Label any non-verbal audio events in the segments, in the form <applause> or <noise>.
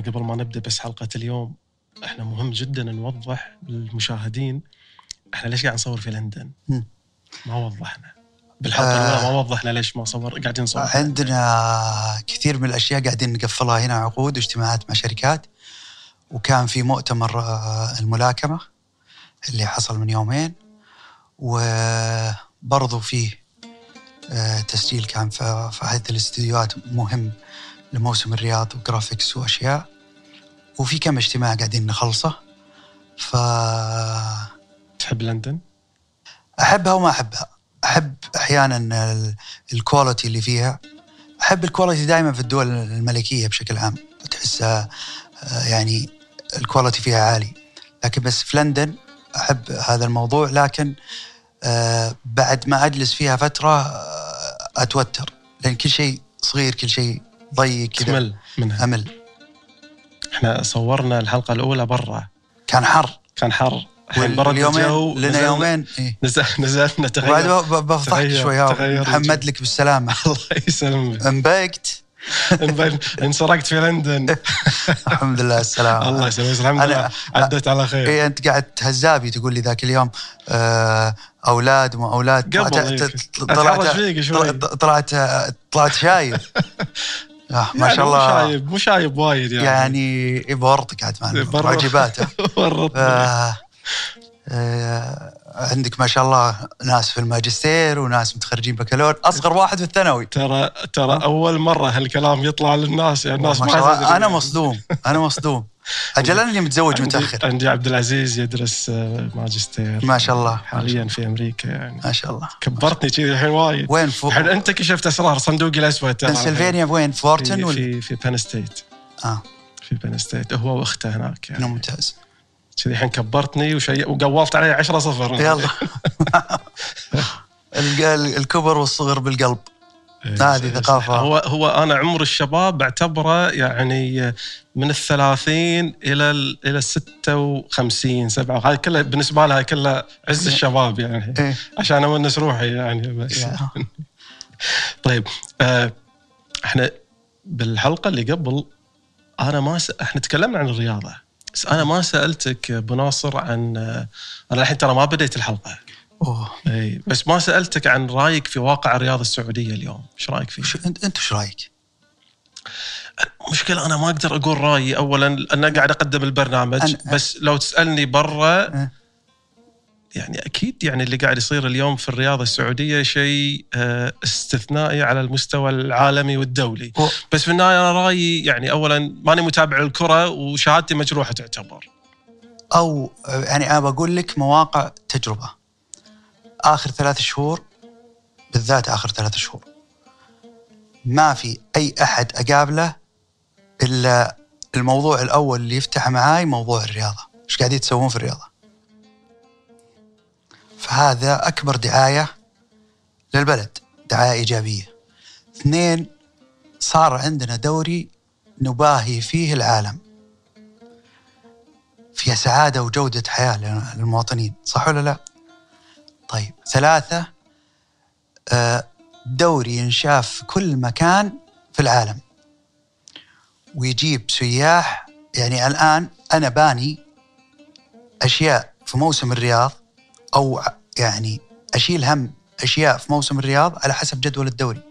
إحنا قبل ما نبدأ بس حلقة اليوم إحنا مهم جدا نوضح للمشاهدين إحنا ليش قاعد نصور في لندن؟ ما وضحنا. بالحلقة آه. الأولى ما وضحنا ليش ما صور قاعدين نصور. عندنا كثير من الأشياء قاعدين نقفلها هنا عقود واجتماعات مع شركات. وكان في مؤتمر آه، الملاكمة اللي حصل من يومين. وبرضو في آه، تسجيل كان في في أحد الإستديوهات مهم. لموسم الرياض و graphics وأشياء. وفي كم اجتماع قاعدين نخلصه. ف تحب لندن؟ أحبها وما أحبها. أحب أحيانا ال- ال quality اللي فيها. أحب ال quality دائما في الدول الملكية بشكل عام. تحسها آه، يعني ال quality فيها عالي. لكن بس في لندن أحب هذا الموضوع. لكن آه، بعد ما أجلس فيها فترة آه، أتوتر. لأن كل شيء صغير كل شيء ضيق كذا. تمل منها. أمل. إحنا صورنا الحلقة الأولى برا. كان حر. كان حر. الحين برد الجو لنا يومين. إيه. نزل نزلنا تغير. ب- ب- بفضحك شوي. محمد لك بالسلامة. <laughs> الله يسلمك. انبقت <laughs> انسرقت في لندن. <laughs> الحمد لله السلامة. الله يسلمك. الحمد لله. عدت على خير. اي أنت قاعد تهزابي تقول لي ذاك اليوم آه، أولاد وما أولاد. قبل طلعت فيك شوي. طلعت طلعت شايب. آه، ما يعني شاء مو الله. شايب مو شايب وايد يعني. يعني بورطك عاد معنا برا. واجبات ورطني. <laughs> آه، آه، عندك ما شاء الله ناس في الماجستير وناس متخرجين بكالور أصغر واحد في الثانوي. ترى ترى أول مرة هالكلام يطلع للناس يعني الناس ما ما شاء الله. تدري. أنا مصدوم أنا مصدوم. أجل أنا اللي متزوج عندي- متأخر. عندي عبد العزيز يدرس آه، ماجستير. ما شاء الله. حاليا في أمريكا يعني. ما شاء الله. كبرتني كذي الحين وايد. وين فوق؟ الحين أنت كشفت أسرار صندوقي الأسود. ترى بنسلفانيا وين؟ فورتن في ولا؟ في, في Penn State آه. في Penn State هو وأخته هناك يعني. ممتاز. كذي الحين كبرتني وشي وقولت علي 10 صفر. يلا. <laughs> الكبر والصغر بالقلب. هذه ثقافة. هو هو أنا عمر الشباب أعتبره يعني من الثلاثين إلى ال إلى ال 56 7 هاي كلها بالنسبة لها كلها عز الشباب يعني إيه. عشان اونس روحي يعني بس. <laughs> طيب آه إحنا بالحلقة اللي قبل أنا ما س... إحنا تكلمنا عن الرياضة بس أنا ما سألتك أبو ناصر عن آه، أنا الحين ترى ما بديت الحلقة أوه. إي بس ما سألتك عن رأيك في واقع الرياضه السعودية اليوم. إيش رأيك فيه؟ أنت أنت إيش رأيك؟ مشكلة أنا ما أقدر أقول رأيي. أولا أنا قاعد أقدم البرنامج أنا- بس لو تسألني برا أه. يعني أكيد يعني اللي قاعد يصير اليوم في الرياضة السعودية شيء آه، استثنائي على المستوى العالمي والدولي. بس في النهاية أنا رأيي يعني أولا ماني متابع للكرة وشهادتي مجروحة تعتبر. أو يعني أنا بقول لك مواقع تجربة. آخر ثلاث شهور بالذات آخر ثلاث شهور. ما في أي أحد أقابله إلا الموضوع الأول اللي يفتح معاي موضوع الرياضة. إيش قاعدين تسوون في الرياضة؟ فهذا أكبر دعاية للبلد دعاية إيجابية. اثنين صار عندنا دوري نباهي فيه العالم. فيها سعادة وجودة حياة للمواطنين صح ولا لا؟ طيب. ثلاثة آه، دوري ينشاف في كل مكان في العالم. ويجيب سياح يعني الآن أنا باني أشياء في موسم الرياض أو يعني أشيل هم أشياء في موسم الرياض على حسب جدول الدوري.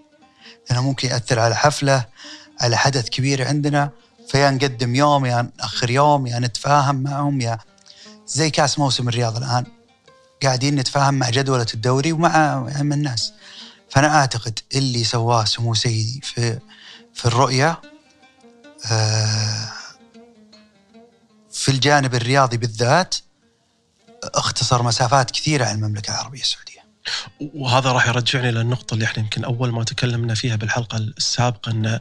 لأنه ممكن يأثر على حفلة على حدث كبير عندنا فيا نقدم يوم يا نأخر يوم يا نتفاهم معهم يا زي كأس موسم الرياض الآن. قاعدين نتفاهم مع جدولة الدوري ومع هم الناس. فأنا أعتقد اللي سواه سمو سيدي في في الرؤية آه، في الجانب الرياضي بالذات اختصر مسافات كثيرة على المملكة العربية السعودية. وهذا راح يرجعني للنقطة اللي إحنا يمكن أول ما تكلمنا فيها بالحلقة السابقة أن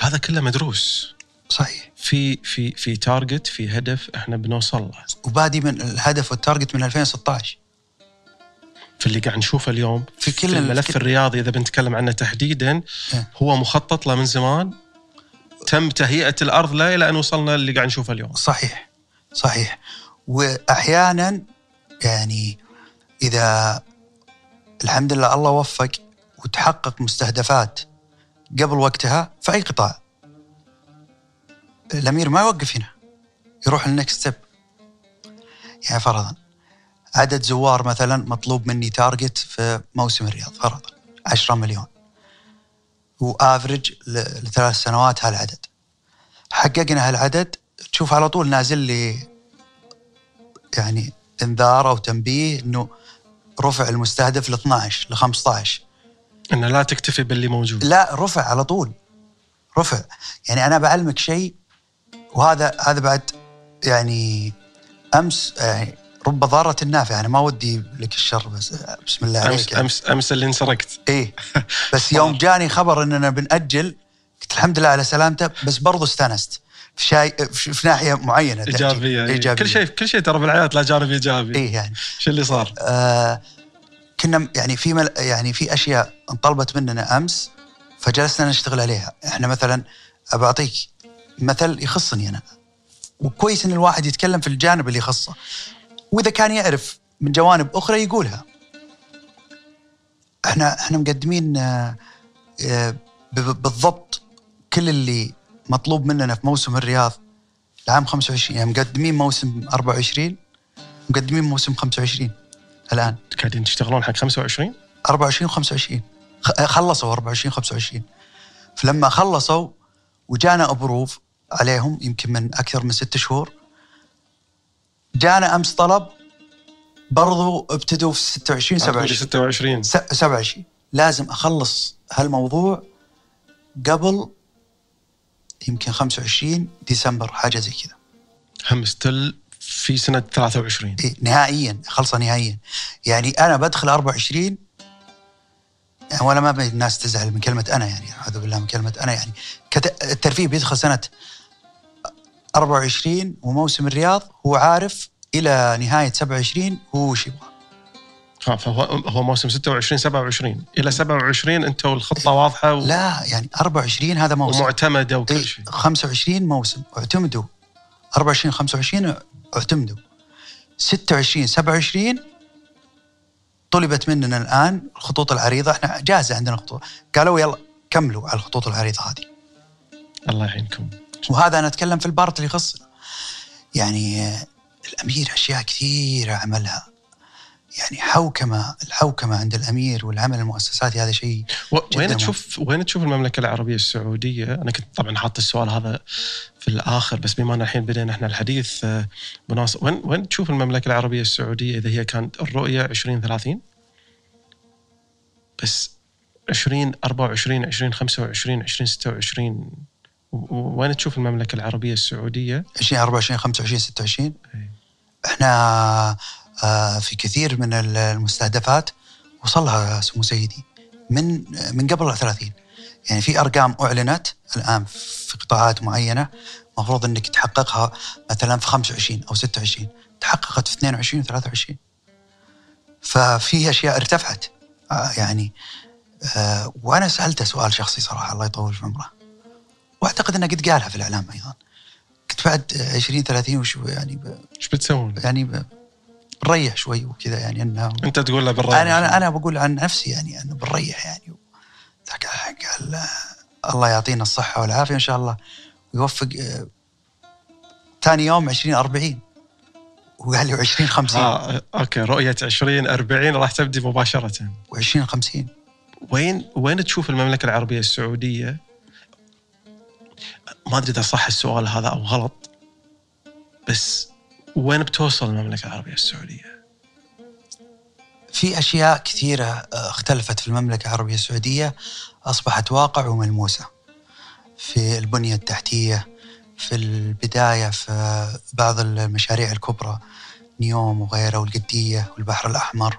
هذا كله مدروس. صحيح. في في في target في هدف إحنا بنوصل له. وبادي من الهدف وال target من 2016 في اللي قاعد نشوفه اليوم في كل في الملف في كل- الرياضي إذا بنتكلم عنه تحديدا إيه. هو مخطط له من زمان. تم تهيئة الأرض له إلى أن وصلنا اللي قاعد نشوفه اليوم. صحيح. صحيح. واحيانا يعني إذا الحمد لله الله وفق وتحقق مستهدفات قبل وقتها في اي قطاع. الأمير ما يوقف هنا يروح لل next step يعني فرضا عدد زوار مثلا مطلوب مني target في موسم الرياض فرضا 10 مليون. وافرج لثلاث سنوات هالعدد. حققنا هالعدد تشوف على طول نازل لي يعني انذار أو تنبيه إنه رفع المستهدف ل 12 ل 15 إنه لا تكتفي باللي موجود. لا رفع على طول. رفع. يعني أنا بعلمك شيء وهذا هذا بعد يعني أمس يعني رب ضارة نافعة أنا ما ودي لك الشر بس بسم الله عليك أمس أمس أمس اللي انسرقت. إيه. <laughs> بس يوم جاني خبر إننا بنأجل قلت الحمد لله على سلامته بس برضو استانست. في شاي في معينة تأجيل. إيجابية إيه. إيجابية. كل شيء كل شيء ترى بالحياة لا جانب إيجابي. إيه يعني. شو اللي صار؟ آه كنا يعني في مل يعني في أشياء انطلبت مننا أمس فجلسنا نشتغل عليها، إحنا مثلا بعطيك مثل يخصني أنا. وكويس إن الواحد يتكلم في الجانب اللي يخصه. وإذا كان يعرف من جوانب أخرى يقولها. إحنا إحنا مقدمين آه، آه، بالضبط كل اللي مطلوب مننا في موسم الرياض العام 25 يعني مقدمين موسم 24 مقدمين موسم 25 الآن. قاعدين تشتغلون حق 25 24 و25 خلصوا 24 25 فلما خلصوا وجانا أبروف عليهم يمكن من أكثر من ست شهور. جانا أمس طلب برضو ابتدوا في 26 27 27 26 س- 27 لازم أخلص هالموضوع قبل يمكن 25 ديسمبر حاجة زي كذا. هم ستيل في سنة 23 إيه نهائيا خلصه نهائيا. يعني أنا بدخل 24 يعني ولا ما الناس تزعل من كلمة أنا يعني أعوذ بالله من كلمة أنا يعني. الترفيه بيدخل سنة 24 وموسم الرياض هو عارف إلى نهاية 27 هو وش يبغى. فهو هو موسم 26 27 إلى 27 أنتم الخطه واضحة و... لا يعني 24 هذا موسم. ومعتمدة وكل إيه، شيء. 25 موسم. اعتمدوا. 24 25 اعتمدوا. 26 27 طلبت مننا الآن الخطوط العريضة. إحنا جاهزة عندنا خطوط. قالوا يلا كملوا على الخطوط العريضة هذه. الله يعينكم. وهذا أنا أتكلم في البارت اللي يخصنا يعني آه، الأمير أشياء كثيرة عملها يعني حوكمة الحوكمة عند الأمير والعمل المؤسساتي هذا شيء وين. تشوف وين تشوف المملكة العربية السعودية؟ أنا كنت طبعا حاط السؤال هذا في الآخر بس بما أن الحين بدينا إحنا الحديث آه، بناصر وين وين تشوف المملكة العربية السعودية إذا هي كانت الرؤية 2030 بس 20 24 20 25 20 26 و- و- وين تشوف المملكة العربية السعودية؟ 20 24 25 26 إيه. إحنا آه، في كثير من ال- المستهدفات وصلها سمو سيدي من من قبل 30 يعني في أرقام أعلنت الآن في قطاعات معينة المفروض إنك تحققها مثلا في 25 أو 26 تحققت في 22 و 23 ففي أشياء ارتفعت. آه، يعني آه، وأنا سألته سؤال شخصي صراحة الله يطول في عمره. وأعتقد انه قد قالها في الإعلام أيضا. قلت بعد 20 30 وشو يعني إيش بتسوون؟ يعني ب- بنريح شوي وكذا يعني انه أنت تقول له بالرأي أنا أنا أنا بقول عن نفسي يعني إنه بنريح يعني. قال الله يعطينا الصحة والعافية إن شاء الله. ويوفق آه، ثاني يوم 20 40 وقال لي 20 50 آه أوكي رؤية 20 40 راح تبدي مباشرة. و20 50 وين وين تشوف المملكة العربية السعودية؟ ما أدري إذا صح السؤال هذا أو غلط بس وين بتوصل المملكة العربية السعودية؟ في أشياء كثيرة آه، اختلفت في المملكة العربية السعودية أصبحت واقع وملموسة في البنية التحتية في البداية في بعض المشاريع الكبرى نيوم وغيرها والقدية والبحر الأحمر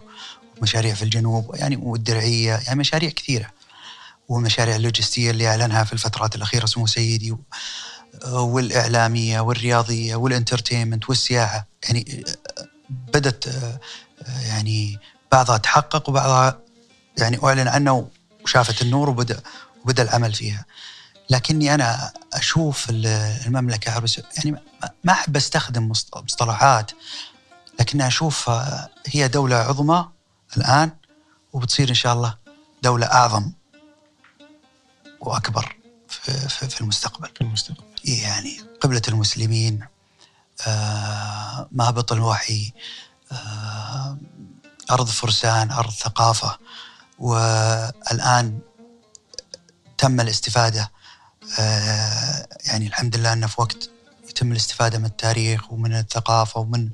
ومشاريع في الجنوب يعني والدرعية يعني مشاريع كثيرة والمشاريع اللوجستية اللي أعلنها في الفترات الأخيرة سمو سيدي و- والإعلامية والرياضية والإنترتينمنت والسياحة يعني بدت يعني بعضها تحقق وبعضها يعني أعلن عنه وشافت النور وبدأ وبدأ العمل فيها. لكني أنا أشوف ال- المملكة العربيه السعودية- يعني ما- أستخدم مصط- مصطلحات لكن أشوفها هي دولة عظمى الآن وبتصير إن شاء الله دولة أعظم وأكبر في في, في, المستقبل. في المستقبل. يعني قبلة المسلمين آه، مهبط الوحي آه، أرض فرسان أرض ثقافة والآن تم الاستفادة آه، يعني الحمد لله أنه في وقت يتم الاستفادة من التاريخ ومن الثقافة ومن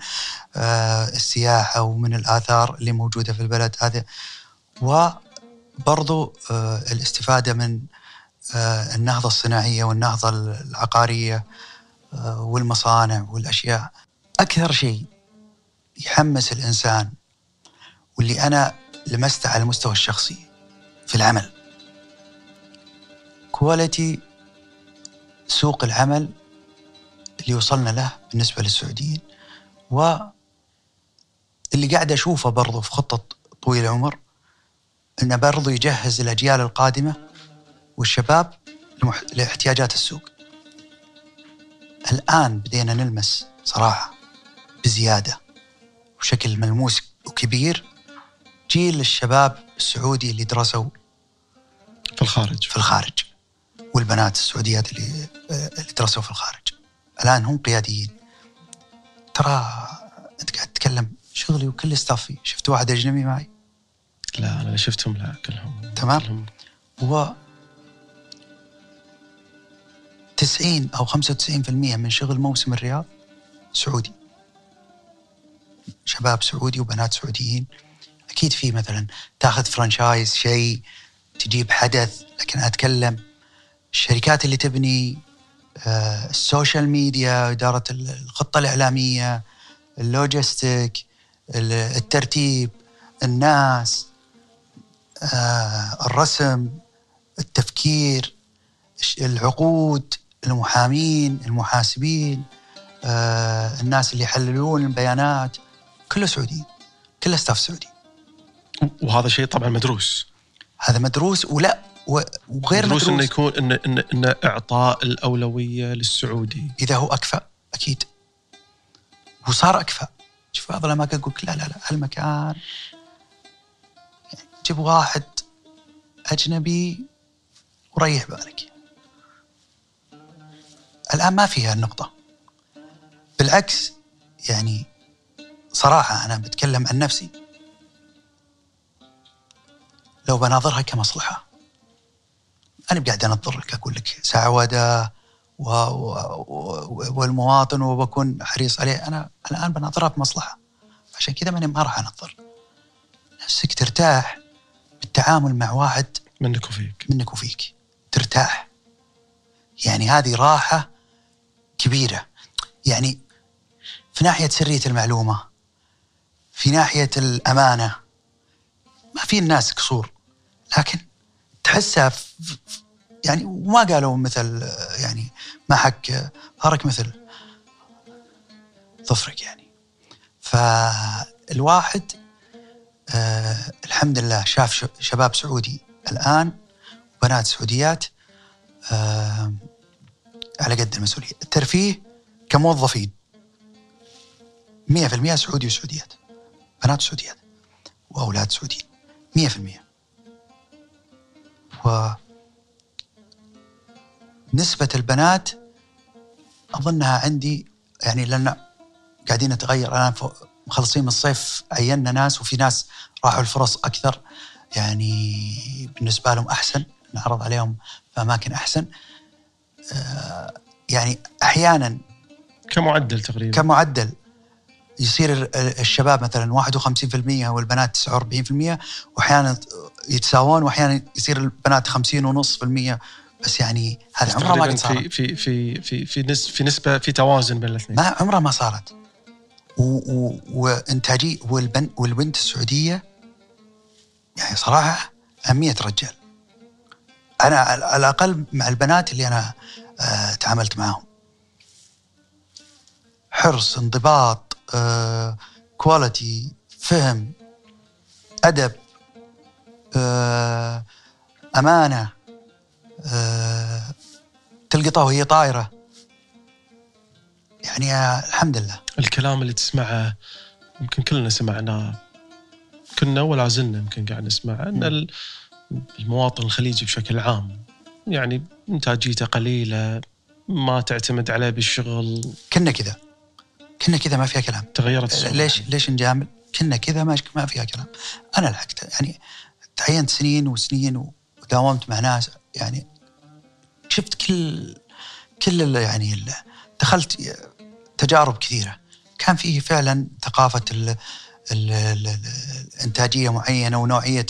آه، السياحة ومن الآثار اللي موجودة في البلد هذا وبرضو آه، الاستفادة من النهضة الصناعية والنهضة العقارية والمصانع والأشياء. أكثر شيء يحمس الإنسان واللي أنا لمسته على المستوى الشخصي في العمل كواليتي سوق العمل اللي وصلنا له بالنسبة للسعوديين و اللي قاعد أشوفه برضو في خطة طويل العمر أنه برضو يجهز الأجيال القادمة والشباب لاحتياجات السوق. الآن بدينا نلمس صراحة بزيادة وشكل ملموس وكبير جيل الشباب السعودي اللي درسوا في الخارج. في الخارج والبنات السعوديات اللي اللي درسوا في الخارج. الآن هم قياديين. ترى أنت قاعد تتكلم شغلي وكل ستافي شفت واحد أجنبي معي؟ لا أنا شفتهم لا كلهم. تمام. كلهم. هو 90 أو 95% من شغل موسم الرياض سعودي. شباب سعودي وبنات سعوديين. أكيد في مثلا تأخذ franchise شيء تجيب حدث لكن أتكلم الشركات اللي تبني آه، ال social media إدارة الخطة الإعلامية ال logistics الترتيب الناس آه، الرسم التفكير العقود. المحامين المحاسبين آه، الناس اللي يحللون البيانات كله سعودي كله ستاف سعودي. وهذا شيء طبعا مدروس. هذا مدروس ولا وغير مدروس, إنه يكون انه إن إن إعطاء الأولوية للسعودي. إذا هو أكفأ أكيد. وصار أكفأ. شوف بعض الاماكن يقول لا لا لا هالمكان جيب واحد أجنبي وريح بالك الآن ما فيها النقطة. بالعكس يعني صراحة أنا بتكلم عن نفسي. لو بناظرها كمصلحة أنا قاعد أنظر لك أقول لك سعوده و... و... والمواطن وبكون حريص عليه. أنا الآن بناظرها بمصلحة. عشان كذا ماني ما راح أنظر. نفسك ترتاح بالتعامل مع واحد منك وفيك. منك وفيك. ترتاح. يعني هذه راحة كبيرة. يعني في ناحية سرية المعلومة في ناحية الأمانة ما في الناس قصور. لكن تحسها يعني وما قالوا مثل يعني ما حك ظهرك مثل ظفرك يعني. فالواحد آه الحمد لله شاف شباب سعودي الآن وبنات سعوديات آه على قد المسؤولية. الترفيه كموظفين. 100% سعودي وسعوديات. بنات سعوديات. وأولاد سعوديين. 100% ونسبة البنات أظنها عندي يعني لأن قاعدين نتغير. الآن مخلصين من الصيف عينا ناس وفي ناس راحوا الفرص أكثر. يعني بالنسبة لهم أحسن. نعرض عليهم في أماكن أحسن. يعني أحيانا كمعدل تقريبا. كمعدل يصير الشباب مثلا 51% والبنات 49% وأحيانا يتساوون وأحيانا يصير البنات 50 ونص في المية. بس يعني هذا عمرها ما قد صارت. في في في في في, في نسبة في توازن بين الاثنين. ما عمرها ما صارت. وانتاجي والبن والبنت السعودية يعني صراحة 100 رجال. أنا على الأقل مع البنات اللي أنا آه تعاملت معهم حرص انضباط آه كواليتي فهم أدب آه، أمانة آه، تلقطها وهي طايره يعني الحمد لله. الكلام اللي تسمعه يمكن كلنا سمعناه. كنا ولا زلنا يمكن قاعد نسمع إن المواطن الخليجي بشكل عام يعني إنتاجيته قليلة ما تعتمد عليه بالشغل. كنا كذا. كنا كذا ما فيها كلام. تغيرت السوق. ليش ليش نجامل؟ كنا كذا ما ما فيها كلام. أنا لحقت يعني تعينت سنين وسنين وداومت مع ناس يعني شفت كل كل يعني دخلت تجارب كثيرة. كان فيه فعلا ثقافة ال ال ال ال الانتاجيه معينة ونوعية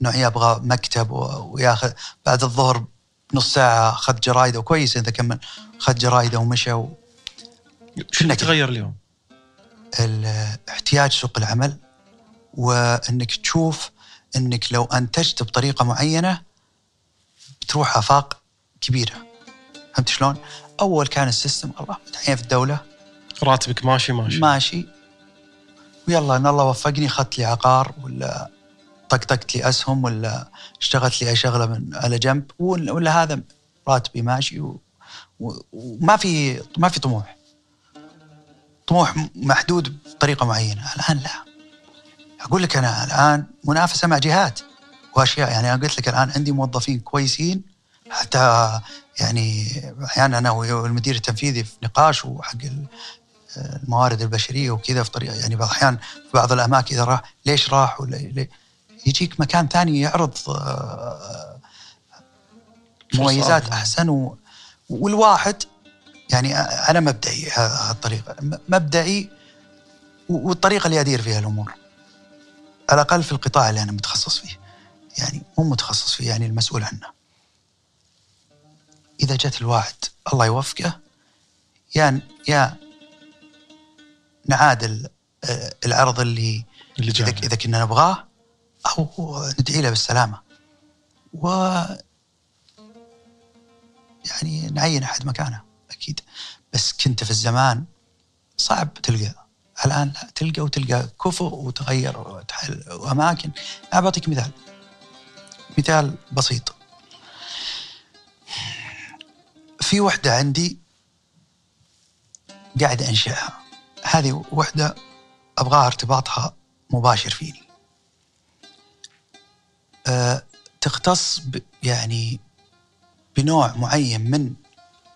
نوعيه أبغى مكتب وياخذ بعد الظهر نص ساعة أخذ جرايده وكويس إذا كمل أخذ جرايده ومشى و- شو اللي. تغير اليوم؟ ال- احتياج سوق العمل وإنك تشوف إنك لو أنتجت بطريقة معينة بتروح آفاق كبيرة فهمت شلون؟ أول كان السيستم الله متعين في الدولة راتبك ماشي ماشي ماشي ويلا إن الله وفقني اخذت لي عقار ولا طقطقت لي أسهم ولا اشتغلت لي أي شغلة من على جنب ولا هذا راتبي ماشي و- و- وما في ما في طموح. طموح محدود بطريقة معينة. الآن لا. أقول لك أنا الآن منافسة مع جهات وأشياء. يعني أنا قلت لك الآن عندي موظفين كويسين حتى يعني أحيانا أنا والمدير التنفيذي في نقاش وحق ال- الموارد البشرية وكذا في طريقة يعني بعض الاحيان في بعض الأماكن إذا راح ليش راح؟ ولا يجيك مكان ثاني يعرض آه، مميزات. أحسن و... والواحد يعني أنا مبدئي هالطريقة مبدئي والطريقة اللي أدير فيها الأمور على الأقل في القطاع اللي أنا متخصص فيه يعني مو متخصص فيه يعني المسؤول عنه إذا جت الواحد الله يوفقه يا يا نعادل آه، العرض اللي اللي إذا كنا نبغاه أو ندعي له بالسلامة. و يعني نعين أحد مكانه أكيد. بس كنت في الزمان صعب تلقى. الآن لا تلقى وتلقى كفؤ وتغير وتحل وأماكن. أنا بعطيك مثال. مثال بسيط. في وحدة عندي قاعد أنشئها. هذه وحدة أبغاها ارتباطها مباشر فيني. تختص ب يعني بنوع معين من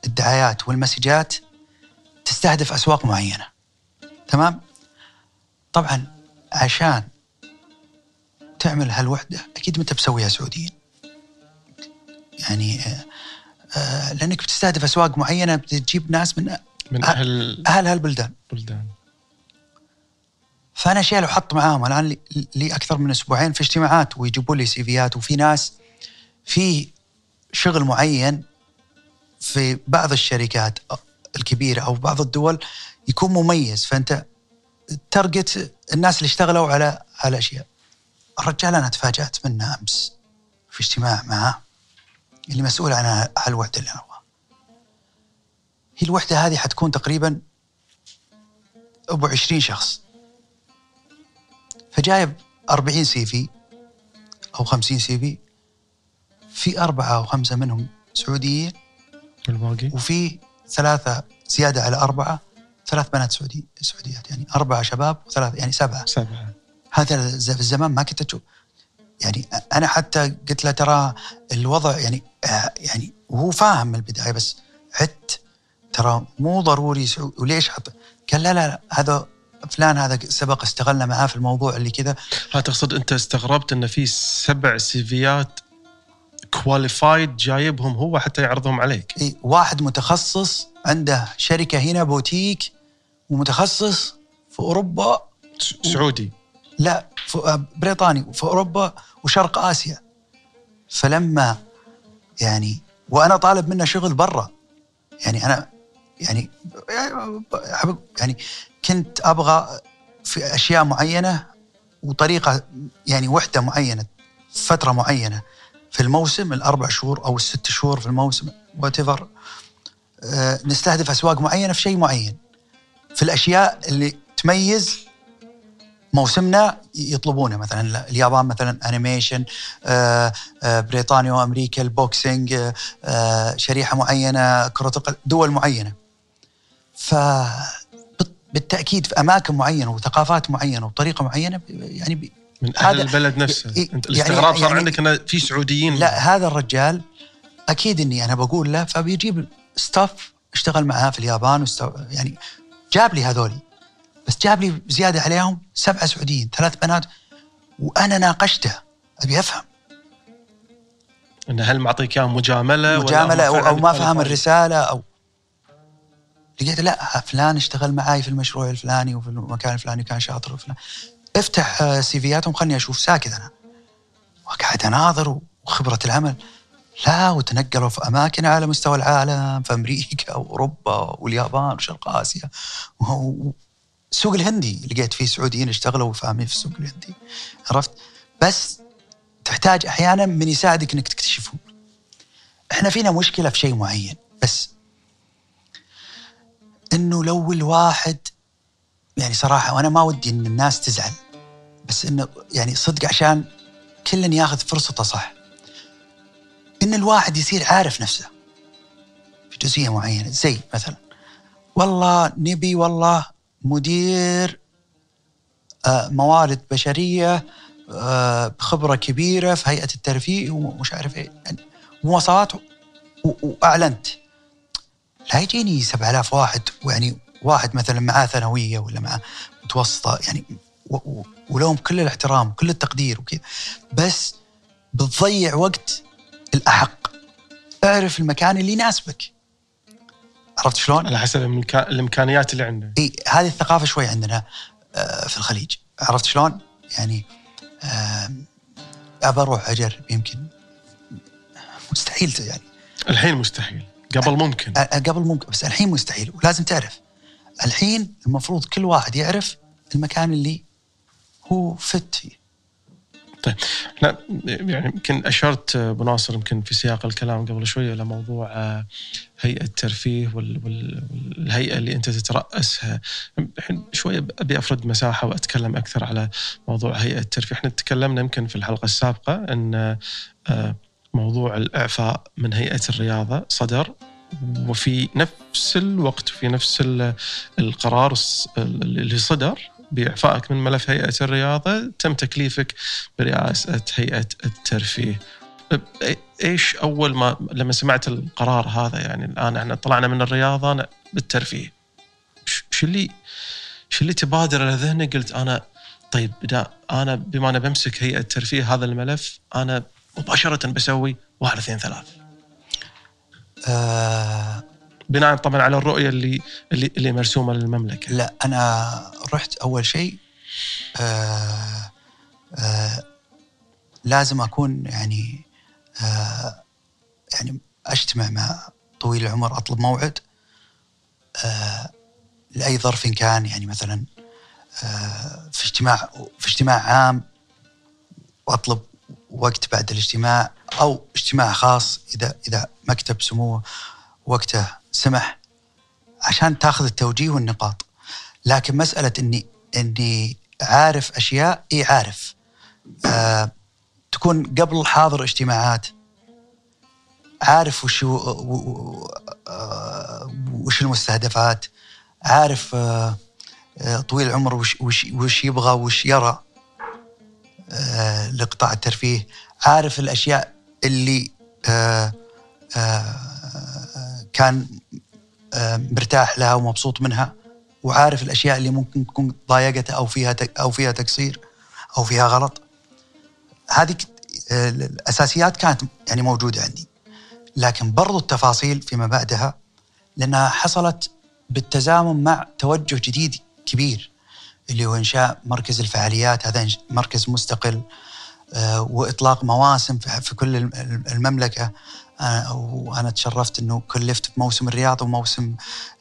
الدعايات والمسجات تستهدف أسواق معينة. تمام؟ طبعا عشان تعمل هالوحدة أكيد ما انت بسويها سعوديين؟ يعني آه، آه، لأنك بتستهدف أسواق معينة بتجيب ناس من من أهل أهل هالبلدان. البلدان فأنا شيل وحط معاهم الآن لي, أكثر من أسبوعين في اجتماعات ويجيبوا لي سيفيات وفي ناس في شغل معين في بعض الشركات الكبيرة أو بعض الدول يكون مميز فأنت ترجت الناس اللي اشتغلوا على على أشياء. الرجال أنا تفاجأت منه أمس في اجتماع معاه اللي مسؤول عن هالوحده اللي أنا أبغاها. هي الوحدة هذه حتكون تقريبا ابو 20 شخص. فجايب 40 CV أو 50 CV. في أربعة أو خمسة منهم سعوديين. والباقي وفي ثلاثة زيادة على أربعة ثلاث بنات سعودي سعوديات يعني أربعة شباب وثلاثه يعني سبعة. سبعة. هذا في الزمان ما كنت أشوف يعني أنا حتى قلت له ترى الوضع يعني آه، يعني وهو فاهم من البداية بس عدت. ترى مو ضروري وليش حط؟ قال لا لا, لا هذا فلان هذا سبق اشتغلنا معاه في الموضوع اللي كذا. ها تقصد أنت استغربت إن في سبع CVات qualified جايبهم هو حتى يعرضهم عليك. إيه، واحد متخصص عنده شركة هنا بوتيك ومتخصص في أوروبا سعودي. لا في آه، بريطاني في أوروبا وشرق آسيا. فلما يعني وأنا طالب منه شغل برا. يعني أنا يعني يعني كنت أبغى في أشياء معينة وطريقة يعني وحدة معينة فترة معينة. في الموسم الأربع شهور أو الست شهور في الموسم وات نستهدف أسواق معينة في شيء معين. في الأشياء اللي تميز موسمنا يطلبونه مثلا اليابان مثلا animation آه، آه، بريطانيا وأمريكا ال boxing آه، آه، شريحة معينة كرة القدم دول معينة. ف بالتأكيد في أماكن معينة وثقافات معينة وطريقة معينة يعني من أهل هذا- البلد نفسه. أنت يعني- الاستغراب صار يعني- عندك انه في سعوديين. لا هذا الرجال أكيد إني أنا بقول له فبيجيب ستاف اشتغل معاه في اليابان يعني جاب لي هذولي. بس جاب لي زيادة عليهم سبعة سعوديين ثلاث بنات وأنا ناقشته. أبي أفهم. انه هل معطيك اياه مجاملة مجاملة ولا أو, أو ما فهم الرسالة أو لقيت لا فلان اشتغل معي في المشروع الفلاني وفي المكان الفلاني كان شاطر وفلان. افتح آه، سيفياتهم خلني أشوف ساكت أنا. وقاعد أناظر وخبرة العمل. لا وتنقلوا في أماكن على مستوى العالم في أمريكا وأوروبا واليابان وشرق آسيا. السوق الهندي لقيت فيه سعوديين اشتغلوا وفاهمين في السوق الهندي. عرفت؟ بس تحتاج أحيانا من يساعدك إنك تكتشفه. إحنا فينا مشكلة في شيء معين بس إنه لو الواحد يعني صراحة وأنا ما ودي إن الناس تزعل بس إنه يعني صدق عشان كل ياخذ فرصته صح. إن الواحد يصير عارف نفسه في جزئية معينة زي مثلا والله نبي والله مدير آه، موارد بشرية آه، بخبرة كبيرة في هيئة الترفيه ومش عارف إيه يعني مواصفات وأعلنت. لا يجيني 7000 واحد ويعني واحد مثلا معاه ثانوية ولا معاه متوسطة يعني ولهم كل الاحترام وكل التقدير وكذا. بس بتضيع وقت الأحق. اعرف المكان اللي يناسبك. عرفت شلون؟ على حسب الإمكانيات اللي عندنا إي هذه الثقافة شوي عندنا آه، في الخليج. عرفت شلون؟ يعني أبى أروح أجرب يمكن مستحيل يعني. الحين مستحيل. قبل ممكن. قبل ممكن بس الحين مستحيل ولازم تعرف. الحين المفروض كل واحد يعرف المكان اللي هو فت فيه. طيب. إحنا يعني يمكن أشرت أبو ناصر يمكن في سياق الكلام قبل شوية إلى موضوع آه، هيئة الترفيه والهيئة اللي أنت تترأسها. الحين شوية أبي أفرد مساحة وأتكلم أكثر على موضوع هيئة الترفيه. إحنا تكلمنا يمكن في الحلقة السابقة أن آه، موضوع الاعفاء من هيئة الرياضة صدر. وفي نفس الوقت في نفس القرار اللي صدر بإعفائك من ملف هيئة الرياضة تم تكليفك برئاسة هيئة الترفيه. إيش أول ما لما سمعت القرار هذا يعني الآن إحنا طلعنا من الرياضة بالترفيه. شو اللي شو اللي تبادر إلى ذهنك؟ قلت أنا طيب أنا بما أنا بمسك هيئة ترفيه هذا الملف أنا مباشرة بسوي واحد اثنين ثلاث. آه بناء طبعا على الرؤية اللي اللي, اللي مرسومة للمملكة لا أنا رحت أول شيء آه آه لازم أكون يعني آه يعني أجتمع مع طويل العمر أطلب موعد آه لأي ظرف كان يعني مثلا آه في اجتماع في اجتماع عام وأطلب وقت بعد الاجتماع أو اجتماع خاص إذا إذا مكتب سموه وقته سمح عشان تاخذ التوجيه والنقاط. لكن مسألة إني إني عارف أشياء إي عارف. آه تكون قبل حاضر اجتماعات عارف وش آه وش المستهدفات عارف آه, آه، طويل العمر وش وش وش يبغى وش يرى. آه لقطاع الترفيه عارف الأشياء اللي آه آه كان مرتاح لها ومبسوط منها وعارف الأشياء اللي ممكن تكون ضايقته أو فيها أو فيها تقصير أو فيها غلط. هذه الأساسيات كانت يعني موجودة عندي. لكن برضو التفاصيل فيما بعدها لأنها حصلت بالتزامن مع توجه جديد كبير. اللي هو إنشاء مركز الفعاليات هذا مركز مستقل آه، وإطلاق مواسم في كل المملكة وأنا تشرفت إنه كلفت بموسم الرياض وموسم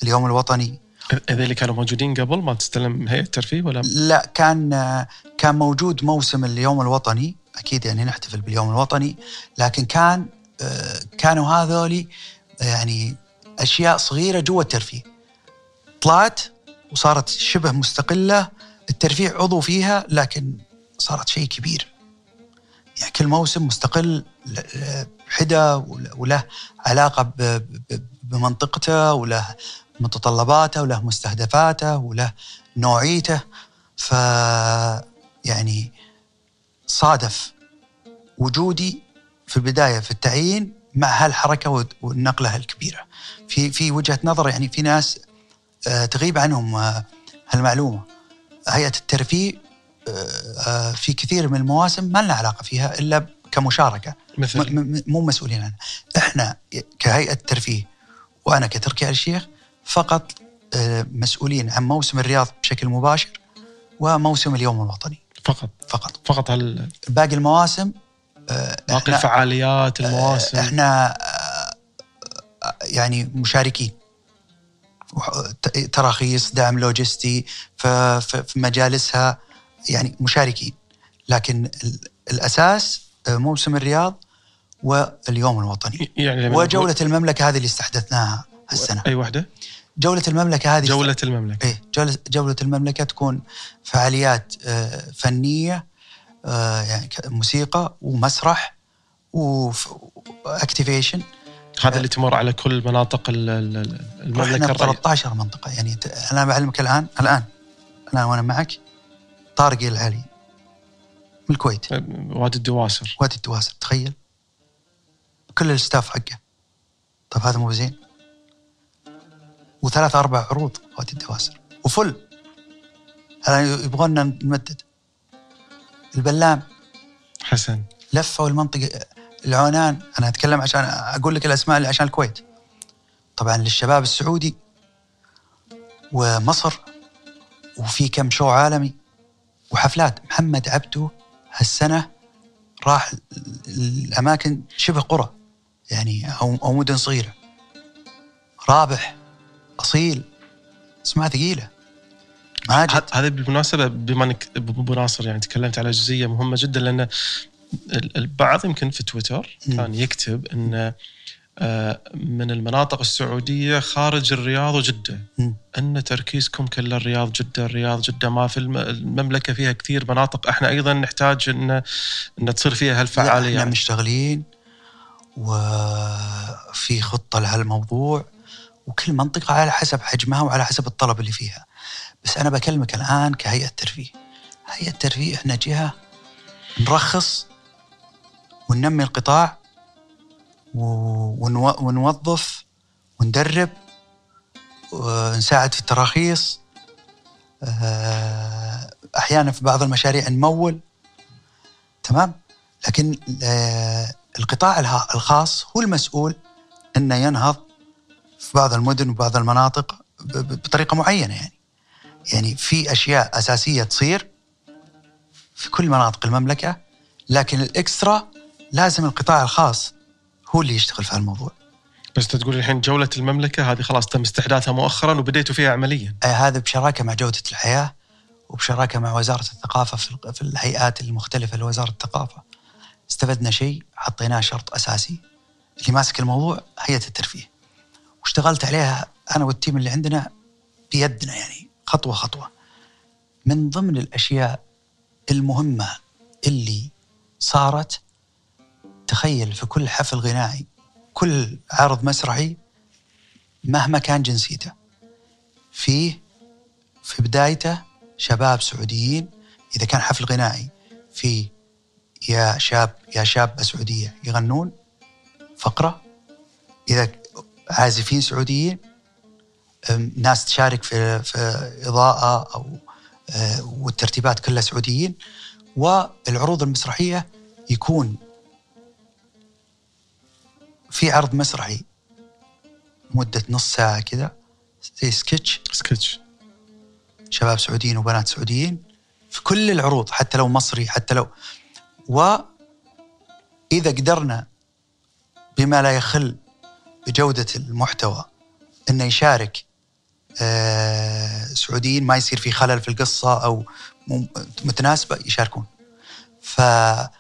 اليوم الوطني هذول اللي كانوا موجودين قبل ما تستلم هيئه الترفيه ولا؟ لا كان كان موجود موسم اليوم الوطني أكيد يعني نحتفل باليوم الوطني لكن كان كانوا هذولي يعني أشياء صغيرة جوا الترفيه. طلعت وصارت شبه مستقلة الترفيه عضو فيها لكن صارت شيء كبير. يعني كل موسم مستقل حدة وله علاقة بمنطقته وله متطلباته وله مستهدفاته وله نوعيته ف يعني صادف وجودي في البداية في التعيين مع هالحركة والنقلة الكبيرة. في في وجهة نظر يعني في ناس تغيب عنهم آه، هالمعلومة. هيئة الترفيه آه، آه، في كثير من المواسم ما لنا علاقة فيها إلا كمشاركة مثل مو مسؤولين عنها. إحنا كهيئة ترفيه وأنا كتركي آل الشيخ فقط آه، مسؤولين عن موسم الرياض بشكل مباشر وموسم اليوم الوطني فقط فقط. فقط هال باقي المواسم آه، باقي الفعاليات المواسم إحنا آه، آه، يعني مشاركين تراخيص دعم لوجستي في مجالسها يعني مشاركين. لكن ال- الأساس آه، موسم الرياض واليوم الوطني. يعني وجولة المملكة هذه اللي استحدثناها هالسنة. أي وحدة؟ جولة المملكة هذه جولة المملكة. إيه جولة, جولة المملكة تكون فعاليات آه، فنية آه، يعني موسيقى ومسرح واكتيفيشن هذا اللي تمر على كل مناطق ال- ال- ال- المملكة الرئيسية. 13 منطقة. يعني أنا بعلمك الآن الآن الآن وأنا معك طارق العلي من الكويت. وادي الدواسر. وادي الدواسر تخيل. كل الستاف حقه. طيب هذا مو زين؟ وثلاث أربع عروض وادي الدواسر. وفل. الان يبغونا نمدد. البلام. حسن. لفوا المنطقة العونان أنا أتكلم عشان أقول لك الأسماء اللي عشان الكويت. طبعا للشباب السعودي ومصر وفي كم شو عالمي وحفلات. محمد عبده هالسنة راح ال- الأماكن شبه قرى يعني أو أو مدن صغيرة. رابح أصيل أسماء ثقيلة. ماجد. هذا بالمناسبه بما انك ابو ناصر يعني تكلمت على جزئية مهمة جدا لأن البعض يمكن في تويتر. كان يكتب إن آه، من المناطق السعودية خارج الرياض وجدة. إن تركيزكم كله الرياض جدة الرياض جدة. ما في الم- المملكة فيها كثير مناطق. إحنا أيضا نحتاج إن إن تصير فيها هالفعاليه إحنا مشتغلين وفي خطة لهالموضوع. وكل منطقة على حسب حجمها وعلى حسب الطلب اللي فيها. بس أنا بكلمك الآن كهيئة ترفيه. هيئة ترفيه إحنا جهة نرخص وننمي القطاع ونوظف وندرب ونساعد في التراخيص. آه، أحيانا في بعض المشاريع نمول. تمام؟ لكن آه، القطاع الخاص هو المسؤول إنه ينهض في بعض المدن وبعض المناطق بطريقة معينة يعني. يعني في أشياء أساسية تصير في كل مناطق المملكة لكن الإكسترا لازم القطاع الخاص هو اللي يشتغل في هالموضوع بس أنت تقول الحين جولة المملكة هذه خلاص تم استحداثها مؤخرا وبديتوا فيها عمليا آه، هذا بشراكة مع جودة الحياة وبشراكة مع وزارة الثقافة في ال- في الهيئات المختلفة لوزارة الثقافة. استفدنا شيء حطيناه شرط أساسي اللي ماسك الموضوع هيئة الترفيه. واشتغلت عليها أنا والتيم اللي عندنا بيدنا يعني خطوة خطوة. من ضمن الأشياء المهمة اللي صارت تخيل في كل حفل غنائي كل عرض مسرحي مهما كان جنسيته. فيه في بدايته شباب سعوديين إذا كان حفل غنائي في يا شاب يا شابه سعوديه يغنون فقرة. إذا عازفين سعوديين ناس تشارك في في إضاءة أو آه، والترتيبات كلها سعوديين. والعروض المسرحية يكون في عرض مسرحي. مدة نص ساعة كذا. زي سكتش. سكتش. شباب سعوديين وبنات سعوديين. في كل العروض حتى لو مصري حتى لو. وإذا قدرنا بما لا يخل بجودة المحتوى أنه يشارك آه، سعوديين ما يصير في خلل في القصة أو متناسبة يشاركون. فكانت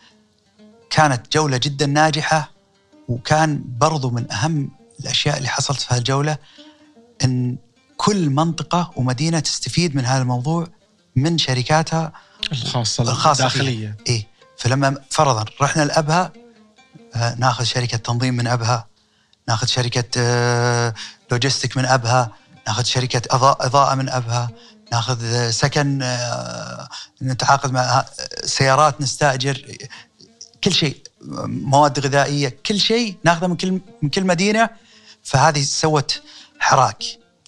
جولة جدا ناجحة. وكان برضو من أهم الأشياء اللي حصلت في هالجولة أن كل منطقة ومدينة تستفيد من هذا الموضوع من شركاتها الخاصة الخاصة الداخلية. إيه. فلما فرضا رحنا لأبها آه، ناخذ شركة تنظيم من أبها ناخذ شركة آه، لوجيستيك من أبها ناخذ شركة إضاءة, إضاءة من أبها ناخذ آه، سكن نتعاقد مع سيارات نستأجر كل شيء. مواد غذائية كل شيء ناخذه من كل من كل مدينة. فهذه سوت حراك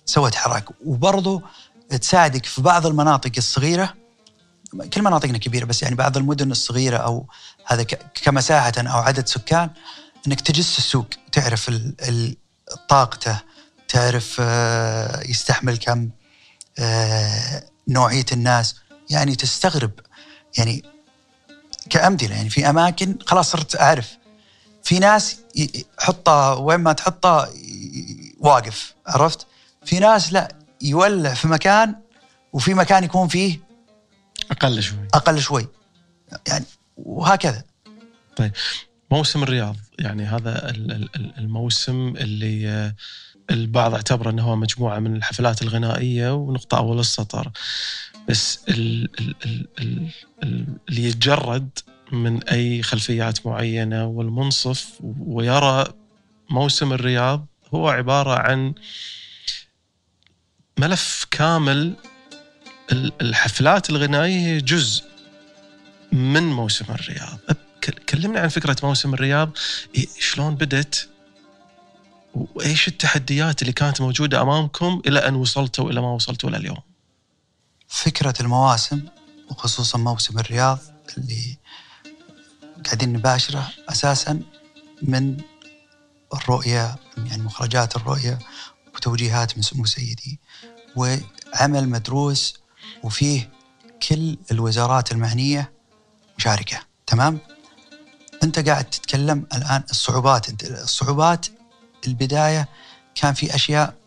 سوت حراك. وبرضه تساعدك في بعض المناطق الصغيرة. كل مناطقنا كبيرة بس يعني بعض المدن الصغيرة أو هذا كمساحة أو عدد سكان إنك تجس السوق تعرف طاقته تعرف آه، يستحمل كم آه، نوعية الناس. يعني تستغرب. يعني كأمثلة. يعني في أماكن خلاص صرت أعرف. في ناس حطه وين ما تحطه واقف عرفت؟ في ناس لا يولع في مكان وفي مكان يكون فيه أقل شوي. أقل شوي. يعني وهكذا. طيب. موسم الرياض يعني هذا الموسم اللي البعض اعتبره إنه هو مجموعة من الحفلات الغنائية ونقطة أول السطر. بس اللي يتجرد من أي خلفيات معينة والمنصف ويرى موسم الرياض هو عبارة عن ملف كامل الحفلات الغنائيه جزء من موسم الرياض. كلمنا عن فكرة موسم الرياض. شلون بدت وإيش التحديات اللي كانت موجودة أمامكم إلى أن وصلتوا إلى ما وصلتوا إلى اليوم؟ فكرة المواسم وخصوصا موسم الرياض اللي قاعدين نباشره أساسا من الرؤية يعني مخرجات الرؤية وتوجيهات من سمو سيدي وعمل مدروس وفيه كل الوزارات المعنيه مشاركة. تمام؟ أنت قاعد تتكلم الآن الصعوبات أنت الصعوبات البداية كان في أشياء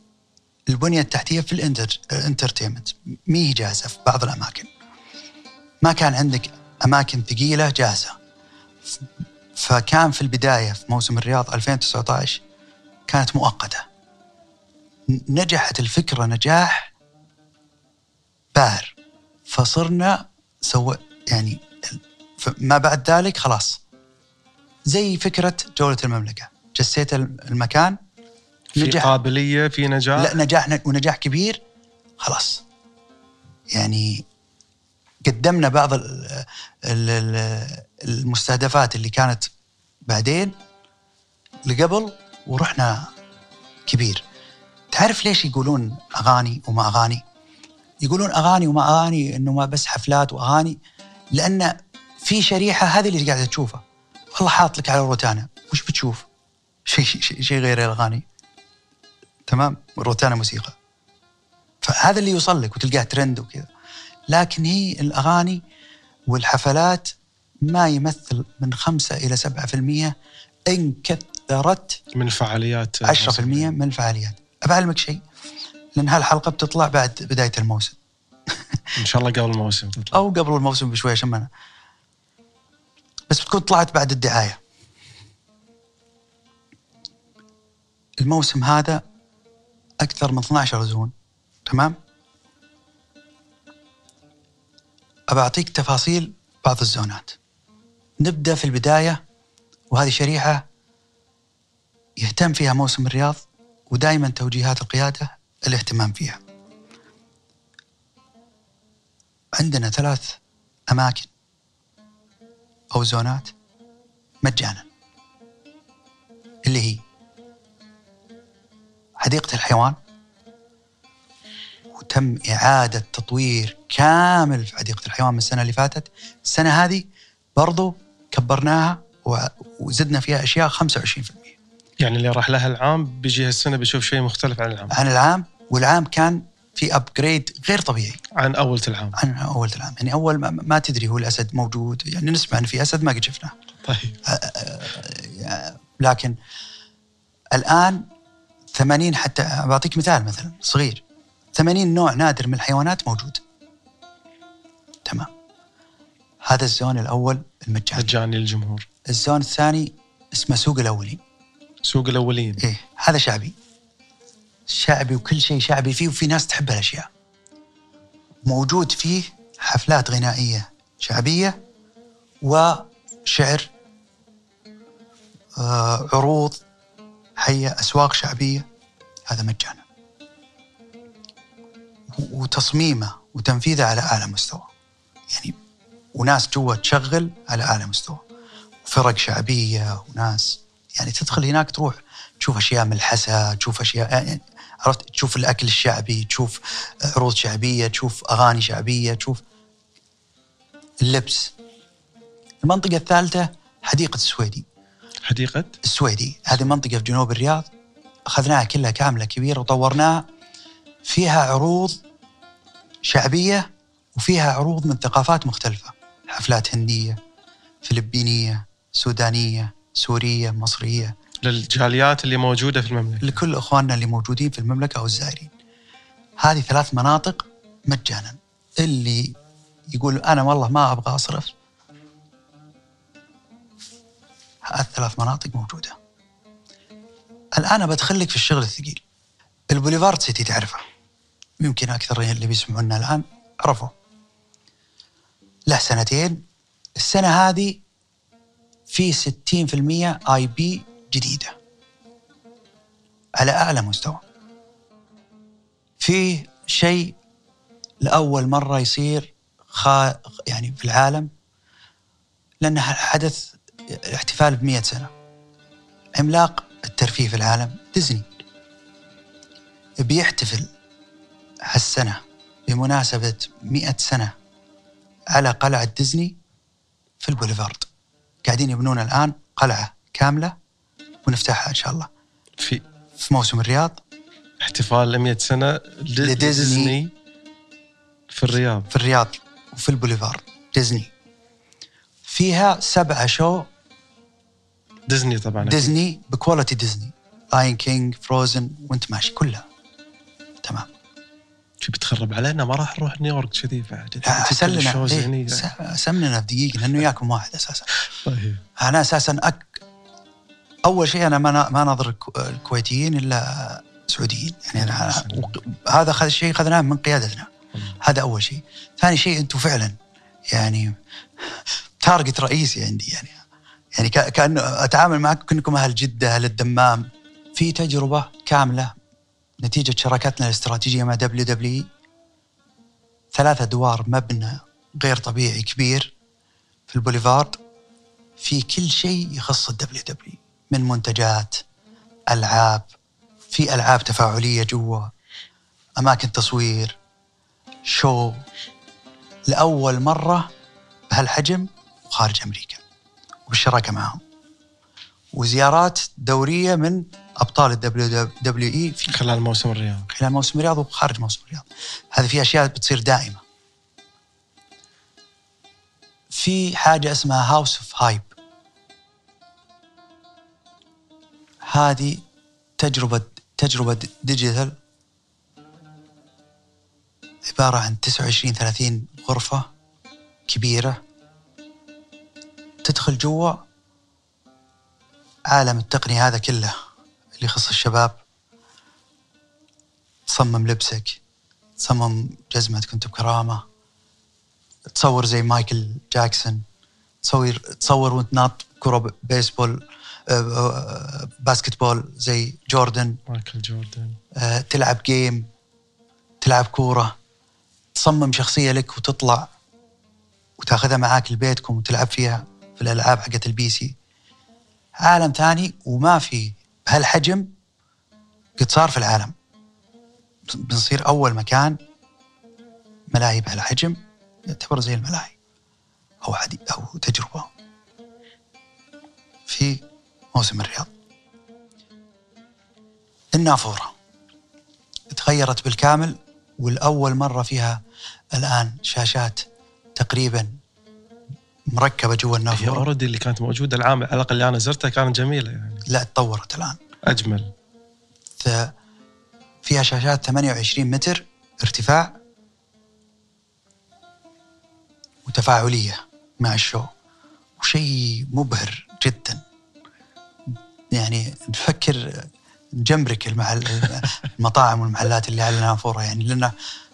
البنية التحتية في الإنترتينمنت. مي جاهزة في بعض الأماكن. ما كان عندك أماكن ثقيلة جاهزة. فكان في البداية في موسم الرياض 2019 كانت مؤقتة. نجحت الفكرة نجاح باهر. فصرنا سوى يعني ما بعد ذلك خلاص. زي فكرة جولة المملكة. جسيت المكان في نجح قابلية في نجاح؟ لا نجاح ونجاح كبير خلاص. يعني قدمنا بعض المستهدفات اللي كانت بعدين لقبل ورحنا كبير. تعرف ليش يقولون أغاني وما أغاني؟ يقولون أغاني وما أغاني إنه ما بس حفلات وأغاني. لأن في شريحة هذه اللي قاعدة تشوفها. والله حاط لك على الروتانا وش بتشوف؟ <laughs> شيء شيء شي غير الأغاني. تمام؟ روتانا موسيقى. فهذا اللي يوصل لك وتلقاه ترند وكذا. لكن هي الأغاني والحفلات ما يمثل من 5 إلى 7% إن كثرت من الفعاليات 10% من الفعاليات ابعلمك شيء لأن هالحلقة بتطلع بعد بداية الموسم. إن شاء الله قبل الموسم. تطلع <laughs> أو قبل الموسم بشوي عشان ما بس بتكون طلعت بعد الدعاية. الموسم هذا أكثر من 12 زون تمام؟ أبى أعطيك تفاصيل بعض الزونات. نبدأ في البداية وهذه شريحة يهتم فيها موسم الرياض ودائما توجيهات القيادة الاهتمام فيها. عندنا ثلاث أماكن أو زونات مجانا اللي هي حديقة الحيوان. وتم إعادة تطوير كامل في حديقة الحيوان من السنة اللي فاتت. السنة هذه برضو كبرناها وزدنا فيها أشياء 25% يعني اللي راح لها العام بيجي هالسنة بيشوف شيء مختلف عن العام. عن العام والعام كان في ابجريد غير طبيعي. عن أول العام. عن أول العام. يعني أول ما, ما تدري هو الأسد موجود. يعني نسمع إن في أسد ما قد شفناه. طيب. لكن الآن 80 حتى بعطيك مثال مثلا صغير. 80 نوع نادر من الحيوانات موجود. تمام. هذا الزون الأول المجاني. مجاني للجمهور. الزون الثاني اسمه سوق الأولين. سوق الأولين. إيه هذا شعبي. شعبي وكل شيء شعبي فيه وفي ناس تحب الاشياء موجود فيه حفلات غنائية شعبية وشعر آه عروض حية أسواق شعبية. هذا مجانا. وتصميمه وتنفيذه على أعلى مستوى. يعني وناس جوا تشغل على أعلى مستوى. فرق شعبية وناس. يعني تدخل هناك تروح تشوف أشياء ملحسة تشوف أشياء يعني عرفت؟ تشوف الأكل الشعبي تشوف عروض شعبية تشوف أغاني شعبية تشوف اللبس. المنطقة الثالثة حديقة السويدي. حديقة؟ السويدي هذه منطقة في جنوب الرياض. أخذناها كلها كاملة كبيرة وطورناها. فيها عروض شعبية وفيها عروض من ثقافات مختلفة. حفلات هندية فلبينية سودانية سورية مصرية. للجاليات اللي موجودة في المملكة. لكل إخواننا اللي موجودين في المملكة أو الزائرين. هذه ثلاث مناطق مجانا. اللي يقول أنا والله ما أبغى أصرف الثلاث مناطق موجودة. الآن بدخلك في الشغل الثقيل. البوليفارد سيتي تعرفه. يمكن أكثر اللي بيسمعونا الآن عرفوا. له سنتين السنة هذه في 60% آي بي جديدة على أعلى مستوى. في شيء لأول مرة يصير خا يعني في العالم لأنه حدث الاحتفال ب 100 سنة. عملاق الترفيه في العالم ديزني بيحتفل هالسنة بمناسبة 100 سنة على قلعة ديزني في البوليفارد. قاعدين يبنون الآن قلعة كاملة ونفتحها إن شاء الله في في موسم الرياض احتفال 100 سنة لديزني. لديزني في الرياض في الرياض وفي البوليفارد ديزني فيها سبعة show ديزني طبعا. ديزني ب quality ديزني. Lion King Frozen وانت ماشي كلها. تمام. في بتخرب علينا ما راح نروح نيويورك كذي بعد. احسن لنا ال shows إيه، هني. س- سمننا في دقيقة لأنه ياكم واحد أساسا. طيب. أنا أساسا أك... أول شيء أنا ما ما ناظر الكو- الكويتيين إلا سعوديين. يعني أنا هذا خذ شيء اخذناه من قيادتنا. هذا أول شيء. ثاني شيء أنتم فعلا يعني target رئيسي عندي يعني. يعني كا- كانه أتعامل معكم كأنكم أهل جدة أهل الدمام. في تجربة كاملة نتيجة شراكتنا الاستراتيجية مع WW ثلاثة ادوار مبنى غير طبيعي كبير في البوليفارد. في كل شيء يخص ال WW من منتجات ألعاب في ألعاب تفاعلية جوا أماكن تصوير show. لأول مرة بهالحجم خارج أمريكا. وبالشراكه معهم وزيارات دورية من أبطال ال WWE في خلال موسم الرياض. خلال موسم الرياض وخارج موسم الرياض. هذه في أشياء بتصير دائمة. في حاجة اسمها House of Hype هذه تجربة تجربة digital. عبارة عن 29 30 غرفة كبيرة. تدخل جوا عالم التقنيه هذا كله اللي يخص الشباب. تصمم لبسك تصمم جزمة كنت بكرامة تصور زي مايكل جاكسون تصور تصور وانت ناط كرة بيسبول آه، آه، basketball زي جوردن. مايكل جوردن. آه، تلعب game تلعب كورة. تصمم شخصية لك وتطلع وتاخذها معاك لبيتكم وتلعب فيها. في الألعاب حقت ال PC عالم ثاني وما في بهالحجم قد صار في العالم. بنصير أول مكان ملاهي بهالحجم يعتبر زي الملاهي أو حدي أو تجربة. في موسم الرياض. النافورة. تغيرت بالكامل والأول مرة فيها الآن شاشات تقريبا مركبة جوا هي النافورة. already اللي كانت موجودة العام على الأقل اللي أنا زرتها كانت جميلة يعني. لا تطورت الآن. أجمل. ف- فيها شاشات 28 متر ارتفاع وتفاعلية مع ال show. وشيء مبهر جدا. يعني نفكر نجمرك المحل المطاعم والمحلات اللي على النافورة يعني لأنه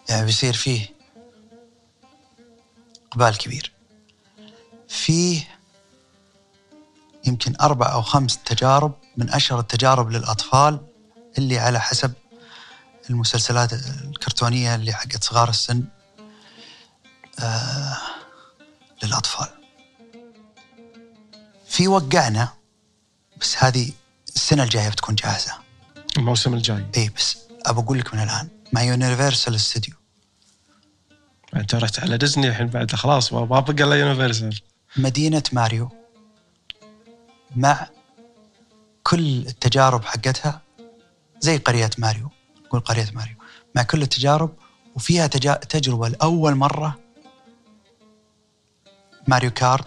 يعني بيصير فيه إقبال كبير. فيه يمكن أربع أو خمس تجارب من أشهر التجارب للأطفال اللي على حسب المسلسلات الكرتونية اللي حقت صغار السن آه للأطفال. في وقعنا بس هذه السنة الجاية بتكون جاهزة. الموسم الجاي. اي بس ابى أقول لك من الآن مع Universal Studio أنت رحت على ديزني الحين بعد خلاص ما ما بقى الا يونيفرسال مدينة ماريو. مع كل التجارب حقتها زي قرية ماريو. نقول قرية ماريو. مع كل التجارب وفيها تجا... تجربة لأول مرة ماريو كارد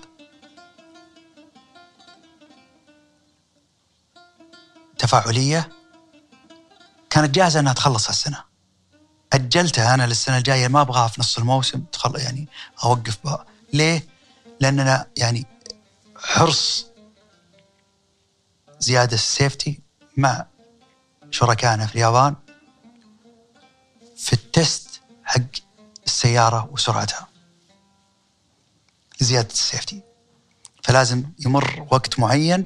تفاعلية كانت جاهزة إنها تخلص هالسنة. أجلتها أنا للسنة الجاية ما أبغاها في نص الموسم تخل يعني أوقف بقى ليه؟ لأننا يعني حرص زيادة السيفتي مع شركائنا في اليابان في التست حق السيارة وسرعتها لزيادة ال safety. فلازم يمر وقت معين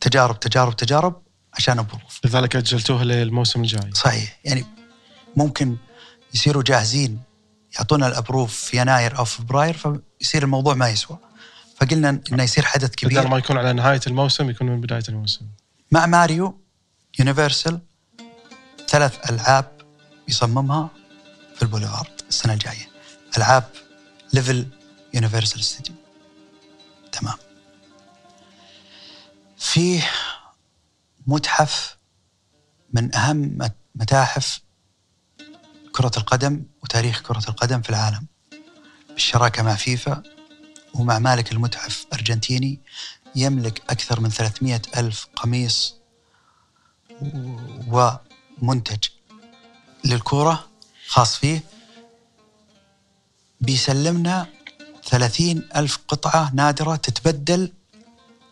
تجارب تجارب تجارب عشان الظروف. لذلك اجلتوها للموسم الجاي. صحيح. يعني ممكن يصيروا جاهزين يعطونا ال approve في يناير أو فبراير فيصير الموضوع ما يسوى. فقلنا إنه يصير حدث بدل كبير ما يكون على نهاية الموسم يكون من بداية الموسم. مع ماريو يونيفرسال ثلاث ألعاب يصممها في البوليفارد السنة الجاية. ألعاب level Universal Studio. تمام. في متحف من أهم متاحف كرة القدم وتاريخ كرة القدم في العالم بالشراكة مع فيفا ومع مالك المتحف أرجنتيني يملك أكثر من 300 ألف قميص ومنتج للكورة خاص فيه. بيسلمنا 30 ألف قطعة نادرة تتبدل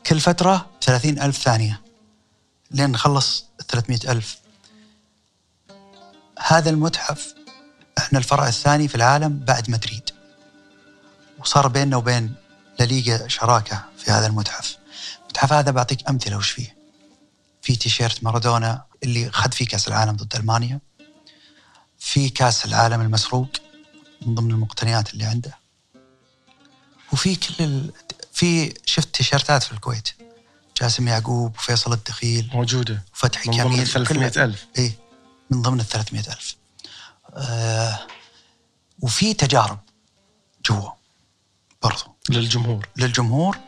كل فترة 30 ألف ثانية. لين نخلص 300 ألف هذا المتحف إحنا الفرع الثاني في العالم بعد مدريد. وصار بيننا وبين لليغا شراكة في هذا المتحف. المتحف هذا بعطيك أمثلة وش فيه. في تيشيرت مارادونا اللي خذ فيه كأس العالم ضد ألمانيا. في كأس العالم المسروق من ضمن المقتنيات اللي عنده. وفي كل ال... في شفت تيشيرتات في الكويت. جاسم يعقوب وفيصل الدخيل. موجودة. وفتحي من ضمن كميل ال 300 ألف. إيه. من ضمن ال 300 ألف. آه وفي تجارب جوا برضو. للجمهور. للجمهور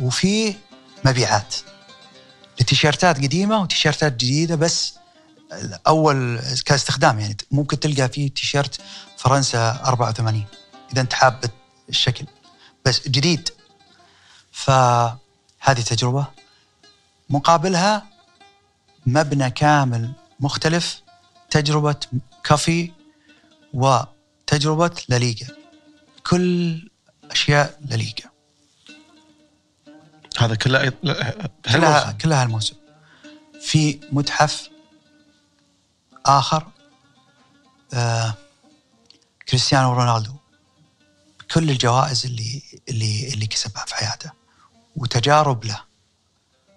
وفي مبيعات. لتيشيرتات قديمة وتيشيرتات جديدة بس اول كاستخدام يعني ممكن تلقى فيه تيشيرت فرنسا 84 إذا أنت حاب الشكل بس جديد. فهذه تجربة مقابلها مبنى كامل مختلف تجربة كافي وتجربة لليغا كل أشياء لليغا هذا كله أي- كلها هالموسم. كلها الموسم. في متحف آخر آه كريستيانو رونالدو. كل الجوائز اللي اللي اللي كسبها في حياته. وتجارب له.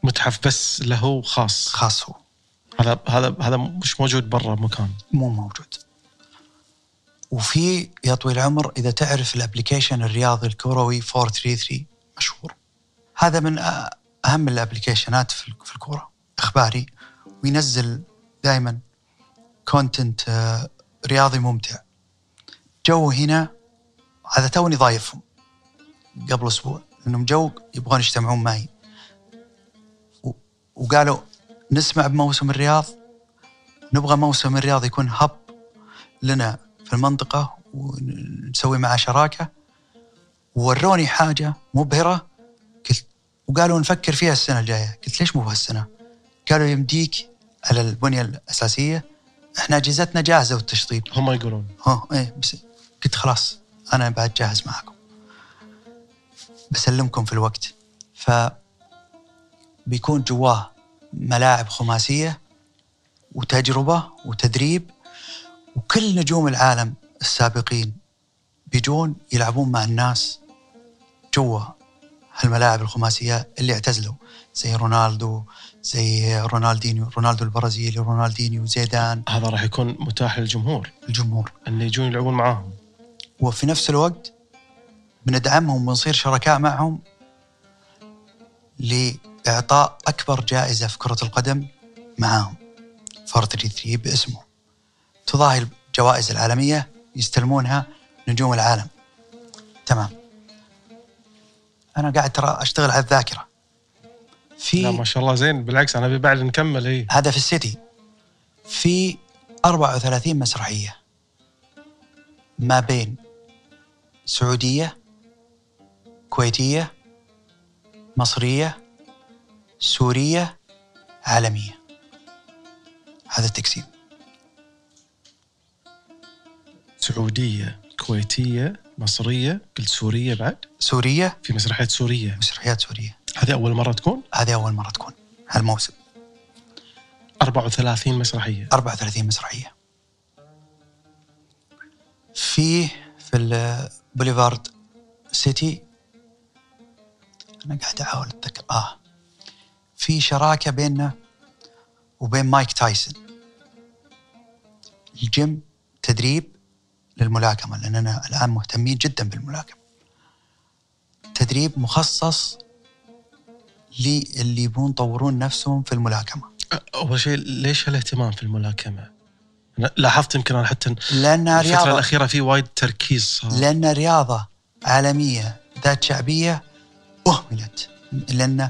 متحف بس له خاص. خاص هو. هذا هذا هذا مش موجود برا مكان مو موجود. وفي يا طويل العمر إذا تعرف ال application الرياضي الكروي 433 مشهور. هذا من أهم ال application ات في ال- في الكورة إخباري وينزل دائما content رياضي ممتع. جو هنا هذا توني ضايفهم قبل أسبوع انهم جو يبغون يجتمعون معي. وقالوا نسمع بموسم الرياض. نبغى موسم الرياض يكون هب لنا في المنطقة ونسوي معاه شراكة. ووروني حاجة مبهرة. قلت وقالوا نفكر فيها السنة الجاية. قلت ليش مو بهالسنة قالوا يمديك على البنية الأساسية. إحنا أجهزتنا جاهزة والتشطيب. هم يقولون. ها إيه بس قلت خلاص أنا بعد جاهز معكم بسلمكم في الوقت. ف بيكون جواه ملاعب خماسية وتجربة وتدريب وكل نجوم العالم السابقين بيجون يلعبون مع الناس جوا هالملاعب الخماسية اللي اعتزلوا. زي رونالدو زي رونالدينيو رونالدو البرازيلي رونالدينيو زيدان. هذا راح يكون متاح للجمهور. الجمهور. أن يجون يلعبون معاهم. وفي نفس الوقت بندعمهم ونصير شركاء معهم لإعطاء أكبر جائزة في كرة القدم معاهم. 433 باسمه. تضاهي الجوائز العالمية يستلمونها نجوم العالم. تمام. أنا قاعد ترى أشتغل على الذاكرة. لا في ما شاء الله زين بالعكس ابي بعد نكمل إي. هذا في السيتي. في 34 مسرحية ما بين سعودية كويتية مصرية سورية عالمية. هذا التقسيم سعودية كويتية مصرية قلت سورية بعد؟ سورية. في مسرحية سورية. مسرحيات سورية. هذه أول مرة تكون؟ هذه أول مرة تكون. هالموسم. 34 مسرحية. 34 مسرحية. في في البوليفارد سيتي أنا قاعد أحاول أتذكر. آه. في شراكة بيننا وبين مايك تايسون. الجيم تدريب للملاكمة لأننا الآن مهتمين جدا بالملاكمة. تدريب مخصص للي يبون يطورون نفسهم في الملاكمة. أول شيء ليش هالاهتمام في الملاكمة؟ لاحظت يمكن أنا حتى لأنها الفترة رياضة الأخيرة في وايد تركيز صار. لأن رياضة عالمية ذات شعبية أهملت لأن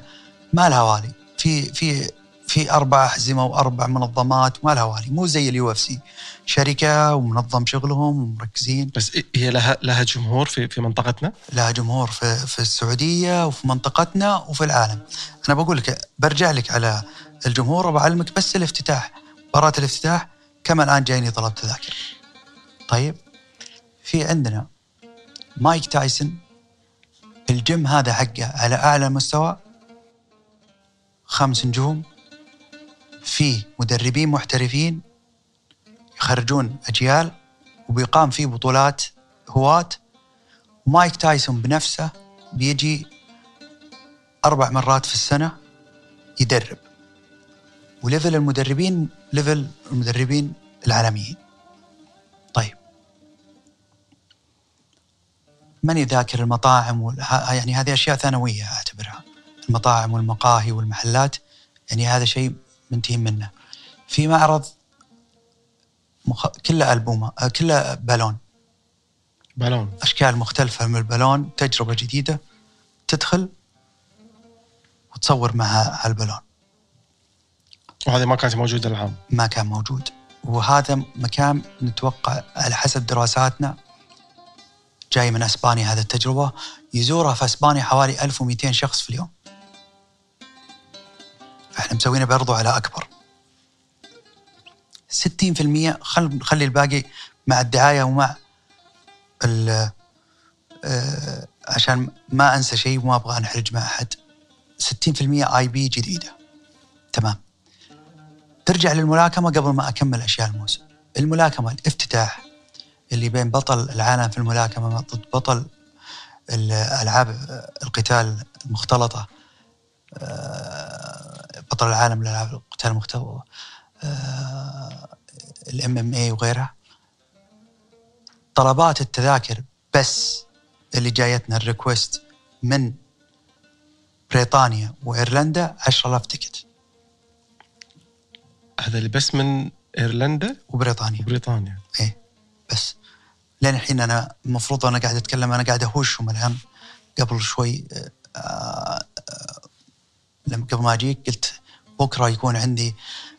ما لها والي. في في في أربع أحزمة وأربع منظمات ما لها والي مو زي ال UFC شركة ومنظم شغلهم ومركزين. بس هي لها لها جمهور في في منطقتنا؟ لها جمهور في في السعودية وفي منطقتنا وفي العالم. أنا بقول لك برجع لك على الجمهور وبعلمك بس الافتتاح. مباراة الافتتاح كما الآن جايني طلب تذاكر. طيب في عندنا مايك تايسون. الجيم هذا حقه على أعلى مستوى. خمس نجوم فيه مدربين محترفين يخرجون أجيال وبيقام فيه بطولات هواة. مايك تايسون بنفسه بيجي أربع مرات في السنة يدرب. و level المدربين level المدربين العالميين. طيب. من يذاكر المطاعم يعني هذه أشياء ثانوية أعتبرها. المطاعم والمقاهي والمحلات يعني هذا شيء منتهي منه. في معرض مخ... كله ألبومة آه، كله بالون. بالون. أشكال مختلفة من البالون تجربة جديدة تدخل وتصور مع البالون وهذه ما كانت موجودة العام ما كان موجود. وهذا مكان نتوقع على حسب دراساتنا جاي من أسبانيا هذه التجربة. يزورها في أسبانيا حوالي 1200 شخص في اليوم. فاحنا مسوينه برضو على أكبر. 60% خل خلي الباقي مع الدعاية ومع ال آه، عشان ما أنسى شيء وما أبغى أنحرج مع أحد. 60% آي بي جديدة. تمام. ترجع للملاكمة قبل ما أكمل أشياء الموسم. الملاكمة الافتتاح اللي بين بطل العالم في الملاكمة ضد بطل الالعاب القتال المختلطة بطل العالم للألعاب القتال المختلطه الام إم اي وغيرها. طلبات التذاكر بس اللي جايتنا الريكوست من بريطانيا وإيرلندا 10000 تكت هذا اللي بس من إيرلندا؟ وبريطانيا. وبريطانيا. إيه بس. لين الحين أنا المفروض أنا قاعد أتكلم أنا قاعد أهوشهم الآن قبل شوي آه، آه، لما قبل ما أجيك قلت بكرة يكون عندي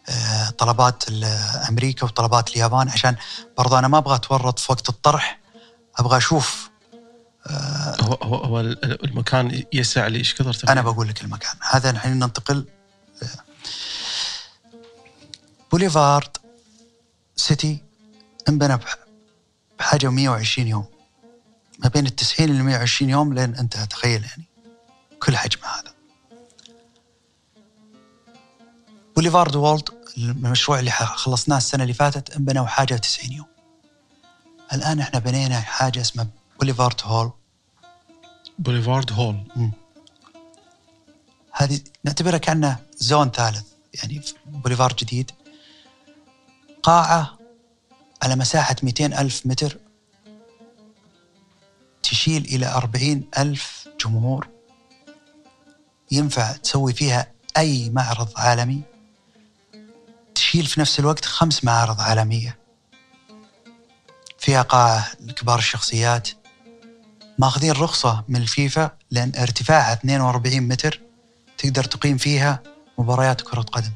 آه، طلبات ال- أمريكا وطلبات اليابان عشان برضه أنا ما أبغى أتورط في وقت الطرح أبغى أشوف هو هو, هو ال- المكان يسع لي. إيش كثر أنا؟ بقول لك المكان. هذا الحين ننتقل بوليفارد سيتي انبنى بح- بحاجة 120 يوم. ما بين التسعين ل 120 يوم لين انتهى تخيل يعني كل حجم هذا. Boulevard World المشروع اللي خلصناه السنة اللي فاتت انبنى وحاجه 90 يوم. الآن إحنا بنينا حاجة اسمها Boulevard Hall. Boulevard Hall. هذه نعتبرها كأنه zone ثالث يعني في بوليفار جديد. قاعة على مساحة 200 ألف متر. تشيل إلى 40 ألف جمهور. ينفع تسوي فيها أي معرض عالمي. تشيل في نفس الوقت خمس معارض عالمية. فيها قاعه لكبار الشخصيات. ماخذين رخصة من الفيفا لأن ارتفاعها 42 متر تقدر تقيم فيها مباريات كرة قدم.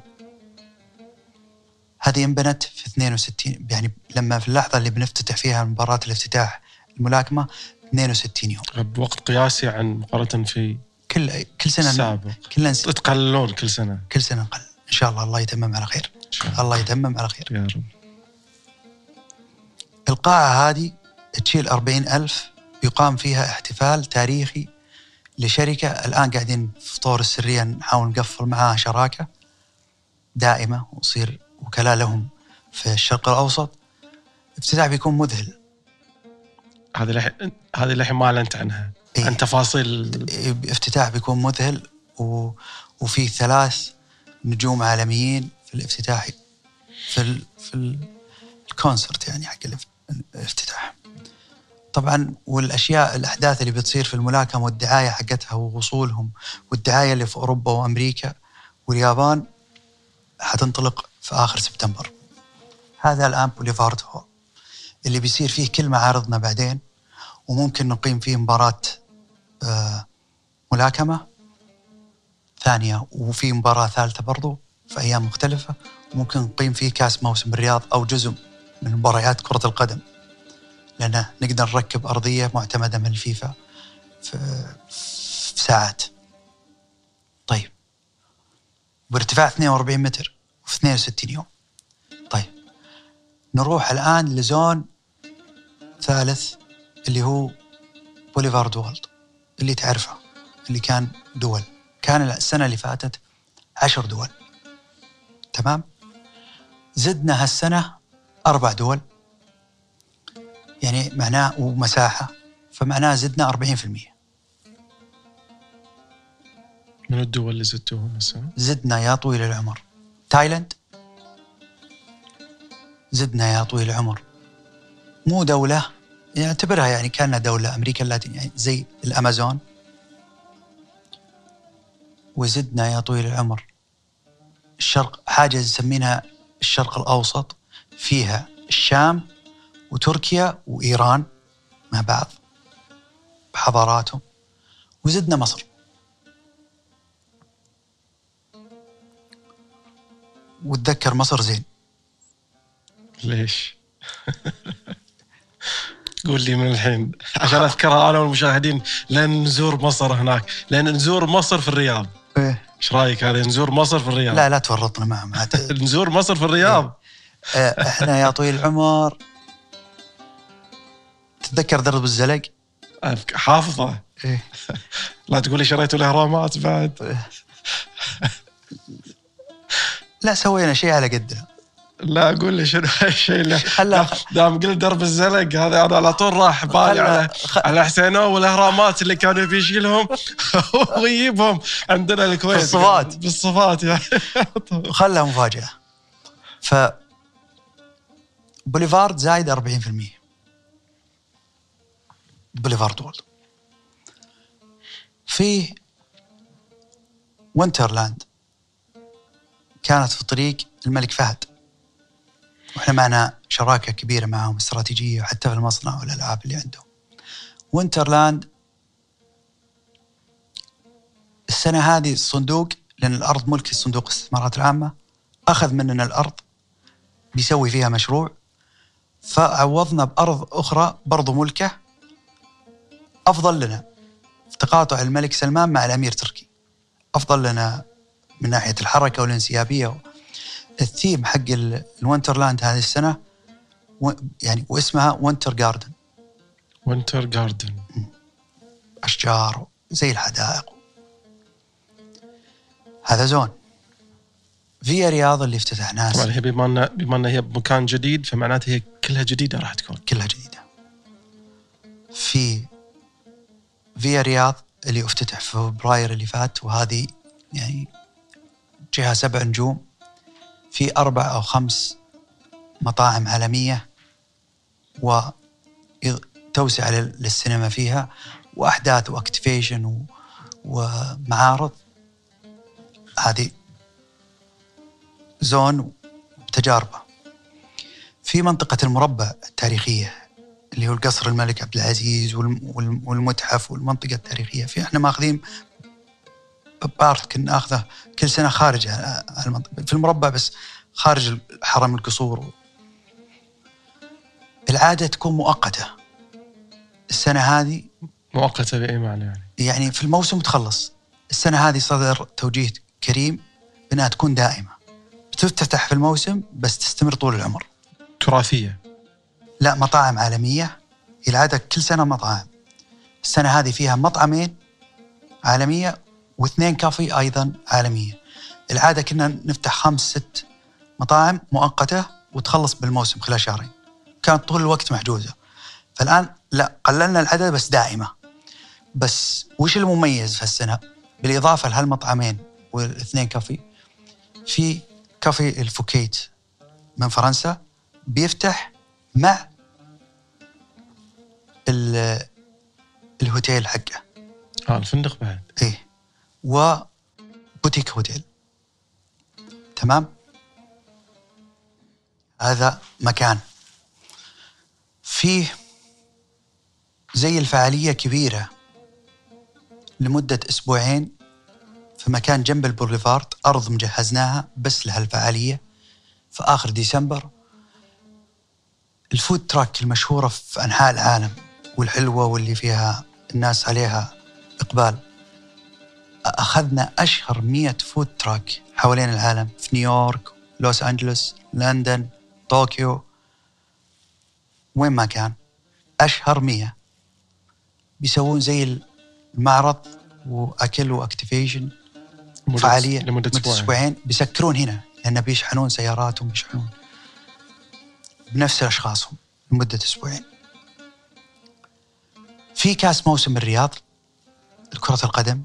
هذه انبنت في 62 يعني لما في اللحظة اللي بنفتتح فيها مباراة الافتتاح الملاكمة 62 يوم. بوقت قياسي عن مقارنه في كل كل سنة السابق. كل تقللون كل سنة. كل سنة نقل. إن شاء الله الله يتمم على خير. إن الله. يتمم على خير. يا رب. القاعة هذه تشيل أربعين ألف يقام فيها احتفال تاريخي لشركة الآن قاعدين في طور السرية نحاول نقفل معاها شراكة دائمة ونصير وكلاء لهم في الشرق الأوسط. افتتاح بيكون مذهل. هذه الحين هذه الحين ما أعلنت عنها. إيه. عن تفاصيل. افتتاح بيكون مذهل و... وفي ثلاث نجوم عالميين في الافتتاح في ال... في ال... الكونسرت يعني حق الاف- الافتتاح. طبعا والأشياء الأحداث اللي بتصير في الملاكمة والدعاية حقتها ووصولهم والدعاية اللي في أوروبا وأمريكا واليابان حتنطلق في آخر سبتمبر. هذا الآن بوليفارد هول. اللي بيصير فيه كل معارضنا بعدين وممكن نقيم فيه مباراة آه، ملاكمة ثانية وفي مباراة ثالثة برضو في أيام مختلفة ممكن نقيم فيه كأس موسم الرياض أو جزء من مباريات كرة القدم لأن نقدر نركب أرضية معتمدة من الفيفا في, في ساعات. طيب. بارتفاع 42 متر وفي 62 يوم. طيب. نروح الآن لزون ثالث اللي هو بوليفارد وولد اللي تعرفه اللي كان دول. كان السنة اللي فاتت عشر دول. تمام؟ زدنا هالسنة أربع دول. يعني معناه ومساحة. فمعناه زدنا 40% من الدول اللي زدتوهم هسه؟ زدنا يا طويل العمر. تايلاند؟ زدنا يا طويل العمر. مو دولة يعتبرها يعني كأنها دولة أمريكا اللاتينية يعني زي الأمازون. وزدنا يا طويل العمر. الشرق حاجة نسمينها الشرق الأوسط فيها الشام وتركيا وإيران مع بعض بحضاراتهم وزدنا مصر وتذكر مصر زين ليش؟ قول لي من الحين عشان أذكرها أنا والمشاهدين لين نزور مصر هناك لين نزور مصر في الرياض إيه. إيش رأيك هذا نزور مصر في الرياض. لا لا تورطنا معهم. <laughs> نزور مصر في الرياض. آه، إحنا يا طويل العمر. تتذكر درب الزلق؟ حافظه. إيه. <laughs> لا تقول لي شريتوا الاهرامات بعد. لا سوينا شيء على قدنا لا قول لي شنو الشيء اللي دام قلت درب الزلق هذا أنا على طول راح بالي على على حسينو والأهرامات اللي كانوا بيشيلهم. <laughs> ويجيبهم عندنا الكويت. في الصفات. بالصفات يعني وخلها مفاجأة. ف بوليفارد زايد 40% Boulevard World في Winterland كانت في طريق الملك فهد. وإحنا معنا شراكة كبيرة معهم استراتيجية وحتى في المصنع والألعاب اللي عندهم. Winterland السنة هذه الصندوق لأن الأرض ملك صندوق الاستثمارات العامة أخذ مننا الأرض بيسوي فيها مشروع. فعوضنا بأرض أخرى برضو ملكة أفضل لنا تقاطع الملك سلمان مع الأمير تركي. أفضل لنا من ناحية الحركة والانسيابية الثيم حق ال- ال Winterland هذه السنة و- يعني واسمها Winter Garden Winter Garden أشجار زي الحدائق. هذا zone. Via Riyadh اللي افتتحناها طبعا هي بما بما هي بمكان جديد فمعناته هي كلها جديدة راح تكون. كلها جديدة. في Via Riyadh اللي افتتح في فبراير اللي فات وهذه يعني جهة سبع نجوم. في أربع أو خمس مطاعم عالمية وتوسعة لل- للسينما فيها وأحداث و activation ومعارض. هذه zone بتجاربه في منطقة المربع التاريخية اللي هو القصر الملك عبد العزيز والم- والم- والمتحف والمنطقة التاريخية في إحنا ماخذين بارت كنا ناخذه كل سنة خارج المنطقة. في المربع بس خارج حرم القصور. العادة تكون مؤقتة. السنة هذه مؤقتة بأي معنى يعني؟ يعني في الموسم تخلص. السنة هذه صدر توجيه كريم بأنها تكون دائمة. بتفتتح في الموسم بس تستمر طول العمر. تراثية؟ لا مطاعم عالمية. هي العادة كل سنة مطاعم السنة هذه فيها مطعمين عالمية واثنين كافي أيضا عالمية. العادة كنا نفتح خمس ست مطاعم مؤقتة وتخلص بالموسم خلال شهرين. كانت طول الوقت محجوزة. فالآن لا قللنا العدد بس دائمة. بس وش المميز في السنة بالإضافة لهالمطعمين والاثنين كافي في cafe ال Fouquet's من فرنسا بيفتح مع ال- الhotel حقه. آه الفندق بعد. إيه. و boutique hotel تمام؟ هذا مكان. فيه زي الفعالية كبيرة لمدة أسبوعين في مكان جنب البوليفارد أرض مجهزناها بس لهالفعالية في آخر ديسمبر. ال food truck المشهورة في أنحاء العالم والحلوة واللي فيها الناس عليها إقبال. أخذنا أشهر مية food truck حوالين العالم. في نيويورك لوس أنجلوس لندن طوكيو. وين ما كان. أشهر مية. بيسوون زي المعرض وأكل و activation. لمدة- فعالية لمدة أسبوعين. أسبوعين. بيسكرون هنا. لأن بيشحنون سياراتهم بيشحنون بنفس أشخاصهم. لمدة أسبوعين. في كاس موسم الرياض. لكرة القدم.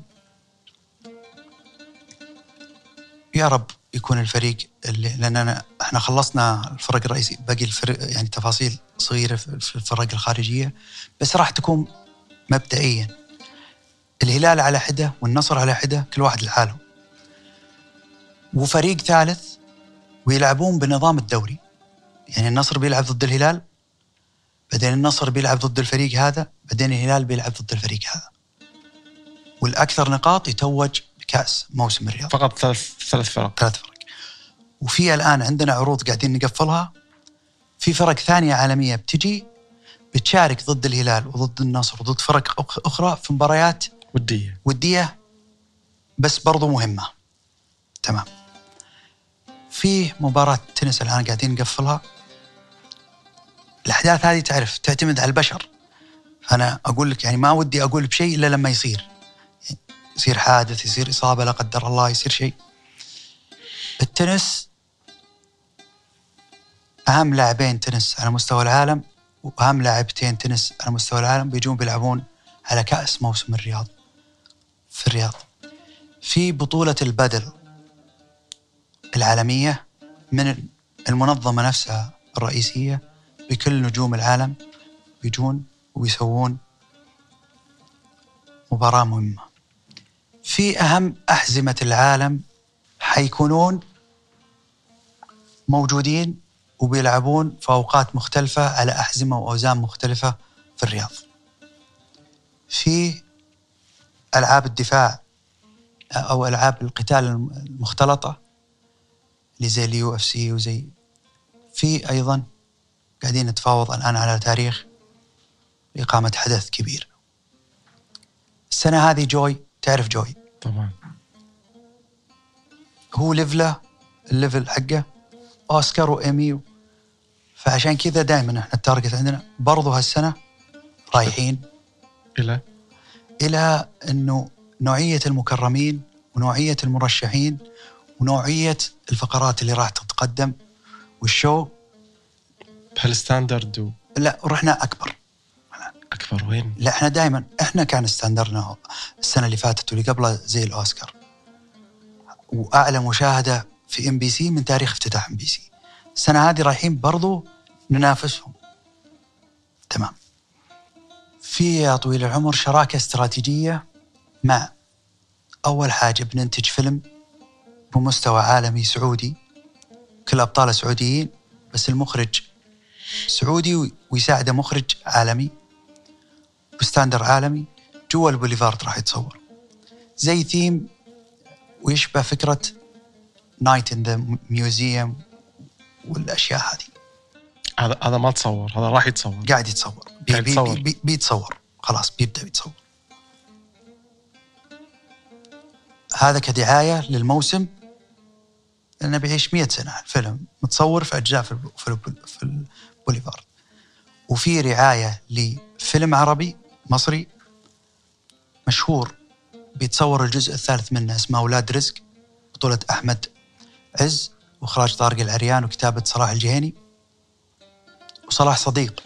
يا رب يكون الفريق اللي لأننا إحنا خلصنا الفرق الرئيسي باقي الفرق يعني تفاصيل صغيرة في الفرق الخارجية بس راح تكون مبدئيا. الهلال على حدة والنصر على حدة كل واحد لحاله. وفريق ثالث ويلعبون بنظام الدوري. يعني النصر بيلعب ضد الهلال بعدين النصر بيلعب ضد الفريق هذا بعدين الهلال بيلعب ضد الفريق هذا. والأكثر نقاط يتوج بكأس موسم الرياض. فقط ثلاث ثلاث فرق. ثلاث فرق. وفي الآن عندنا عروض قاعدين نقفلها. في فرق ثانية عالمية بتجي بتشارك ضد الهلال وضد النصر وضد فرق أخرى في مباريات ودية. ودية بس برضو مهمة. تمام. في مباراة تنس الآن قاعدين نقفلها. الأحداث هذه تعرف تعتمد على البشر. أنا أقول لك يعني ما ودي أقول بشيء إلا لما يصير. يصير حادث يصير إصابة لا قدر الله يصير شيء. التنس أهم لاعبين تنس على مستوى العالم وأهم لاعبتين تنس على مستوى العالم بيجون بيلعبون على كأس موسم الرياض في الرياض. في بطولة البدل العالمية من المنظمة نفسها الرئيسية بكل نجوم العالم بيجون ويسوون مباراة مهمة. في أهم أحزمة العالم حيكونون موجودين وبيلعبون في أوقات مختلفة على أحزمة وأوزان مختلفة في الرياض. في ألعاب الدفاع أو ألعاب القتال المختلطة اللي زي ال UFC وزي في أيضا قاعدين نتفاوض الآن على تاريخ لإقامة حدث كبير. السنة هذه Joy تعرف Joy. طبعا. هو level ه ال level حقه أوسكار وايمي فعشان كذا دائما إحنا ال target عندنا. برضو هالسنة رايحين. إلى؟ إلى إنه نوعية المكرمين ونوعية المرشحين ونوعية الفقرات اللي راح تتقدم. وال show؟ بهال standard لا رحنا أكبر. أكبر وين؟ لا إحنا دائما إحنا كان standard نا السنة اللي فاتت واللي قبلها زي الأوسكار. وأعلى مشاهدة في MBC من تاريخ افتتاح MBC السنة هذه رايحين برضو ننافسهم. تمام. في يا طويل العمر شراكة استراتيجية مع أول حاجة بننتج فيلم بمستوى عالمي سعودي. كل أبطاله سعوديين بس المخرج سعودي ويساعده مخرج عالمي. ب standard عالمي جوا البوليفارد راح يتصور. زي ثيم ويشبه فكرة Night in the Museum والأشياء هذه. هذا هذا ما تصور هذا راح يتصور. قاعد يتصور. بي قاعد بي يتصور. بي بي بيتصور. خلاص بيبدأ بيتصور هذا كدعاية للموسم. لأنه بيعيش 100 سنة الفيلم. متصور في أجزاء في الب- في الب- في البوليفارد. وفي رعاية لفيلم عربي مصري مشهور بيتصور الجزء الثالث منه اسمه أولاد رزق بطولة أحمد عز وإخراج طارق العريان وكتابة صلاح الجهيني وصلاح صديق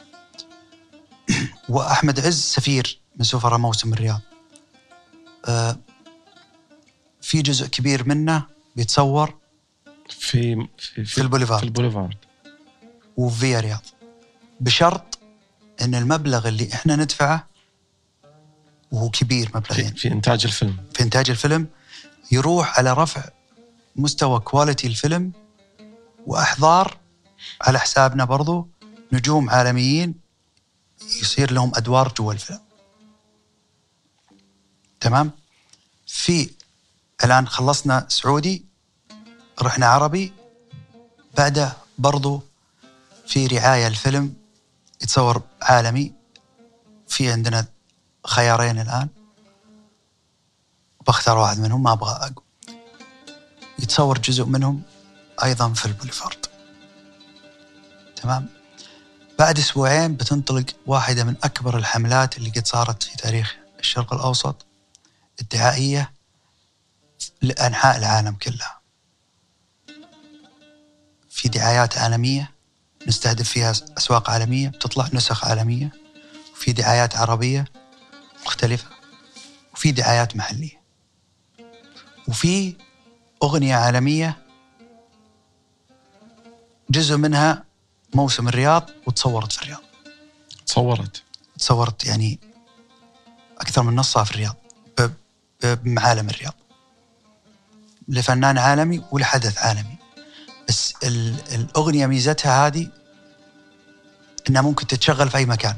<clears throat> وأحمد عز سفير من سفراء موسم الرياض. آه، في جزء كبير منه بيتصور في في في البوليفارد. في البوليفارد وفي رياض بشرط إن المبلغ اللي إحنا ندفعه وهو كبير في, مبلغين في إنتاج الفيلم في إنتاج الفيلم يروح على رفع مستوى quality الفيلم وأحضار على حسابنا برضو نجوم عالميين يصير لهم أدوار جوا الفيلم. تمام؟ في الآن خلصنا سعودي رحنا عربي بعده برضو في رعاية الفيلم يتصور عالمي في عندنا خيارين الآن. بختار واحد منهم ما أبغى أقول. يتصور جزء منهم أيضا في البوليفارد. تمام؟ بعد أسبوعين بتنطلق واحدة من أكبر الحملات اللي قد صارت في تاريخ الشرق الأوسط الدعائية لأنحاء العالم كلها. في دعايات عالمية نستهدف فيها أسواق عالمية بتطلع نسخ عالمية. وفي دعايات عربية مختلفة. وفي دعايات محلية. وفي أغنية عالمية جزء منها موسم الرياض وتصورت في الرياض. تصورت؟ تصورت يعني أكثر من نصها في الرياض بمعالم الرياض. لفنان عالمي ولحدث عالمي. بس ال- الأغنية ميزتها هذه إنها ممكن تتشغل في أي مكان.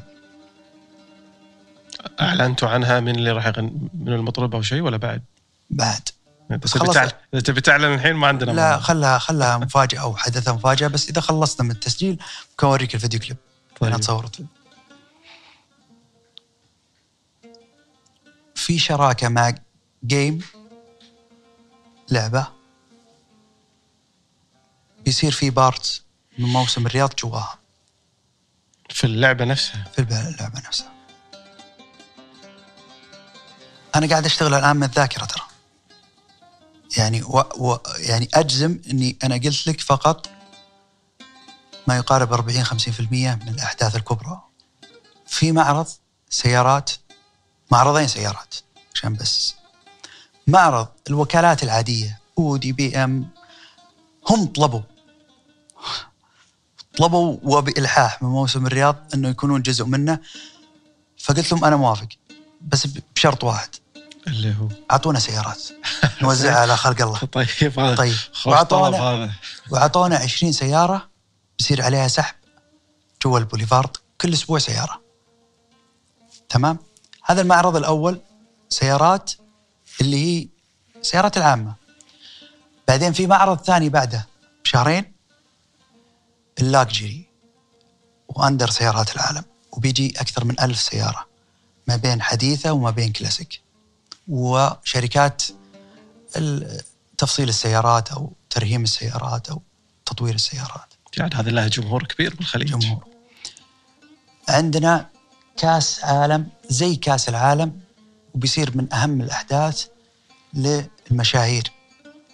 اعلنتوا عنها من اللي راح يغني من المطرب أو شيء ولا بعد؟ بعد. بس إذا تبي تعلن الحين ما عندنا لا. خلها خلها مفاجأة أو حدثها مفاجأة بس إذا خلصنا من التسجيل ممكن أوريك الفيديو كليب. طيب. تصورت في شراكة مع game لعبة. بيصير في part من موسم الرياض جواها. في اللعبة نفسها؟ في اللعبة نفسها. أنا قاعد أشتغل الآن من الذاكرة ترى. يعني و... و... يعني أجزم إني أنا قلت لك فقط ما يقارب 40 50% من الأحداث الكبرى. في معرض سيارات معرضين سيارات عشان بس. معرض الوكالات العادية أودي بي إم هم طلبوا. طلبوا وبإلحاح من موسم الرياض إنه يكونون جزء منه. فقلت لهم أنا موافق. بس بشرط واحد. اللي هو؟ أعطونا سيارات. نوزعها <laughs> على خلق الله. طيب هذا طيب. هذا. وأعطونا 20 سيارة بيصير عليها سحب جوا البوليفارد كل أسبوع سيارة. تمام؟ هذا المعرض الأول سيارات اللي هي سيارات العامة. بعدين في معرض ثاني بعده بشهرين ال luxury وأندر سيارات العالم وبيجي أكثر من ألف سيارة. ما بين حديثة وما بين كلاسيك. وشركات تفصيل السيارات أو ترهيم السيارات أو تطوير السيارات. يعني هذا له جمهور كبير بالخليج جمهور. عندنا كاس عالم زي كاس العالم وبيصير من أهم الأحداث للمشاهير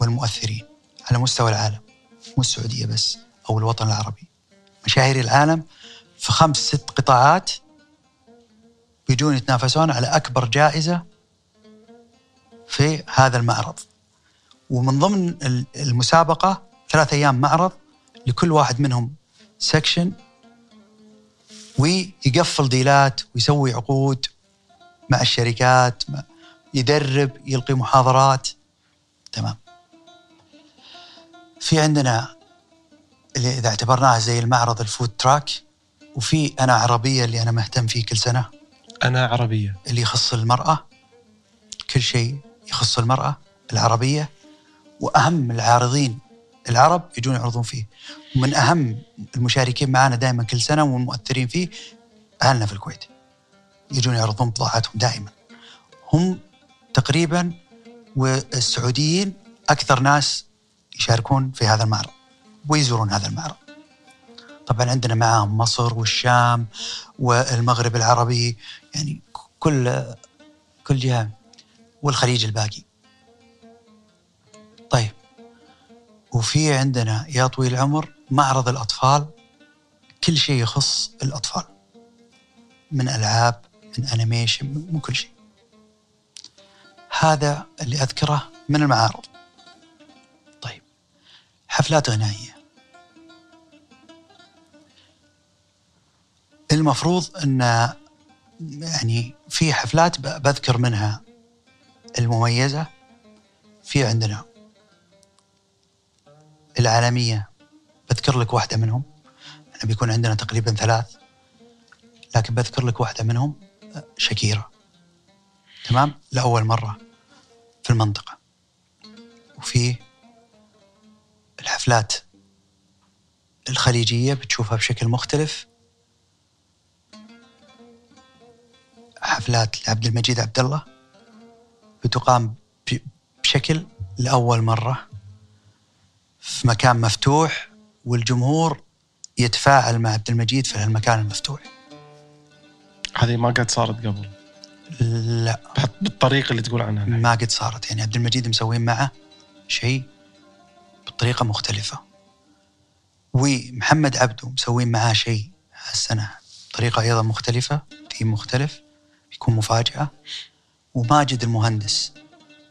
والمؤثرين على مستوى العالم مو السعودية بس أو الوطن العربي. مشاهير العالم في خمس ست قطاعات بيجون يتنافسون على أكبر جائزة في هذا المعرض. ومن ضمن ال- المسابقة ثلاث أيام معرض لكل واحد منهم سكشن ويقفل ديلات ويسوي عقود مع الشركات يدرب يلقي محاضرات. تمام. في عندنا اللي إذا اعتبرناها زي المعرض الفود تراك وفي أنا عربية اللي أنا مهتم فيه كل سنة. أنا عربية. اللي يخص المرأة كل شيء يخص المرأة العربية وأهم العارضين العرب يجون يعرضون فيه. ومن أهم المشاركين معنا دائما كل سنة والمؤثرين فيه أهلنا في الكويت. يجون يعرضون بضاعتهم دائما. هم تقريبا والسعوديين أكثر ناس يشاركون في هذا المعرض ويزورون هذا المعرض. طبعا عندنا معاهم مصر والشام والمغرب العربي يعني كل كل جهة والخليج الباقي. طيب وفي عندنا يا طويل العمر معرض الأطفال كل شيء يخص الأطفال من ألعاب من أنيميشن من كل شيء. هذا اللي أذكره من المعارض. طيب حفلات غنائية. المفروض أن يعني في حفلات بذكر منها المميزة في عندنا. العالمية بذكر لك واحدة منهم. إحنا بيكون عندنا تقريبا ثلاث. لكن بذكر لك واحدة منهم شكيرة تمام؟ لأول مرة في المنطقة. وفي الحفلات الخليجية بتشوفها بشكل مختلف. حفلات لعبد المجيد عبد الله بتقام بشكل لأول مرة في مكان مفتوح والجمهور يتفاعل مع عبد المجيد في المكان المفتوح. هذه ما قد صارت قبل؟ لا. بالطريقة اللي تقول عنها. ما قد صارت. يعني عبد المجيد مسوين معه شيء بطريقة مختلفة. ومحمد عبده مسوين معاه شيء هالسنة بطريقة أيضا مختلفة ثيم مختلف. يكون مفاجأة وماجد المهندس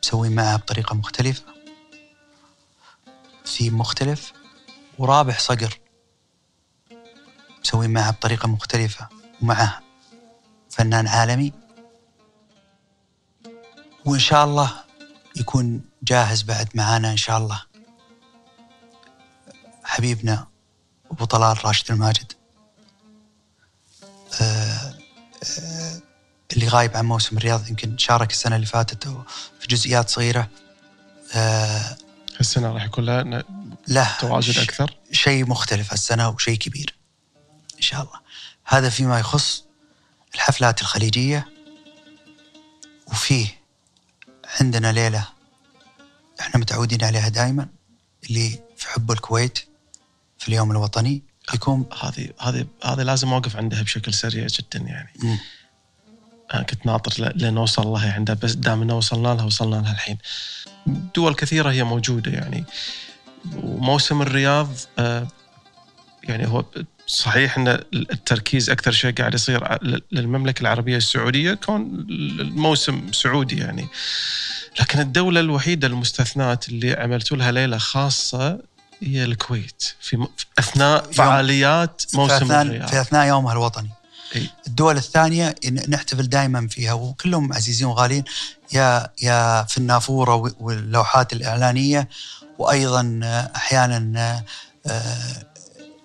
مسوين معاه بطريقة مختلفة. ثيم مختلف ورابح صقر مسوين معها بطريقة مختلفة ومعه فنان عالمي. وإن شاء الله يكون جاهز بعد معانا إن شاء الله. حبيبنا أبو طلال راشد الماجد. آه، آه، اللي غايب عن موسم الرياض يمكن شارك السنة اللي فاتت في جزئيات صغيرة. آه، السنة راح يكون لها له تواجد أكثر؟ شيء مختلف السنة وشيء كبير إن شاء الله. هذا فيما يخص الحفلات الخليجية وفيه عندنا ليلة إحنا متعودين عليها دائما اللي في حب الكويت في اليوم الوطني يكون هذه هذه هذه لازم أوقف عندها بشكل سريع جدا يعني. م. أنا كنت ناطر لنوصل لها عندها بس دام إنه وصلنا لها وصلنا لها الحين. دول كثيرة هي موجودة يعني. وموسم الرياض آه، يعني هو صحيح إن التركيز أكثر شيء قاعد يصير للمملكة العربية السعودية كون الموسم سعودي يعني. لكن الدولة الوحيدة المستثنات اللي عملتوا لها ليلة خاصة هي الكويت. في أثناء فعاليات موسم في أثناء الرياض. في أثناء يومها الوطني. الدول الثانية نحتفل دائما فيها وكلهم عزيزين وغاليين يا يا في النافوره واللوحات الإعلانية وأيضا أحيانا آه،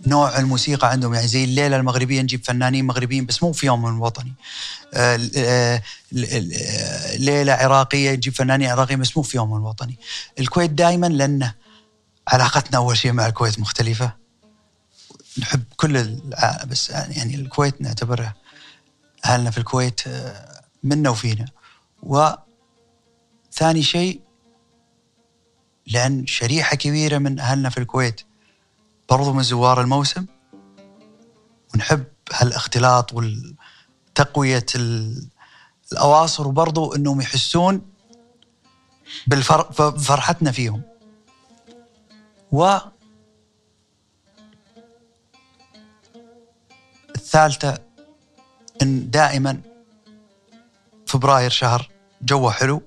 نوع الموسيقى عندهم. يعني زي الليلة المغربية نجيب فنانين مغربيين بس مو في يوم الوطني آه، آه، ليلة عراقية نجيب فنانين عراقيين بس مو في يوم الوطني الكويت دائما لأن علاقتنا أول شيء مع الكويت مختلفة. نحب كل بس يعني الكويت نعتبرها أهلنا في الكويت منا وفينا. وثاني شيء لأن شريحة كبيرة من أهلنا في الكويت برضو من زوار الموسم ونحب هالاختلاط والتقوية الأواصر وبرضو أنهم يحسون بفرحتنا فيهم. و الثالثة أن دائما فبراير شهر جوه حلو.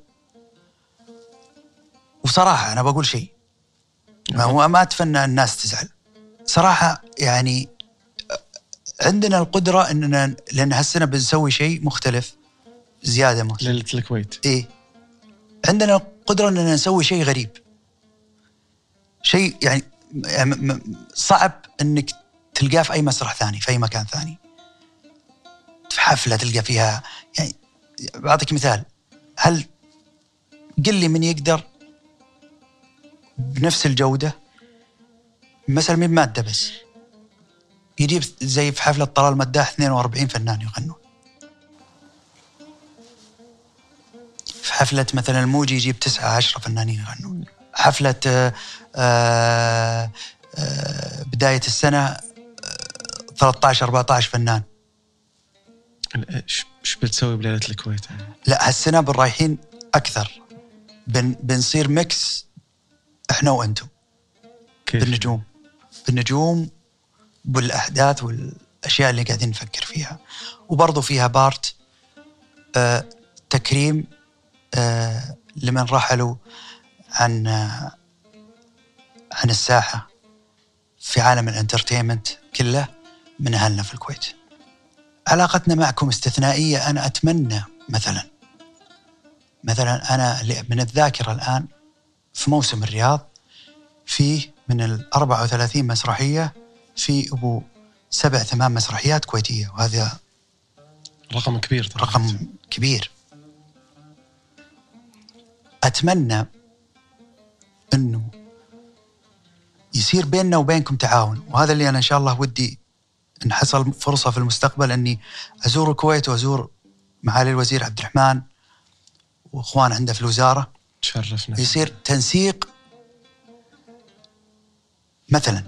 وصراحة أنا بقول شيء. ما هو ما أتفنى الناس تزعل. صراحة يعني عندنا القدرة إننا لأن هالسنة بنسوي شيء مختلف زيادة مختلف. ليلة الكويت. إيه. عندنا القدرة إننا نسوي شيء غريب. شيء يعني م- صعب إنك تلقاه في أي مسرح ثاني في أي مكان ثاني. في حفلة تلقى فيها يعني بعطيك مثال. هل قل لي من يقدر بنفس الجودة مثلا من مادة بس؟ يجيب زي في حفلة طلال مداح 42 فنان يغنون. في حفلة مثلا الموجي يجيب تسعة عشرة فنانين يغنون. حفلة آه، آه، آه، بداية السنة آه، 13 14 فنان. إيش إيش بتسوي بليلة الكويت؟ لا هالسنة بالرايحين أكثر. بن بنصير mix إحنا وأنتم كيف؟ بالنجوم. بالنجوم بالاحداث والأشياء اللي قاعدين نفكر فيها. وبرضو فيها part آه تكريم آه لمن رحلوا عن آه عن الساحة في عالم ال entertainment كله. من أهلنا في الكويت. علاقتنا معكم استثنائية أنا أتمنى مثلا. مثلا اللي من الذاكرة الآن في موسم الرياض فيه من ال 34 مسرحية في أبو سبع ثمان مسرحيات كويتية وهذا رقم كبير ترى رقم كبير. أتمنى إنه يصير بيننا وبينكم تعاون وهذا اللي أنا إن شاء الله ودي إن حصل فرصة في المستقبل أني أزور الكويت وأزور معالي الوزير عبد الرحمن وإخوان عنده في الوزارة. تشرفنا. يصير تنسيق مثلا.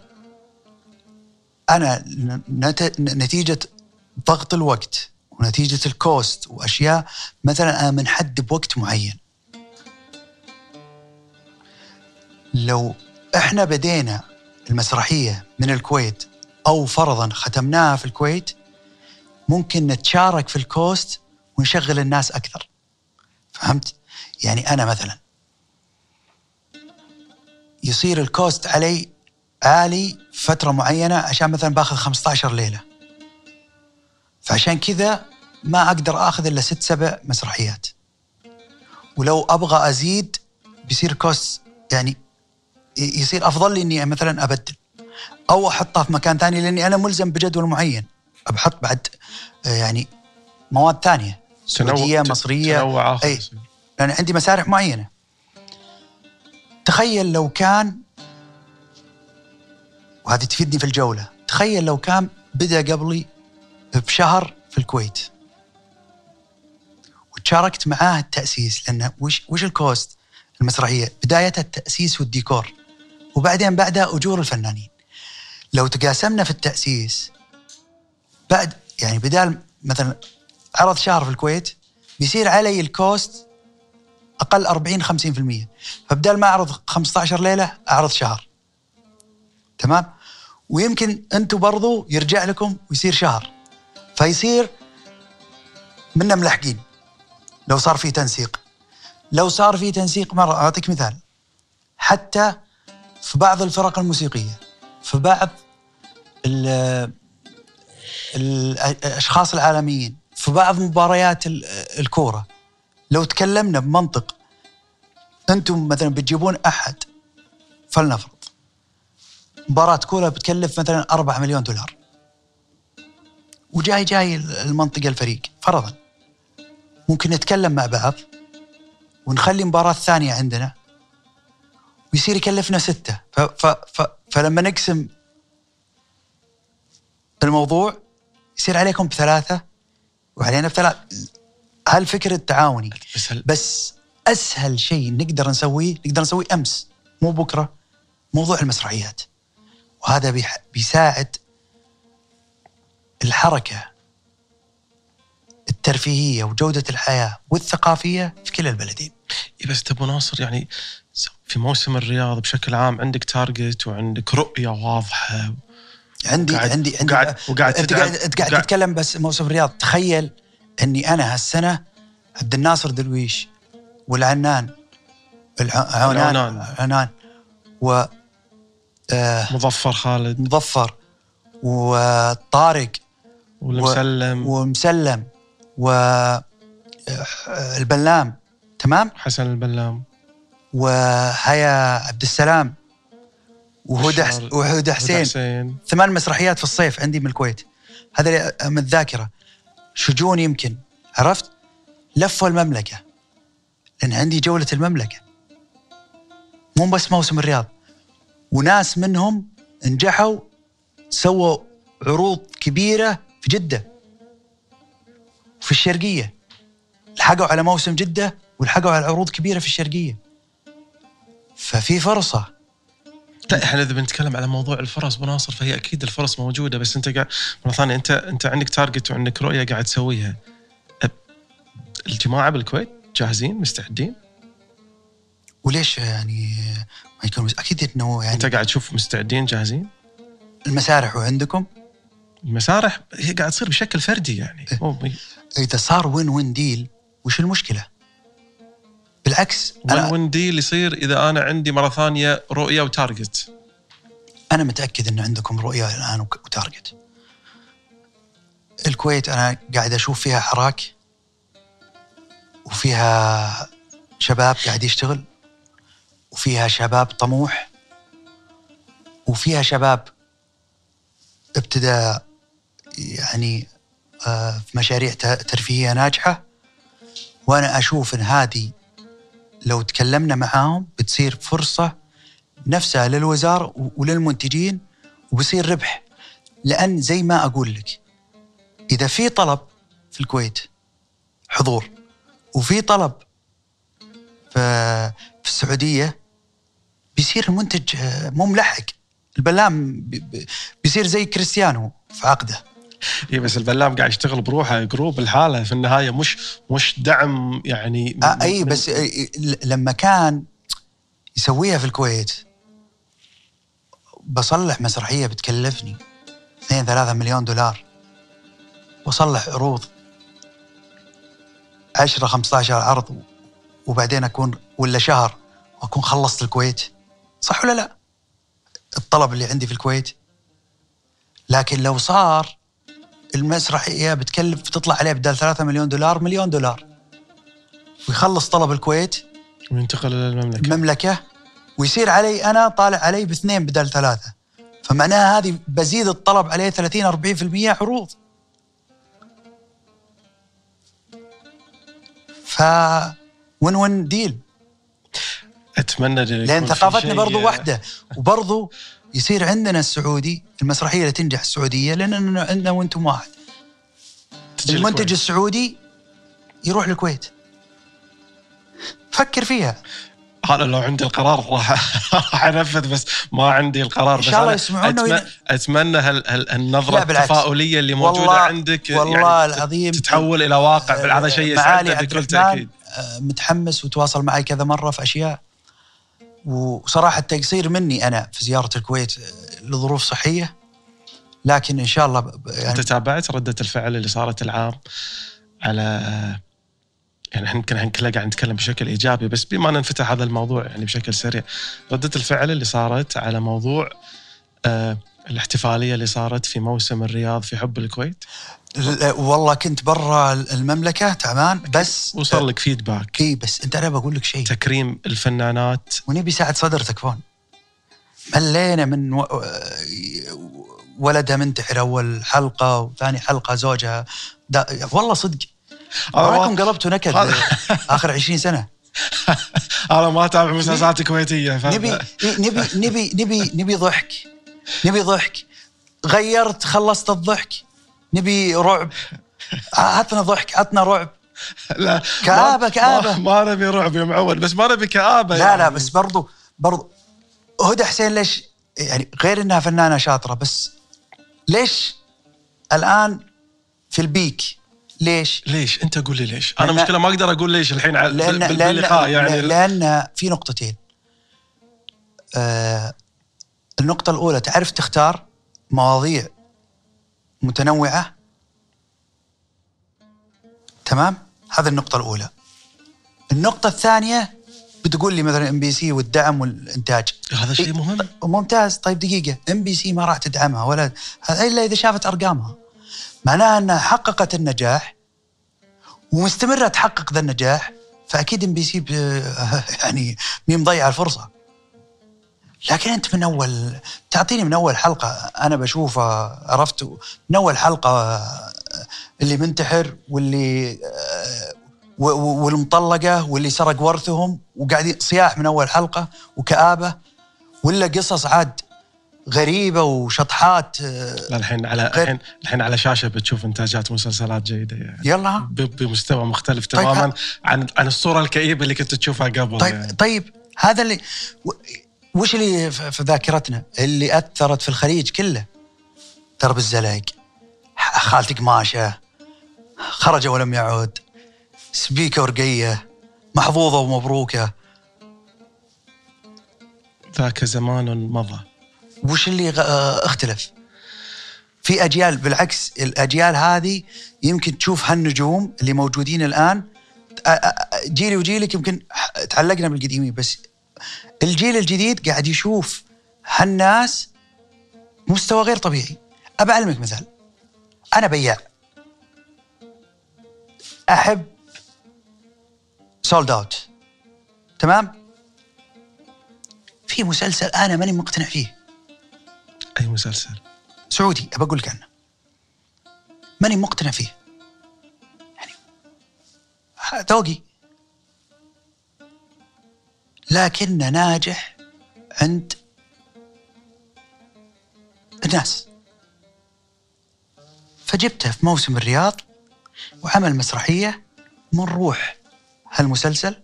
أنا نت- نتيجة ضغط الوقت ونتيجة الكوست وأشياء مثلا أنا منحد بوقت معين. لو إحنا بدينا المسرحية من الكويت أو فرضا ختمناها في الكويت ممكن نتشارك في ال cost ونشغل الناس أكثر. فهمت؟ يعني أنا مثلا. يصير ال cost علي عالي فترة معينة عشان مثلا باخذ 15 ليلة. فعشان كذا ما أقدر آخذ إلا ست سبع مسرحيات. ولو أبغى أزيد بيصير كوست يعني يصير أفضل لي إني مثلا أبدل. أو أحطها في مكان ثاني لأني أنا ملزم بجدول معين. بحط بعد آه، يعني مواد ثانية سعودية مصرية. تنوع أي. يصير. لأن عندي مسارح معينة. تخيل لو كان وهذه تفيدني في الجولة. تخيل لو كان بدأ قبلي بشهر في الكويت. وتشاركت معاه التأسيس لأن وش وش ال cost؟ المسرحية. بدايتها التأسيس والديكور. وبعدين بعدها أجور الفنانين. لو تقاسمنا في التأسيس بعد يعني بدال مثلا عرض شهر في الكويت بيصير علي ال cost أقل 40 50% فبدال ما أعرض 15 ليلة أعرض شهر. تمام؟ ويمكن أنتم برضو يرجع لكم ويصير شهر. فيصير منا ملحقين لو صار في تنسيق. لو صار في تنسيق مرة أعطيك مثال. حتى في بعض الفرق الموسيقية في بعض الأشخاص العالميين في بعض مباريات ال- الكورة. لو تكلمنا بمنطق أنتم مثلا بتجيبون أحد فلنفرض مباراة كورة بتكلف مثلا 4 مليون دولار. وجاي جاي المنطقة الفريق فرضا. ممكن نتكلم مع بعض ونخلي مباراة ثانية عندنا ويصير يكلفنا ستة. ف ف ف فلما نقسم الموضوع يصير عليكم بثلاثة وعلينا بثلاثة هالفكر التعاوني. بس هل بس أسهل شيء نقدر نسويه نقدر نسويه أمس مو بكرة موضوع المسرحيات. وهذا بيح- بيساعد الحركة الترفيهية وجودة الحياة والثقافية في كلا البلدين. إيه بس ابو ناصر يعني في موسم الرياض بشكل عام عندك تارجت وعندك رؤية واضحة عندي وقاعد- عندي عندي وقاعد- وقاعد أنت قاعد أنت قاعد تتكلم بس موسم الرياض. تخيل إني أنا هالسنة عبد الناصر درويش والعنان العنان العنان. عنان و آه مظفر خالد. مظفر وطارق والمسلم. ومسلم والبلام تمام؟ حسن البلام. وهيا عبد السلام. وهدى حس- وهدى هدى حسين. ثمان مسرحيات في الصيف عندي من الكويت. هذا من الذاكرة. شجون يمكن عرفت؟ لفوا المملكة. لأن عندي جولة المملكة. مو بس موسم الرياض. وناس منهم نجحوا سووا عروض كبيرة في جدة. في الشرقية. لحقوا على موسم جدة ولحقوا على عروض كبيرة في الشرقية. ففي فرصة. إحنا إذا بنتكلم على موضوع الفرص بناصر فهي أكيد الفرص موجودة بس أنت قاعد مرة ثانية انت أنت عندك تارجت وعندك رؤية قاعد تسويها. الجماعة بالكويت جاهزين مستعدين؟ وليش يعني ما يكون أكيد إنه يعني أنت قاعد تشوف مستعدين جاهزين؟ المسارح وعندكم المسارح هي قاعد تصير بشكل فردي يعني مو إذا صار وين وين ديل وش المشكلة؟ بالعكس win أنا win deal يصير إذا أنا عندي مرة ثانية رؤية و target. أنا متأكد ان عندكم رؤية الآن و target. الكويت أنا قاعد أشوف فيها حراك وفيها شباب قاعد يشتغل وفيها شباب طموح وفيها شباب ابتدى يعني آه، في مشاريع ت- ترفيهية ناجحة وأنا أشوف إن هذه لو تكلمنا معاهم بتصير فرصة نفسها للوزارة وللمنتجين وبصير ربح. لأن زي ما أقول لك إذا في طلب في الكويت حضور وفي طلب في السعودية بيصير المنتج آه، مو ملحق. البلام بي- بي- بيصير زي كريستيانو في عقده. اي بس البلام قاعد يشتغل بروحه group لحاله في النهاية مش مش دعم يعني آه اي بس ل- لما كان يسويها في الكويت بصلح مسرحية بتكلفني 2 3 مليون دولار. واصلح عروض 10 15 عرض وبعدين اكون ولا شهر واكون خلصت الكويت. صح ولا لا؟ الطلب اللي عندي في الكويت. لكن لو صار المسرحية بتكلف بتطلع عليه بدل 3 مليون دولار مليون دولار. ويخلص طلب الكويت. وينتقل إلى المملكة. المملكة. ويصير علي أنا طالع علي باثنين بدل ثلاثة. فمعناها هذه بزيد الطلب عليه 30 40% عروض ف وين وين ديل أتمنى لأن ثقافتنا برضو واحدة. وبرضو <laughs> يصير عندنا السعودي المسرحية اللي تنجح السعودية لأن عندنا وأنتم واحد. المنتج الكويت. السعودي يروح الكويت. فكر فيها. أنا لو عندي القرار راح أنفذ بس ما عندي القرار. إن بس شاء الله يسمعونا أتمنى, وين- أتمنى هال هال النظرة. التفاؤلية اللي موجودة والله- عندك والله يعني العظيم تتحول إلى واقع. هذا شيء يسعدنا بكل تأكيد. آه، متحمس وتواصل معي كذا مرة في أشياء. وصراحة التقصير مني أنا في زيارة الكويت آه، لظروف صحية. لكن إن شاء الله ب- انت يعني تابعت ردة الفعل اللي صارت العام على يعني إحنا يمكن كلنا قاعد نتكلم بشكل إيجابي بس بما أن انفتح هذا الموضوع يعني بشكل سريع ردة الفعل اللي صارت على موضوع آه الاحتفالية اللي صارت في موسم الرياض في حب الكويت؟ ل- والله كنت برا المملكة تعبان بس وصل لك فيدباك اي بس انت أنا بقول لك شيء. تكريم الفنانات. ونبي ساعد صدرتك فون ملينا من و... ولدها منتحر أول حلقة وثاني حلقة زوجها. دا... والله صدق. وراكم قلبتوا نكد آخر 20 سنة. <laughs> أنا ما اتابع مسلسلات كويتية. ف... نبي نبي نبي نبي نبي ضحك. نبي ضحك. غيرت خلصت الضحك. نبي رعب. عطنا ضحك عطنا رعب. <laughs> لا كآبة- ما- كآبة. ما, نبي رعب يا معود بس ما نبي كآبة لا يعني. لا بس برضو برضو. هدى حسين ليش يعني غير إنها فنانة شاطرة بس ليش الآن في البيك؟ ليش؟ ليش؟ أنت قول لي ليش. أنا لأن- مشكلة ما أقدر أقول ليش الحين بال- لأن باللقاء يعني. لأن, لأن في نقطتين. آه النقطة الأولى تعرف تختار مواضيع متنوعة؟ تمام؟ هذه النقطة الأولى. النقطة الثانية بتقول لي مثلا ام بي سي والدعم والإنتاج. هذا شيء إيه، مهم. ممتاز. طيب دقيقة. ام بي سي ما راح تدعمها ولا إلا إذا شافت أرقامها. معناها أنها حققت النجاح ومستمرة تحقق ذا النجاح فأكيد ام بي سي يعني مي مضيعه الفرصة. لكن أنت من اول تعطيني من أول حلقة أنا بشوفه عرفت؟ من أول حلقة اللي منتحر واللي و- والمطلقة واللي سرق ورثهم وقاعدين صياح من أول حلقة وكآبة ولا قصص عاد غريبة وشطحات آه، لا الحين على الحين الحين على شاشة بتشوف إنتاجات مسلسلات جيدة يعني. يلا. بمستوى مختلف طيب، تماما عن عن الصورة الكئيبة اللي كنت تشوفها قبل طيب يعني. طيب هذا اللي وش اللي في ذاكرتنا؟ اللي أثرت في الخليج كله. درب الزلق خالتي قماشه خرج ولم يعد. سبيكه ورقيه محظوظة ومبروكة. ذاك زمان مضى. وش اللي آه، اختلف؟ في أجيال بالعكس الأجيال هذه يمكن تشوف هالنجوم اللي موجودين الآن. جيلي وجيلك يمكن تعلقنا بالقديمين بس الجيل الجديد قاعد يشوف هالناس مستوى غير طبيعي. ابى أعلمك مثال. أنا بياع. أحب sold out تمام؟ في مسلسل أنا ماني مقتنع فيه. أي مسلسل؟ سعودي أبى أقول لك عنه. ماني مقتنع فيه. يعني ذوقي. لكنه ناجح عند الناس. فجبته في موسم الرياض وعمل مسرحية من روح هالمسلسل.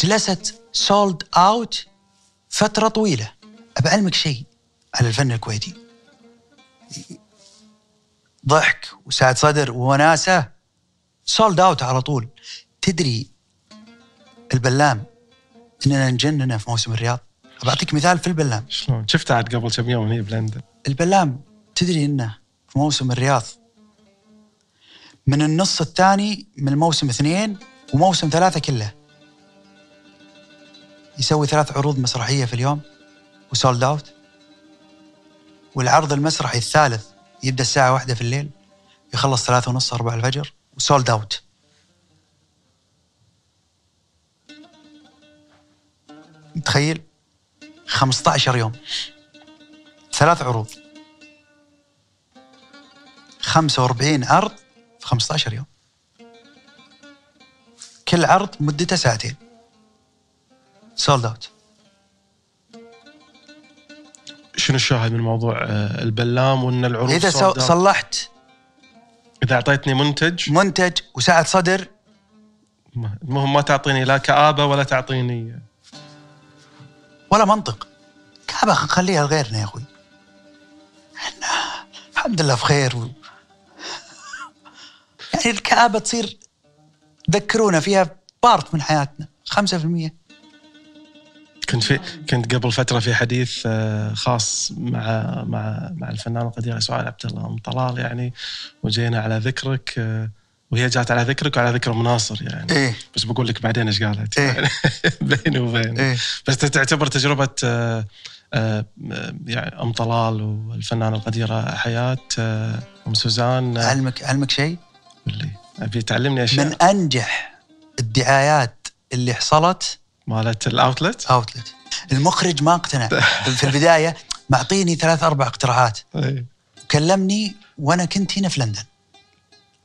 جلست sold out فترة طويلة. أبى أعلمك شيء على الفن الكويتي. ضحك وسعة صدر ووناسة sold out على طول. تدري البلام إننا نجننه في موسم الرياض. بعطيك مثال في البلام. شلون؟ شفتها عاد قبل كم يوم هي بلندن. البلام تدري إنه في موسم الرياض. من النص الثاني من الموسم اثنين وموسم ثلاثة كله. يسوي ثلاث عروض مسرحية في اليوم و sold out والعرض المسرحي الثالث يبدأ الساعة واحدة في الليل يخلص ثلاثة ونص أربعة الفجر و sold out متخيل 15 يوم. ثلاث عروض. 45 عرض في 15 يوم. كل عرض مدته ساعتين. sold out شنو الشاهد من موضوع آه، البلام وإن العروض إذا؟ صلحت. إذا أعطيتني منتج؟ منتج وسعه صدر. المهم ما تعطيني لا كآبة ولا تعطيني ولا منطق. كآبة خليها لغيرنا يا أخوي. إحنا الحمد لله بخير و... <laughs> يعني الكآبة تصير ذكرونا فيها part من حياتنا 5% كنت في كنت قبل فترة في حديث آه، خاص مع مع مع الفنان القدير سعاد عبد الله ام طلال يعني وجينا على ذكرك آه، وهي جات على ذكرك وعلى ذكر مناصر يعني. إيه. بس بقول لك بعدين إيش قالت؟ إيه. <laughs> بيني وبين إيه. بس تعتبر تجربة آه، آه، يعني أم طلال والفنانة القديرة حياة آه، أم سوزان علمك علمك شيء؟ اللي أبي تعلمني أشياء. من أنجح الدعايات اللي حصلت؟ مالت الأوتلت؟ أوتلت. المخرج ما اقتنع. <laughs> في البداية معطيني ثلاث أربع اقتراحات. إيه. كلمني وأنا كنت هنا في لندن.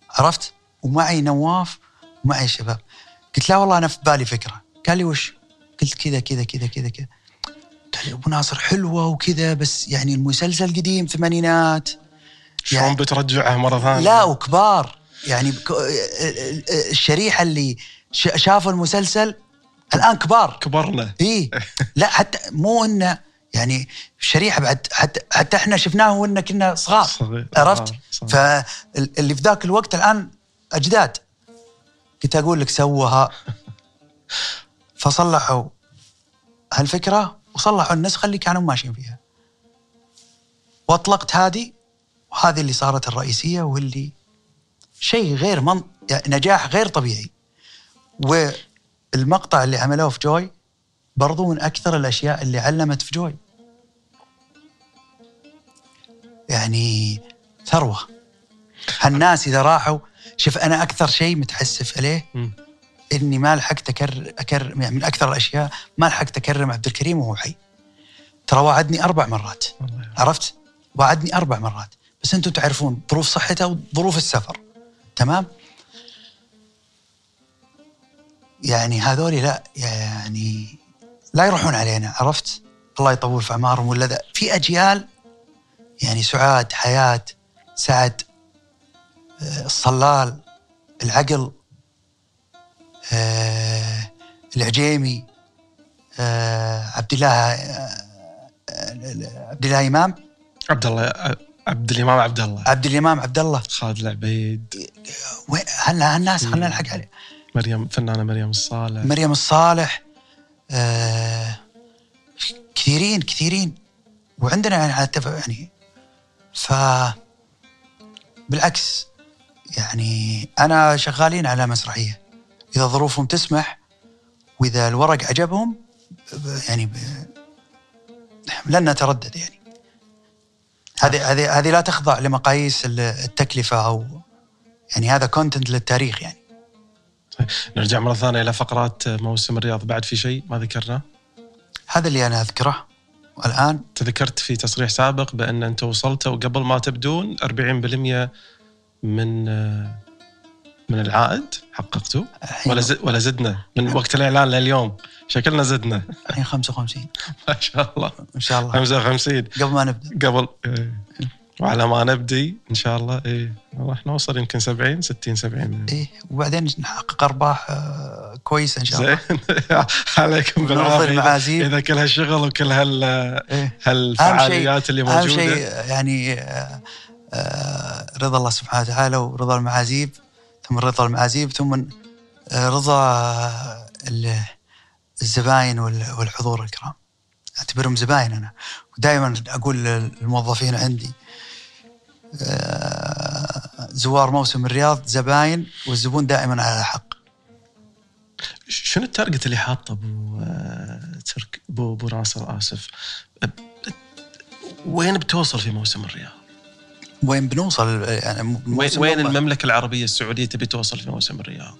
عرفت؟ ومعي نواف ومعي الشباب قلت لا والله أنا في بالي فكرة. قال لي وش؟ قلت كذا كذا كذا كذا كذا. قال أبو ناصر حلوة وكذا بس يعني المسلسل قديم ثمانينات. شلون يعني- بترجعها مرة ثانية؟ لا وكبار. يعني الشريحة اللي شافوا المسلسل الآن كبار. كبرنا إي. <laughs> لا حتى مو إنه يعني شريحة بعد حتى حتى إحنا شفناه وإنه كنا صغار. صغير. عرفت؟ صغار. صغار. فاللي في ذاك الوقت الآن أجداد كنت أقول لك سوها. <laughs> فصلحوا هالفكرة وصلحوا النسخه اللي كانوا ماشيين فيها. وأطلقت هذه وهذه اللي صارت الرئيسية واللي شيء غير من يعني نجاح غير طبيعي. والمقطع اللي عملوه في جوي برضو من أكثر الأشياء اللي علمت في جوي. يعني ثروة. هالناس إذا راحوا شوف أنا أكثر شيء متحسف عليه مم. إني ما لحقت اكرم أكر يعني من أكثر الأشياء ما لحقت أكرم عبد الكريم وهو حي ترى وعدني أربع مرات الله يعافيك. عرفت؟ وعدني أربع مرات بس أنتم تعرفون ظروف صحته وظروف السفر تمام؟ يعني هذول لا يعني لا يروحون علينا عرفت؟ الله يطول في أعمارهم ولا ذا في أجيال يعني سعاد حياة سعد الصلال العقل آه، العجيمي آه، عبد الله آه، عبد الله إمام. عبد الله عبد الإمام عبد الله. عبد الإمام عبد الله. خالد العبيد. هلا هالناس خلينا نلحق عليه؟ مريم فنانة مريم الصالح. مريم الصالح آه كثيرين كثيرين. وعندنا يعني على. يعني ف بالعكس يعني أنا شغالين على مسرحية. إذا ظروفهم تسمح وإذا الورق عجبهم يعني. لن نتردد يعني. هذه هذه هذه لا تخضع لمقاييس ال- التكلفة أو يعني هذا content للتاريخ يعني. نرجع مرة ثانية إلى فقرات موسم الرياض بعد في شيء ما ذكرناه هذا اللي أنا أذكره والان تذكرت في تصريح سابق بأن أنتم وصلتوا قبل ما تبدون 40% من آه، من العائد؟ الحين. ولا زد ولا زدنا؟ من وقت الإعلان لليوم. شكلنا زدنا. الحين 55 <laughs> ما شاء الله. إن شاء الله. 55 قبل ما نبدأ. قبل إيه. وعلى ما نبدي إن شاء الله إيه. راح نوصل يمكن 70 60 70 إيه. وبعدين نحقق أرباح آه، كويسة إن شاء الله. <laughs> عليكم بالعافية. المعازيم إذا كل هالشغل وكل هال إيه. هالفعاليات اللي أهم شيء موجودة. يعني آه، رضا الله سبحانه وتعالى ورضا المعازيب ثم رضا المعازيب ثم آه، رضا آه، ال- الزباين وال- والحضور الكرام. أعتبرهم زباين أنا. ودائما أقول للموظفين عندي آه، زوار موسم الرياض زباين والزبون دائما على حق. شنو ال target اللي حاطه أبو آه، ترك أبو أبو ناصر آسف؟ وين بتوصل في موسم الرياض؟ وين بنوصل؟ يعني وين, وين المملكة العربية السعودية تبي توصل في موسم الرياض؟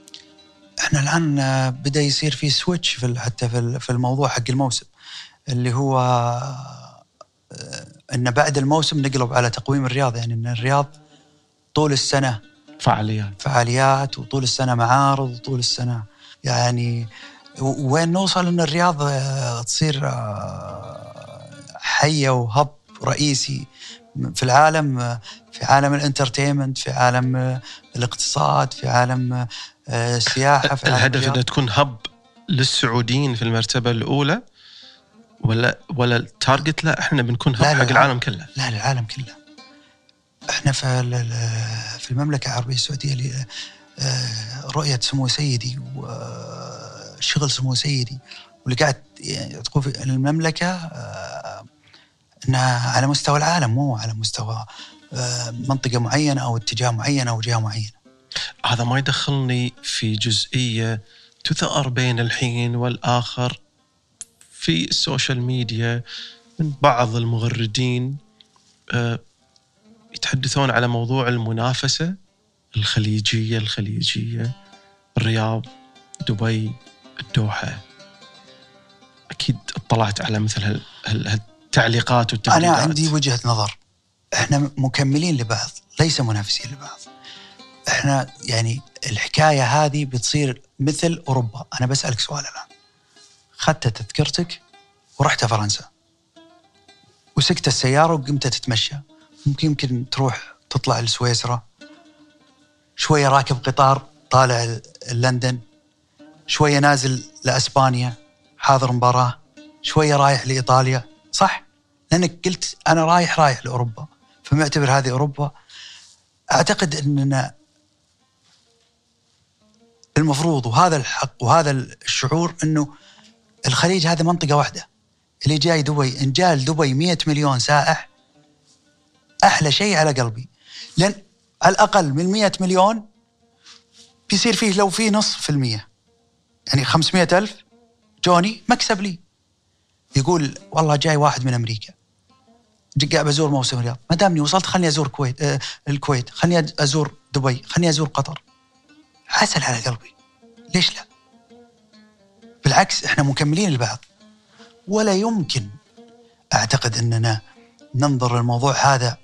إحنا الآن آه، بدأ يصير في switch في حتى في ال- في الموضوع حق الموسم اللي هو آه، إن بعد الموسم نقلب على تقويم الرياض يعني إن الرياض طول السنة فعاليات. فعاليات وطول السنة معارض وطول السنة يعني وين نوصل إن الرياض آه، تصير حية وهب رئيسي في العالم آه، في عالم الانترتينمنت في عالم آه، الاقتصاد في عالم آه، السياحة في عالم الهدف. انها تكون هب للسعوديين في المرتبة الأولى ولا ولا التارجت لا إحنا بنكون هب لا، حق. العالم كله لا للعالم كله إحنا في في المملكة العربية السعودية اللي آه، رؤية سمو سيدي وشغل سمو سيدي واللي قاعد تقول في المملكة آه، إنها على مستوى العالم مو على مستوى آه، منطقة معينة أو اتجاه معين أو جهة معينة. هذا ما يدخلني في جزئية تثأر بين الحين والآخر في السوشيال ميديا من بعض المغردين آه، يتحدثون على موضوع المنافسة الخليجية الخليجية الرياض دبي الدوحة. أكيد اطلعت على مثل هال- هالتعليقات أنا والتغريدات عندي وجهة نظر. إحنا مكملين لبعض ليس منافسين لبعض. إحنا يعني الحكاية هذه بتصير مثل أوروبا. أنا بسألك سؤال الآن. خدت تذكرتك ورحت فرنسا. وسكت السيارة وقمت تتمشى. ممكن يمكن تروح تطلع لسويسرا. شوية راكب قطار طالع لندن. شوية نازل لأسبانيا. حاضر مباراة. شوية رايح لإيطاليا. صح؟ لأنك قلت أنا رايح رايح لأوروبا فمعتبر هذه أوروبا. أعتقد أننا المفروض وهذا الحق وهذا الشعور إنه الخليج هذه منطقة واحدة. اللي جاي دبي إن جاء لدبي 100 مليون سائح أحلى شيء على قلبي. لأن على الأقل من 100 مليون بيصير فيه لو فيه نصف في المية. يعني 500 ألف جوني مكسب لي. يقول والله جاي واحد من أمريكا. قاعد بزور موسم الرياض. ما دامني وصلت خلني أزور الكويت آه الكويت. خلني أزور دبي. خلني أزور قطر. عسل على قلبي. ليش لا؟ بالعكس إحنا مكملين لبعض ولا يمكن أعتقد أننا ننظر للموضوع هذا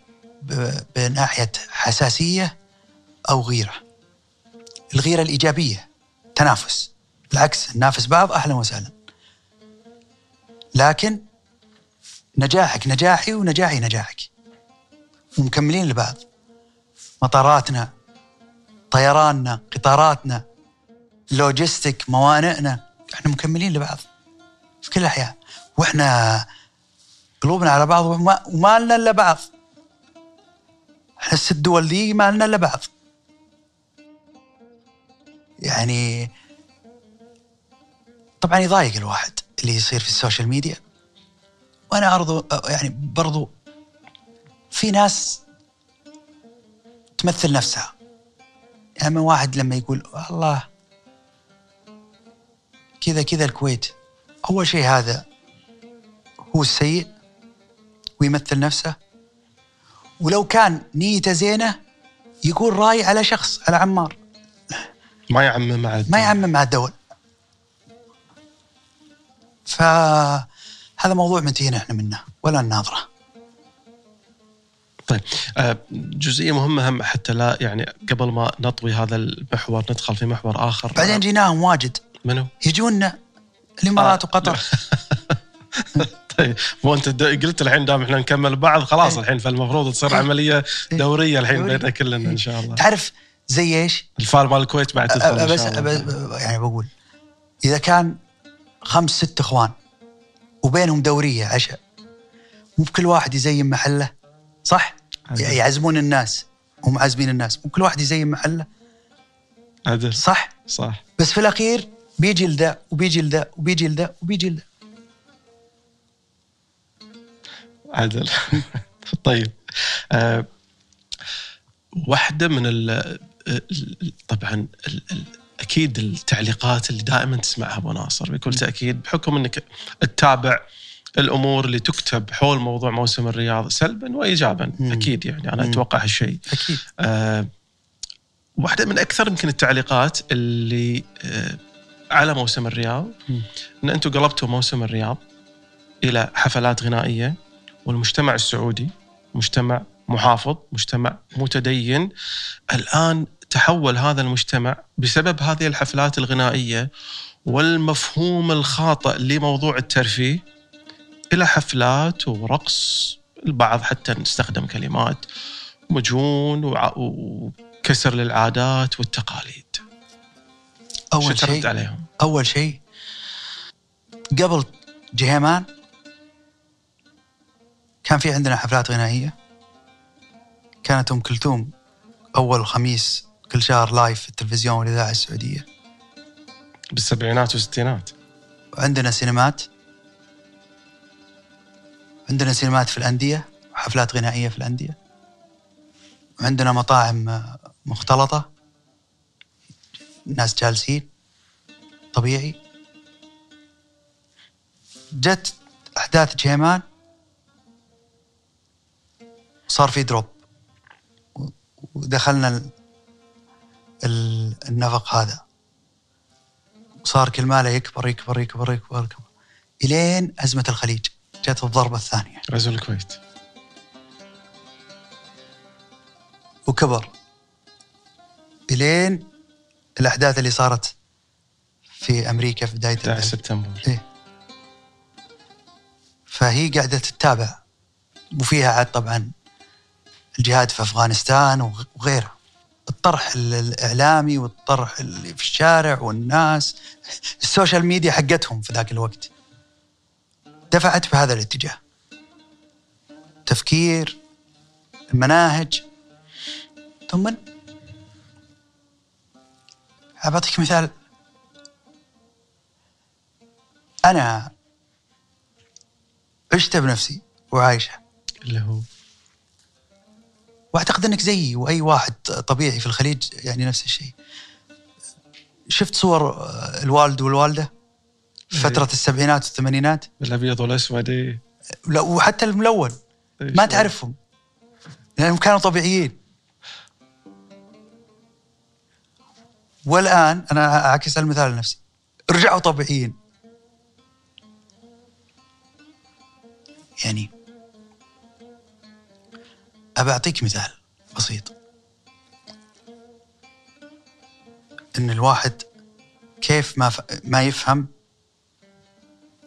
بناحية حساسية أو غيرة. الغيرة الإيجابية تنافس. بالعكس ننافس بعض أهلا وسهلا. لكن نجاحك نجاحي ونجاحي نجاحك. ومكملين لبعض. مطاراتنا طيراننا قطاراتنا لوجستيك موانئنا إحنا مكملين لبعض في كل الأحيان. وإحنا قلوبنا على بعض وما, لنا إلا بعض. إحنا الست دول دي ما لنا إلا بعض. يعني طبعا يضايق الواحد. اللي يصير في ال social media. وأنا برضو يعني برضو في ناس تمثل نفسها. يعني واحد لما يقول والله كذا كذا الكويت. أول شيء هذا هو السيء ويمثل نفسه. ولو كان نيته زينة يقول رأي على شخص على عمار. ما يعمم مع ما يعمم مع الدول فهذا موضوع منتهينا إحنا منه ولا نناظره طيب آه، جزئية مهمة هم حتى لا يعني قبل ما نطوي هذا المحور ندخل في محور آخر بعدين جيناهم واجد منو؟ يجونا الإمارات آه، وقطر <laughs> طيب مو انت د- قلت الحين دام إحنا نكمل بعض خلاص إيه. الحين فالمفروض تصير إيه. عملية إيه. دورية الحين. بيننا كلنا إن شاء الله تعرف زي إيش؟ الفال مال الكويت بعد تدخل بس- يعني بقول إذا كان خمس ست إخوان وبينهم دورية عشاء. مو بكل واحد يزين محله صح؟ عدل. يعزمون الناس هم عازمين الناس. مو كل واحد يزين محله. عدل صح؟ صح. بس في الأخير بيجي لذا وبيجي لذا وبيجي لذا وبيجي لذا عدل. <laughs> طيب. آه، واحدة من ال- طبعا ال- ال- أكيد التعليقات اللي دائما تسمعها أبو ناصر بكل تأكيد بحكم إنك تتابع الأمور اللي تكتب حول موضوع موسم الرياض سلبا وايجابا مم. أكيد يعني أنا مم. أتوقع هالشيء أكيد آه، واحدة من أكثر يمكن التعليقات اللي آه، على موسم الرياض مم. إن أنتم قلبتوا موسم الرياض إلى حفلات غنائية والمجتمع السعودي مجتمع محافظ مجتمع متدين الآن تحول هذا المجتمع بسبب هذه الحفلات الغنائية والمفهوم الخاطئ لموضوع الترفيه إلى حفلات ورقص البعض حتى نستخدم كلمات مجون وكسر للعادات والتقاليد. أول شيء؟ عليهم؟ أول شيء قبل جهيمان كان في عندنا حفلات غنائية. كانت أم كلثوم أول خميس كل شهر لايف في التلفزيون والاذاعه السعودية. بالسبعينات والستينات. وعندنا سينمات. عندنا سينمات في الأندية وحفلات غنائية في الأندية. وعندنا مطاعم مختلطة. ناس جالسين. طبيعي. جت أحداث جيمان. صار في دروب ودخلنا النفق هذا. وصار كل ماله يكبر يكبر يكبر يكبر, يكبر. إلين أزمة الخليج. جت الضربة الثانية. غزو الكويت. وكبر. إلين الأحداث اللي صارت في أمريكا في بداية 11 الألف. سبتمبر. إيه. فهي قاعدة تتابع. وفيها عاد طبعا الجهاد في أفغانستان وغ- وغيره الطرح ال- الإعلامي والطرح اللي في الشارع والناس ال social media حقتهم في ذاك الوقت. دفعت بهذا الاتجاه. تفكير المناهج. ثم بعطيك مثال. أنا عشت بنفسي وعايشه. اللي هو؟ وأعتقد إنك زيي وأي واحد طبيعي في الخليج يعني نفس الشيء. شفت صور آه، الوالد والوالدة في إيه. فترة السبعينات والثمانينات الأبيض والأسود إيه. لا وحتى الملون إيه، ما؟ تعرفهم لأنهم كانوا طبيعيين. والآن أنا أعكس المثال لنفسي رجعوا طبيعيين. يعني أبى أعطيك مثال بسيط إن الواحد كيف ما ف... ما يفهم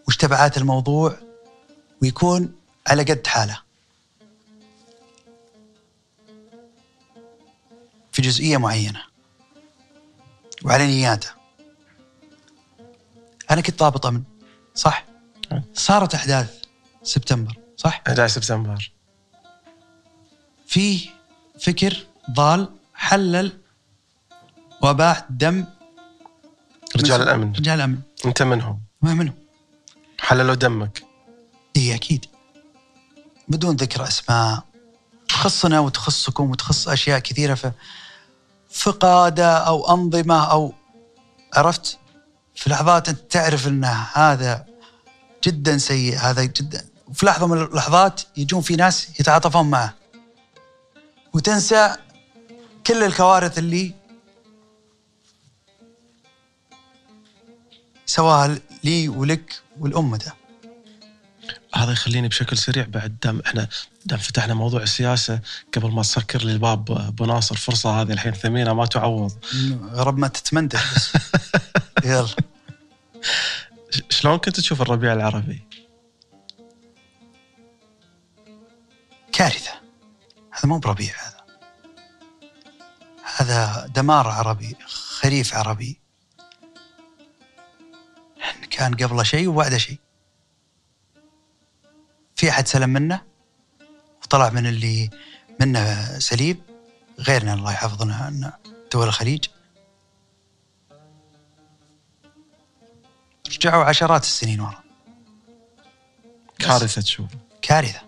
وش تبعات الموضوع ويكون على قد حاله في جزئية معينة وعلى نياته أنا كنت ضابط أمن صح؟ أه. صارت أحداث سبتمبر صح؟ 11 سبتمبر في فكر ضال حلل وباح دم رجال الأمن. رجال الأمن. أنت منهم ما منه حللوا دمك. إي أكيد. بدون ذكر أسماء. تخصنا وتخصكم وتخص أشياء كثيرة في في قاده أو أنظمة أو عرفت؟ في لحظات أنت تعرف إن هذا جدا سيء هذا جدا. وفي لحظة من اللحظات يجون في ناس يتعاطفون معه. وتنسى كل الكوارث اللي سواها لي ولك والأمة ده. هذا يخليني بشكل سريع بعد دام إحنا دام فتحنا موضوع السياسة قبل ما تسكر لي الباب أبو ناصر فرصة هذه الحين ثمينة ما تعوض. يا رب ما تتمنتج بس. <laughs> يلا. شلون كنت تشوف الربيع العربي؟ كارثة. هذا مو بربيع. هذا دمار عربي خريف عربي. كان قبله شيء وبعده شيء. في أحد سلم منه وطلع من اللي منه سليم غيرنا الله يحفظنا أن دول الخليج. رجعوا عشرات السنين ورا. كارثة تشوف كارثة.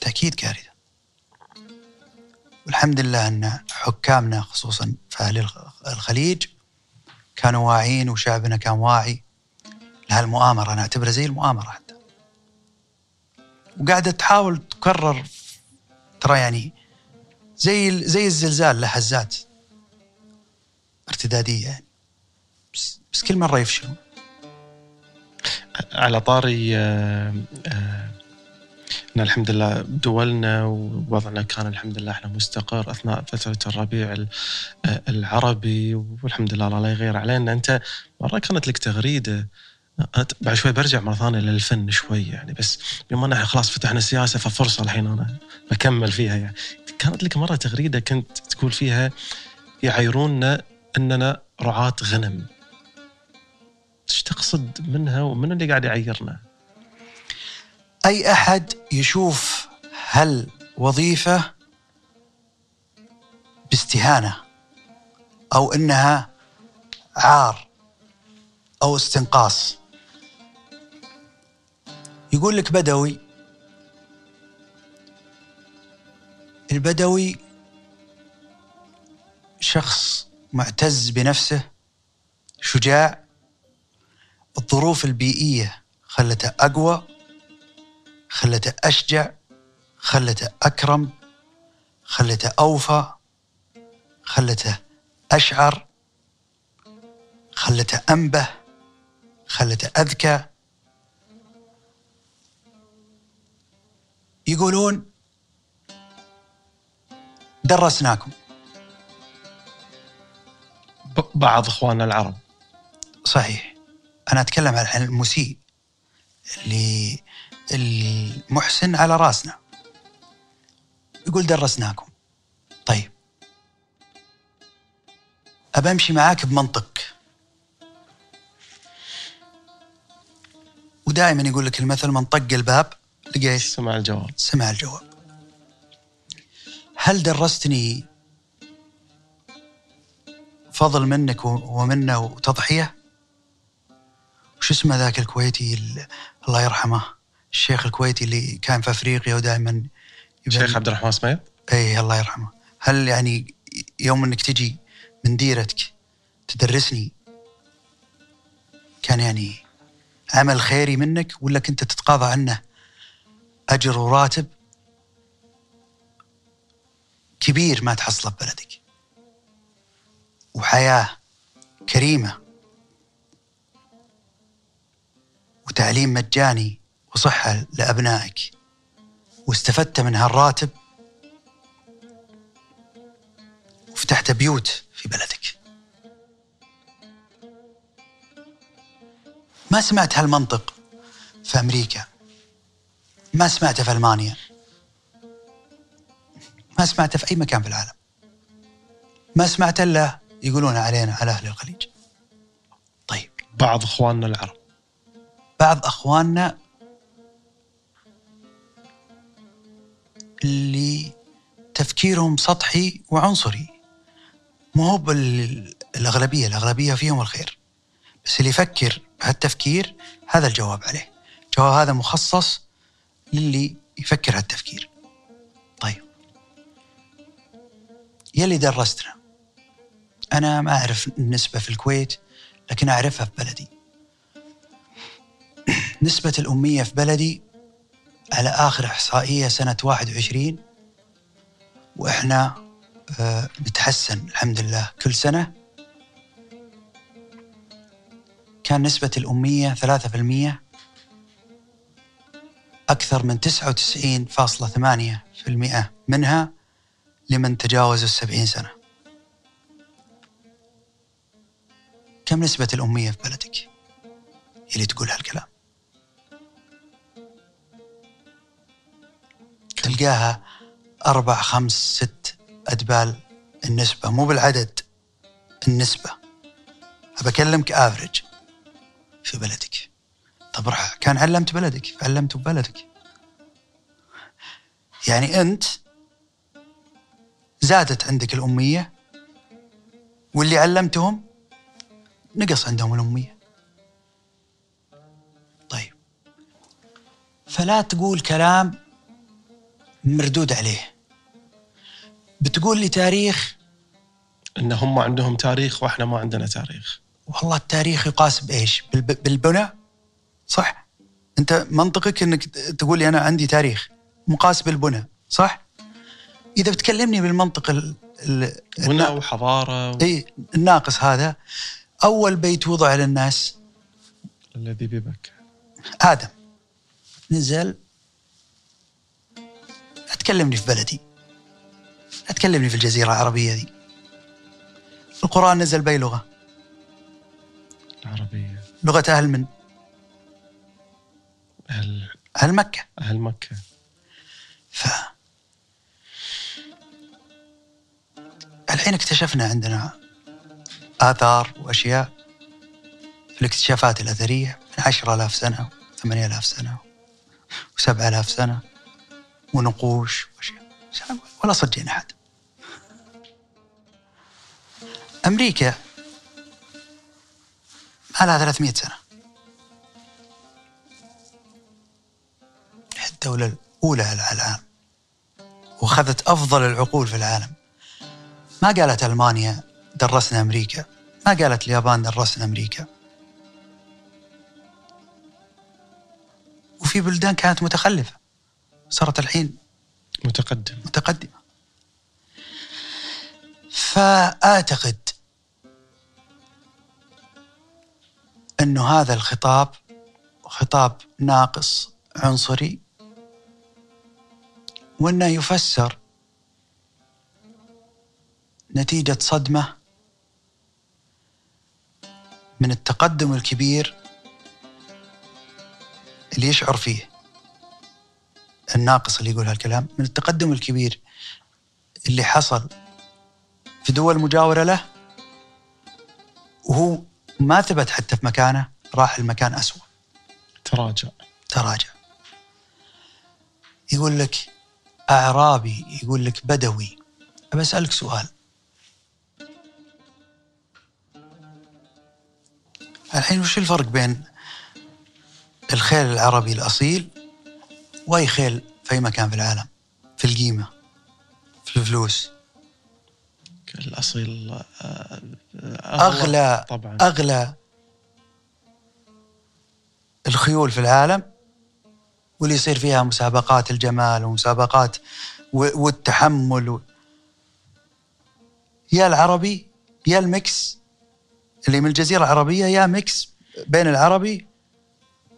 تأكيد كارثة. والحمد لله أن حكامنا خصوصا في أهل الخ- الخليج كانوا واعيين وشعبنا كان واعي لهالمؤامرة. أنا أعتبرها زي المؤامرة حتى. وقاعدة تحاول تكرر ترى يعني زي زي الزلزال له هزات ارتدادية يعني. بس, بس كل مرة يفشلون. على طاري آه، آه، إن الحمد لله دولنا ووضعنا كان الحمد لله إحنا مستقر أثناء فترة الربيع ال- العربي والحمد لله الله لا يغير علينا. أنت مرة كانت لك تغريدة. بعد شوي برجع مرة ثانية للفن شوي يعني بس بما ان إحنا خلاص فتحنا السياسة ففرصة الحين أنا بكمل فيها يعني. كانت لك مرة تغريدة كنت تقول فيها يعايرونا إننا رعاة غنم. إيش تقصد منها ومن اللي قاعد يعيرنا؟ أي أحد يشوف هالوظيفة باستهانة أو إنها عار أو استنقاص. يقول لك بدوي البدوي شخص معتز بنفسه شجاع الظروف البيئية خلته أقوى. خلته أشجع خلته أكرم خلته أوفى خلته أشعر خلته أنبه خلته أذكى. يقولون درسناكم. بعض اخواننا العرب. صحيح. أنا أتكلم عن المسيء اللي المحسن على راسنا. يقول درسناكم. طيب. أبى أمشي معاك بمنطق. ودائما يقول لك المثل من طق الباب لقى؟ سمع الجواب. سمع الجواب. هل درستني فضل منك ومنه وتضحية؟ وش اسمه ذاك الكويتي ال- الله يرحمه. الشيخ الكويتي اللي كان في أفريقيا ودائما شيخ عبد الرحمن سميت اي الله يرحمه. هل يعني يوم إنك تجي من ديرتك تدرسني كان يعني عمل خيري منك ولا كنت تتقاضى عنه أجر وراتب كبير ما تحصله ببلدك وحياة كريمة وتعليم مجاني وصحة لأبنائك. واستفدت من هالراتب وفتحت بيوت في بلدك. ما سمعت هالمنطق في أمريكا. ما سمعته في ألمانيا. ما سمعته في أي مكان في العالم. ما سمعت إلا يقولون علينا على أهل الخليج. طيب. بعض إخواننا العرب. بعض إخواننا اللي تفكيرهم سطحي وعنصري. مو هو بالاغلبيه الأغلبية فيهم الخير. بس اللي يفكر بهالتفكير هذا الجواب عليه. الجواب هذا مخصص للي يفكر هالتفكير. طيب. يلي درستنا. أنا ما أعرف النسبة في الكويت لكن أعرفها في بلدي. <clears throat> نسبة الأمية في بلدي على آخر إحصائية سنة 21 وإحنا آه، نتحسن الحمد لله كل سنة. كان نسبة الأمية 3% أكثر من 99.8% منها لمن تجاوزوا السبعين سنة. كم نسبة الأمية في بلدك؟ اللي تقول هالكلام. تلقاها أربع خمس ست أدبال النسبة مو بالعدد النسبة. أبكلمك افريج في بلدك. طب روح كان علمت بلدك علمت ببلدك. يعني أنت زادت عندك الأمية واللي علمتهم نقص عندهم الأمية. طيب. فلا تقول كلام مردود عليه. بتقول لي تاريخ؟ إن هم عندهم تاريخ وإحنا ما عندنا تاريخ. والله التاريخ يقاس بايش بالب... بالبنى؟ صح؟ أنت منطقك إنك تقول لي أنا عندي تاريخ مقاس بالبنى صح؟ إذا بتكلمني بالمنطق ال... ال... بنى وحضارة و... اي الناقص هذا أول بيت وضع للناس؟ الذي ببكى آدم. نزل لا تكلمني في بلدي. لا تكلمني في الجزيرة العربية ذي القرآن نزل بأي لغة؟ العربية. لغة أهل من؟ أهل أهل مكة. أهل مكة. ف الحين اكتشفنا عندنا آثار وأشياء في الاكتشافات الأثرية من عشرة آلاف سنة ثمانية آلاف سنة وسبعة آلاف سنة. ونقوش وأشياء ولا صدقنا أحد. أمريكا ما لها 300 سنة. هي الدولة الأولى على العالم. وأخذت أفضل العقول في العالم. ما قالت ألمانيا درسنا أمريكا. ما قالت اليابان درسنا أمريكا. وفي بلدان كانت متخلفة. صارت الحين متقدم. متقدمة. فأعتقد أنه هذا الخطاب خطاب ناقص عنصري وأنه يفسر نتيجة صدمة من التقدم الكبير اللي يشعر فيه. الناقص اللي يقول هالكلام من التقدم الكبير اللي حصل في دول مجاورة له وهو ما ثبت حتى في مكانه راح المكان أسوأ. تراجع. تراجع. يقول لك أعرابي يقول لك بدوي. أبى أسألك سؤال. الحين وش الفرق بين الخيل العربي الأصيل وأي خيل في أي مكان في العالم في القيمة في الفلوس. الاصيل آه، أغلى طبعا. أغلى الخيول في العالم واللي يصير فيها مسابقات الجمال ومسابقات والتحمل و... يا العربي يا ال mix اللي من الجزيرة العربية يا mix بين العربي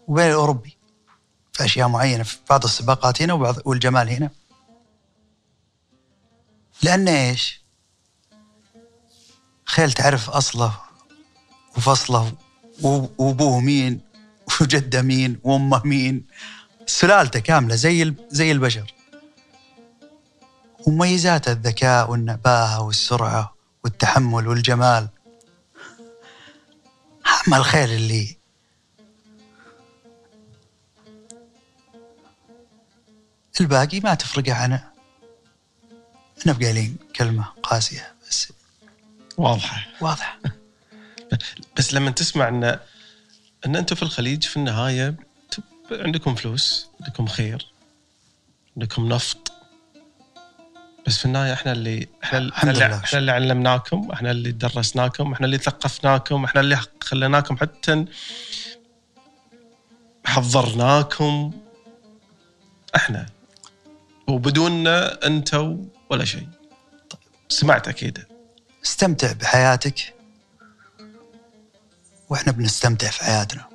وبين الأوروبي. في أشياء معينة في بعض السباقات هنا وبعض والجمال هنا. لأن إيش؟ خيل تعرف أصله وفصله وأبوه مين وجده مين وأمه مين. سلالته كاملة زي زي البشر. ومميزات الذكاء والنباهة والسرعة والتحمل والجمال. أما الخيل اللي الباقي ما تفرق عنه إحنا بقايلين كلمة قاسية بس. واضحة. واضحة. <laughs> بس لما تسمع ان إن أنتم في الخليج في النهاية عندكم فلوس عندكم خير عندكم نفط. بس في النهاية إحنا اللي إحنا إحنا اللي, إحنا اللي علمناكم إحنا اللي درسناكم إحنا اللي ثقفناكم إحنا اللي خليناكم حتى حضرناكم. إحنا. وبدوننا أنتوا ولا شيء. سمعت أكيد. استمتع بحياتك. وإحنا بنستمتع في حياتنا.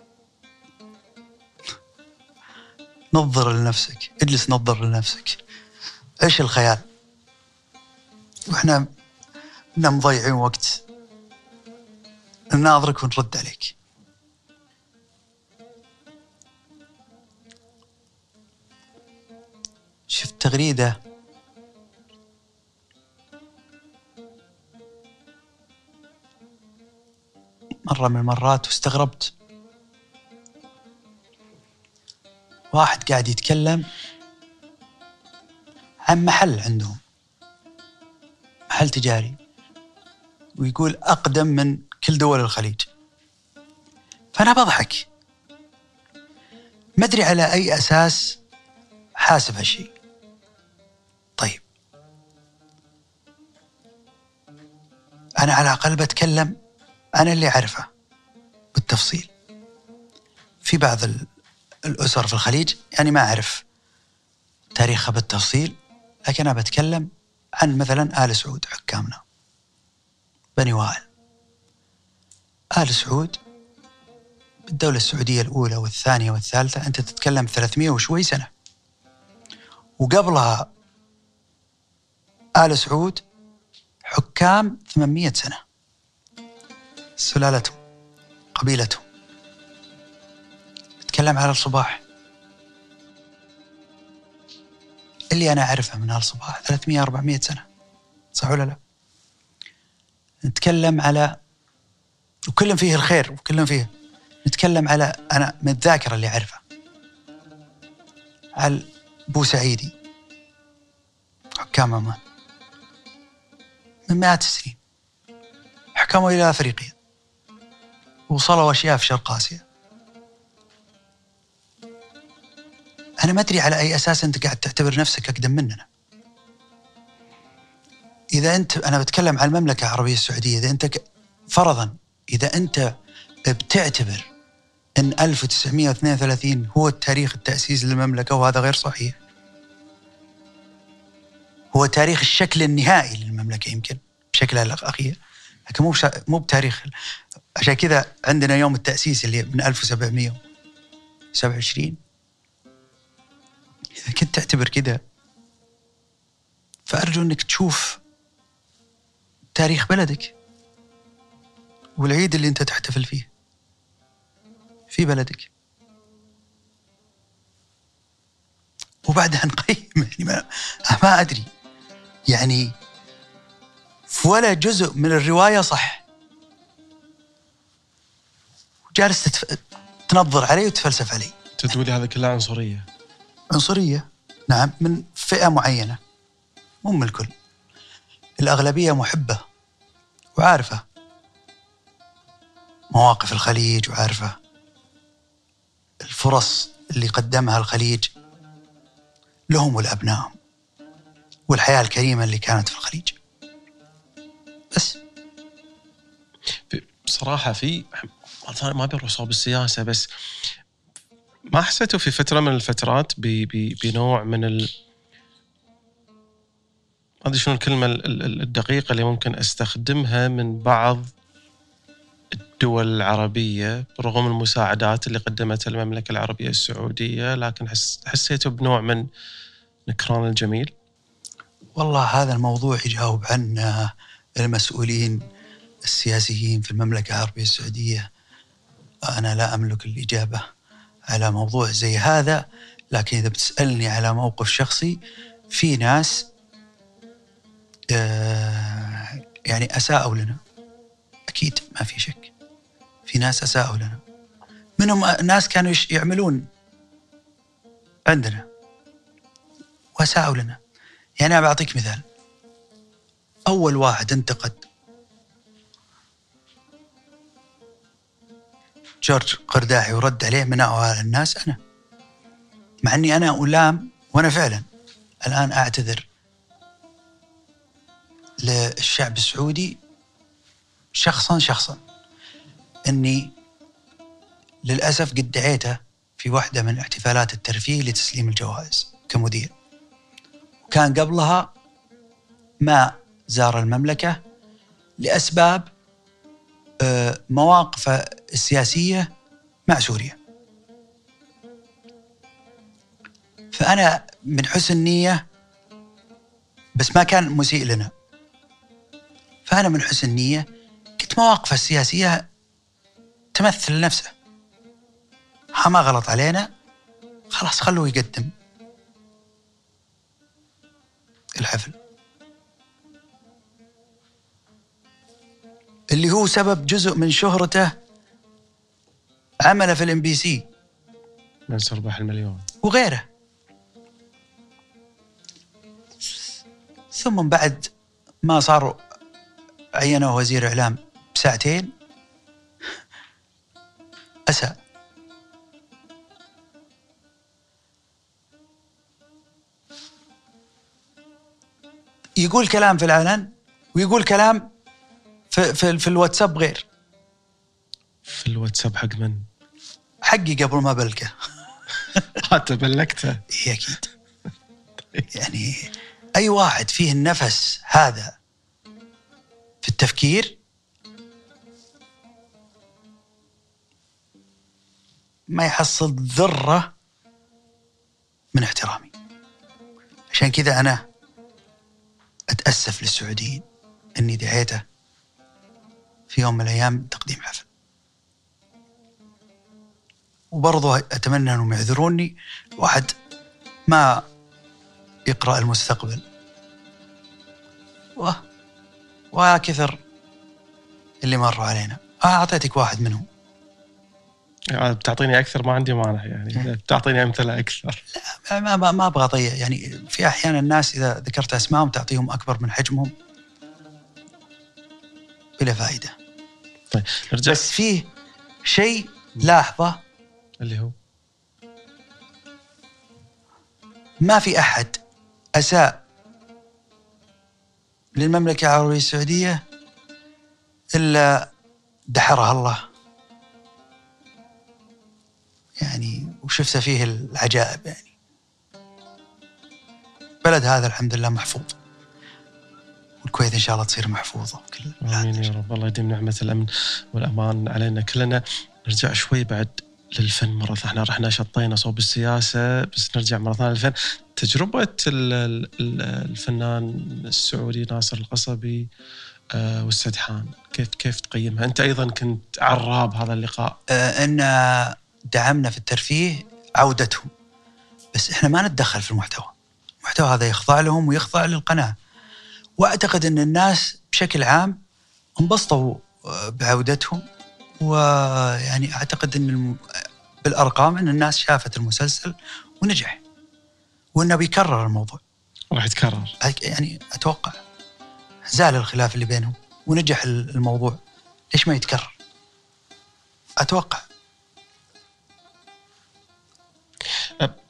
نظر لنفسك اجلس نظر لنفسك. إيش الخيال؟ وإحنا مضيعين وقت. نناظرك ونرد عليك. شفت تغريدة. مرة من المرات واستغربت. واحد قاعد يتكلم عن محل عندهم. محل تجاري. ويقول أقدم من كل دول الخليج. فأنا بضحك. ما أدري على أي أساس حاسب هالشيء. أنا على الأقل بتكلم أنا اللي أعرفه بالتفصيل. في بعض الأسر في الخليج يعني ما أعرف تاريخها بالتفصيل لكن أنا بتكلم عن مثلا آل سعود حكامنا بني وائل. آل سعود بالدولة السعودية الأولى والثانية والثالثة أنت تتكلم 300 وشوي سنة. وقبلها آل سعود حكام 800 سنة. سلالتهم قبيلتهم نتكلم على الصباح. اللي أنا أعرفه من هالصباح 300 400 سنة. صح ولا لا؟ نتكلم على وكلهم فيه الخير وكلهم فيه. نتكلم على أنا من الذاكرة اللي أعرفها على بو سعيدي حكام عمان من مئات السنين حكموا إلى أفريقيا. وصلوا أشياء في شرق آسيا. أنا ما أدري على أي أساس أنت قاعد تعتبر نفسك أقدم مننا. إذا أنت أنا بتكلم عن المملكة العربية السعودية. إذا أنت فرضا إذا أنت بتعتبر أن 1932 هو التاريخ التأسيس للمملكة وهذا غير صحيح. هو تاريخ الشكل النهائي للمملكة يمكن بشكلها الأخير لكن مو مو بتاريخ عشان كذا عندنا يوم التأسيس اللي من 1727 إذا كنت تعتبر كذا فأرجو أنك تشوف تاريخ بلدك والعيد اللي أنت تحتفل فيه في بلدك. وبعدها نقيم يعني ما, ما أدري. يعني ولا جزء من الرواية صح. وجالس تنظر علي وتفلسف علي. تقولي هذا كله عنصرية. عنصرية؟ نعم من فئة معينة. مو من الكل. الأغلبية محبة وعارفة. مواقف الخليج وعارفة. الفرص اللي قدمها الخليج لهم ولأبنائهم والحياة الكريمة اللي كانت في الخليج. بس. بصراحة في ما بيروح صوب السياسة بس ما حسيتوا في فترة من الفترات بنوع من ال ما أدري شنو الكلمة الدقيقة اللي ممكن أستخدمها من بعض الدول العربية برغم المساعدات اللي قدمتها المملكة العربية السعودية لكن حس حسيته بنوع من نكران الجميل؟ والله هذا الموضوع يجاوب عنه المسؤولين السياسيين في المملكة العربية السعودية. أنا لا أملك الإجابة على موضوع زي هذا لكن إذا بتسألني على موقف شخصي في ناس آه، يعني أساءوا لنا. أكيد ما في شك. في ناس أساءوا لنا. منهم ناس كانوا يعملون عندنا. وأساءوا لنا. يعني أنا بعطيك مثال. أول واحد انتقد. جورج قرداحي ورد عليه من أعوال الناس أنا. مع أني أنا ألام وأنا فعلا الآن أعتذر للشعب السعودي شخصا شخصا. أني للأسف قد دعيته في واحدة من احتفالات الترفيه لتسليم الجوائز كمدير. وكان قبلها ما زار المملكة لأسباب آه، مواقفه السياسية مع سوريا. فأنا من حسن نية بس ما كان مسيء لنا. فأنا من حسن نية كنت مواقفه السياسية تمثل نفسه. ما غلط علينا خلاص خلوه يقدم. الحفل. اللي هو سبب جزء من شهرته عمله في الإم بي سي. من سربح المليون. وغيره. ثم بعد ما صار عينه وزير إعلام بساعتين أساء. يقول كلام في العلن ويقول كلام في, في, في الواتساب غير في الواتساب حق من؟ حقي قبل ما بلقه <laughs> أنت بلقته؟ إي أكيد يعني أي واحد فيه النفس هذا في التفكير ما يحصل ذرة من احترامي عشان كذا أنا أتأسف للسعوديين إني دعيته في يوم من الأيام تقديم حفل. وبرضه أتمنى أنهم يعذروني. واحد ما يقرأ المستقبل. و وكثر اللي مروا علينا. أعطيتك واحد منهم. يعني بتعطيني أكثر ما عندي مانع يعني. بتعطيني أمثلة أكثر. لا ما ما, ما أبغى أضيع. يعني في أحيانا الناس إذا ذكرت أسمائهم تعطيهم أكبر من حجمهم بلا فائدة. طيب نرجع. بس فيه شيء لاحظه اللي هو؟ ما في أحد أساء للمملكة العربية السعودية إلا دحرها الله. يعني وشفت فيه العجائب يعني. بلد هذا الحمد لله محفوظ. والكويت إن شاء الله تصير محفوظة كل آمين يا رب. الله يديم نعمة الأمن والأمان علينا كلنا. نرجع شوي بعد للفن مرة ثانية. إحنا رحنا شطينا صوب السياسة بس نرجع مرة ثانية للفن. تجربة الفنان السعودي ناصر القصبي آه، والسدحان كيف كيف تقيمها؟ أنت أيضا كنت عراب هذا اللقاء. آه، إن دعمنا في الترفيه عودتهم. بس إحنا ما نتدخل في المحتوى. المحتوى هذا يخضع لهم ويخضع للقناة. وأعتقد إن الناس بشكل عام انبسطوا آه، بعودتهم. ويعني أعتقد إن بالأرقام إن الناس شافت المسلسل ونجح. وإنه بيكرر الموضوع. راح يتكرر. يعني أتوقع زال الخلاف اللي بينهم ونجح الموضوع. ليش ما يتكرر؟ أتوقع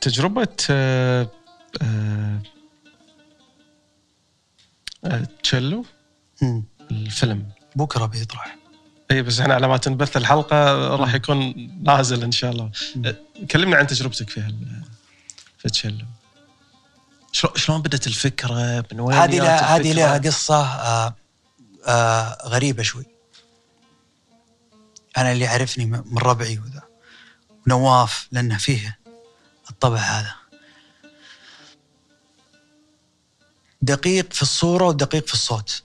تجربة آه، آه، تشيلو؟ الفيلم. بكرة بيطرح اي بس إحنا على ما تنبث الحلقة راح يكون نازل إن شاء الله. كلمنا عن تجربتك في في تشيلو. شلون بدت الفكرة؟ من وين هذه هذه لها قصة آه آه غريبة شوي. أنا اللي يعرفني م- من ربعي وذا. ونواف لأنه فيه الطبع هذا. دقيق في الصورة ودقيق في الصوت.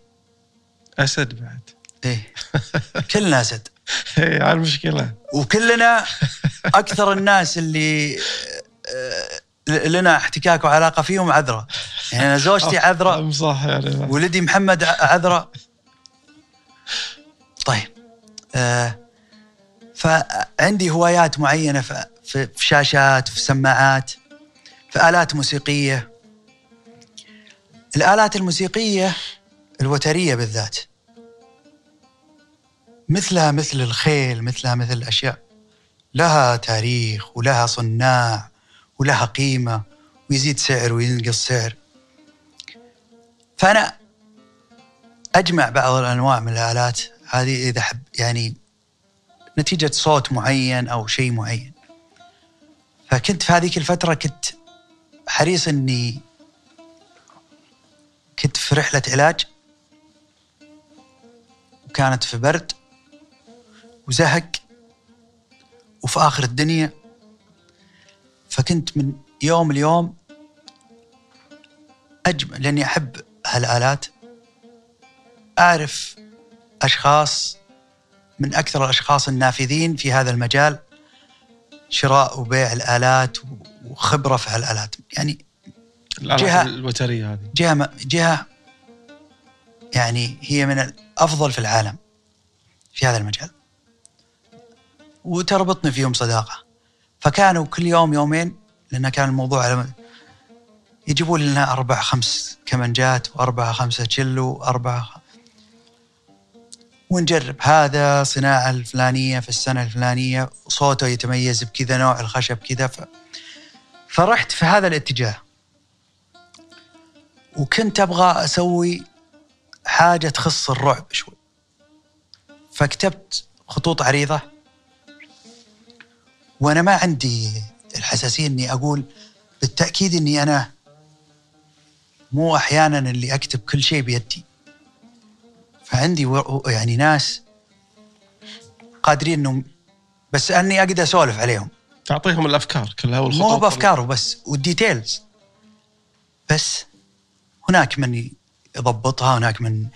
أسد بعد. إيه. <laughs> كلنا أسد. هي على المشكلة. وكلنا <laughs> أكثر الناس اللي آه، لنا احتكاك وعلاقة فيهم عذراء يعني أنا زوجتي عذراء أم صح يعني ولدي محمد ع- عذراء طيب آه فعندي هوايات معينة في, شاشات في سماعات في آلات موسيقية. الآلات الموسيقية الوترية بالذات. مثلها مثل الخيل مثلها مثل الأشياء. لها تاريخ ولها صناع ولها قيمة ويزيد سعر وينقص سعر. فأنا أجمع بعض الأنواع من الآلات. هذه إذا حب يعني نتيجة صوت معين أو شيء معين. فكنت في هذيك الفترة كنت حريص إني كنت في رحلة علاج وكانت في برد وزهق وفي آخر الدنيا. فكنت من يوم ليوم اجمع لأني أحب هالآلات. أعرف أشخاص من أكثر الأشخاص النافذين في هذا المجال. شراء وبيع الآلات وخبرة في هالآلات. يعني جهة- الوترية هذه. جهة جهة يعني هي من الأفضل في العالم في هذا المجال. وتربطني فيهم صداقة. فكانوا كل يوم يومين لأن كان الموضوع على يجيبوا لنا أربع خمس كمنجات واربعه خمسة تشيلو واربعه. ونجرب. هذا صناعة الفلانية في السنة الفلانية صوته يتميز بكذا نوع الخشب كذا. ف... فرحت في هذا الاتجاه. وكنت أبغى أسوي حاجة تخص الرعب شوي. فكتبت خطوط عريضة. وأنا ما عندي الحساسية إني أقول بالتأكيد إني أنا مو أحيانا اللي أكتب كل شيء بيدي. فعندي و- يعني ناس قادرين انهم بس أني أقدر أسولف عليهم. تعطيهم الأفكار كلها والخطوط مو بافكاره بس والديتيلز. بس هناك من يضبطها هناك من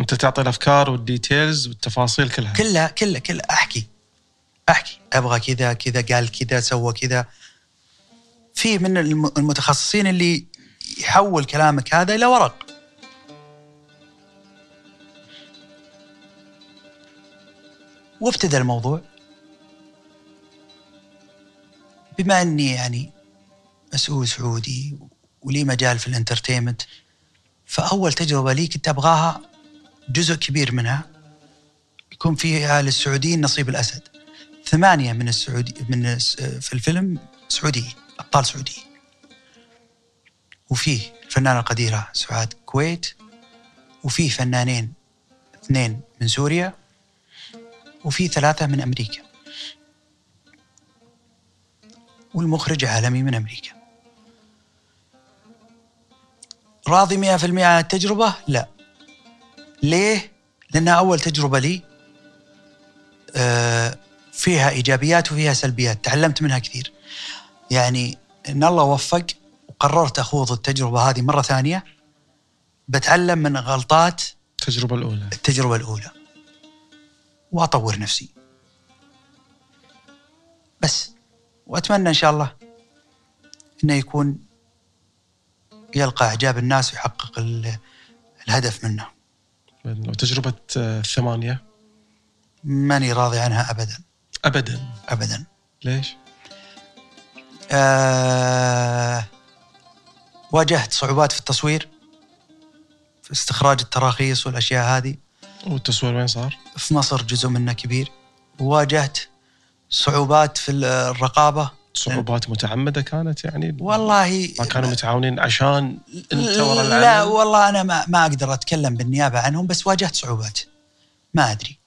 أنت تعطي الأفكار والديتيلز والتفاصيل كلها. كلها كلها كلها. أحكي. أحكي. أبغى كذا كذا قال كذا سوى كذا. في من الم- المتخصصين اللي يحول كلامك هذا إلى ورق. وابتدى الموضوع. بما أني يعني مسؤول سعودي ولي مجال في ال entertainment فأول تجربة لي كنت أبغاها جزء كبير منها يكون فيها للسعوديين نصيب الأسد. ثمانية من السعودي من في الفيلم سعوديين أبطال سعوديين. وفيه الفنانه القديره سعاد كويت. وفيه فنانين اثنين من سوريا. وفي ثلاثة من أمريكا. والمخرج عالمي من أمريكا. راضي 100% عن التجربة؟ لا. ليه؟ لأنها أول تجربة لي. آه، فيها إيجابيات وفيها سلبيات. تعلمت منها كثير. يعني إن الله وفق وقررت أخوض التجربة هذه مرة ثانية. بتعلم من غلطات التجربة الأولى. التجربة الأولى. وأطور نفسي. بس وأتمنى إن شاء الله إنه يكون يلقى إعجاب الناس ويحقق ال- الهدف منه. وتجربة آه، الثمانيه ماني راضي عنها ابدا. ابدا. ابدا. ليش؟ آه واجهت صعوبات في التصوير في استخراج التراخيص والأشياء هذه. والتصوير وين صار؟ في مصر جزء منه كبير. وواجهت صعوبات في الرقابة. صعوبات متعمدة كانت يعني؟ والله ما كانوا متعاونين عشان أنت ورا لا والله أنا ما, ما أقدر أتكلم بالنيابة عنهم بس واجهت صعوبات. ما أدري.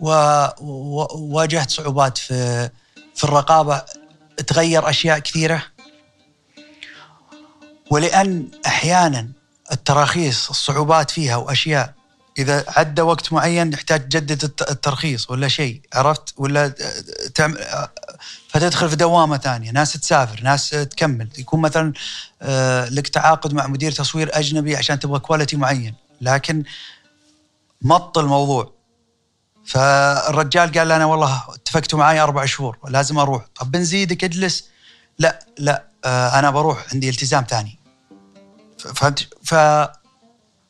وواجهت صعوبات في في الرقابة. تغير أشياء كثيرة. ولأن أحيانا التراخيص الصعوبات فيها وأشياء. إذا عدى وقت معين يحتاج تجدد الت- الترخيص ولا شيء. عرفت؟ ولا تعمل فتدخل في دوامة ثانية. ناس تسافر ناس تكمل. يكون مثلا آه، لك تعاقد مع مدير تصوير أجنبي عشان تبغى كواليتي معين. لكن مط الموضوع. فالرجال قال أنا والله اتفقتوا معي أربع شهور لازم أروح. طب بنزيدك اجلس؟ لا لا آه، أنا بروح عندي التزام ثاني. فهمت ف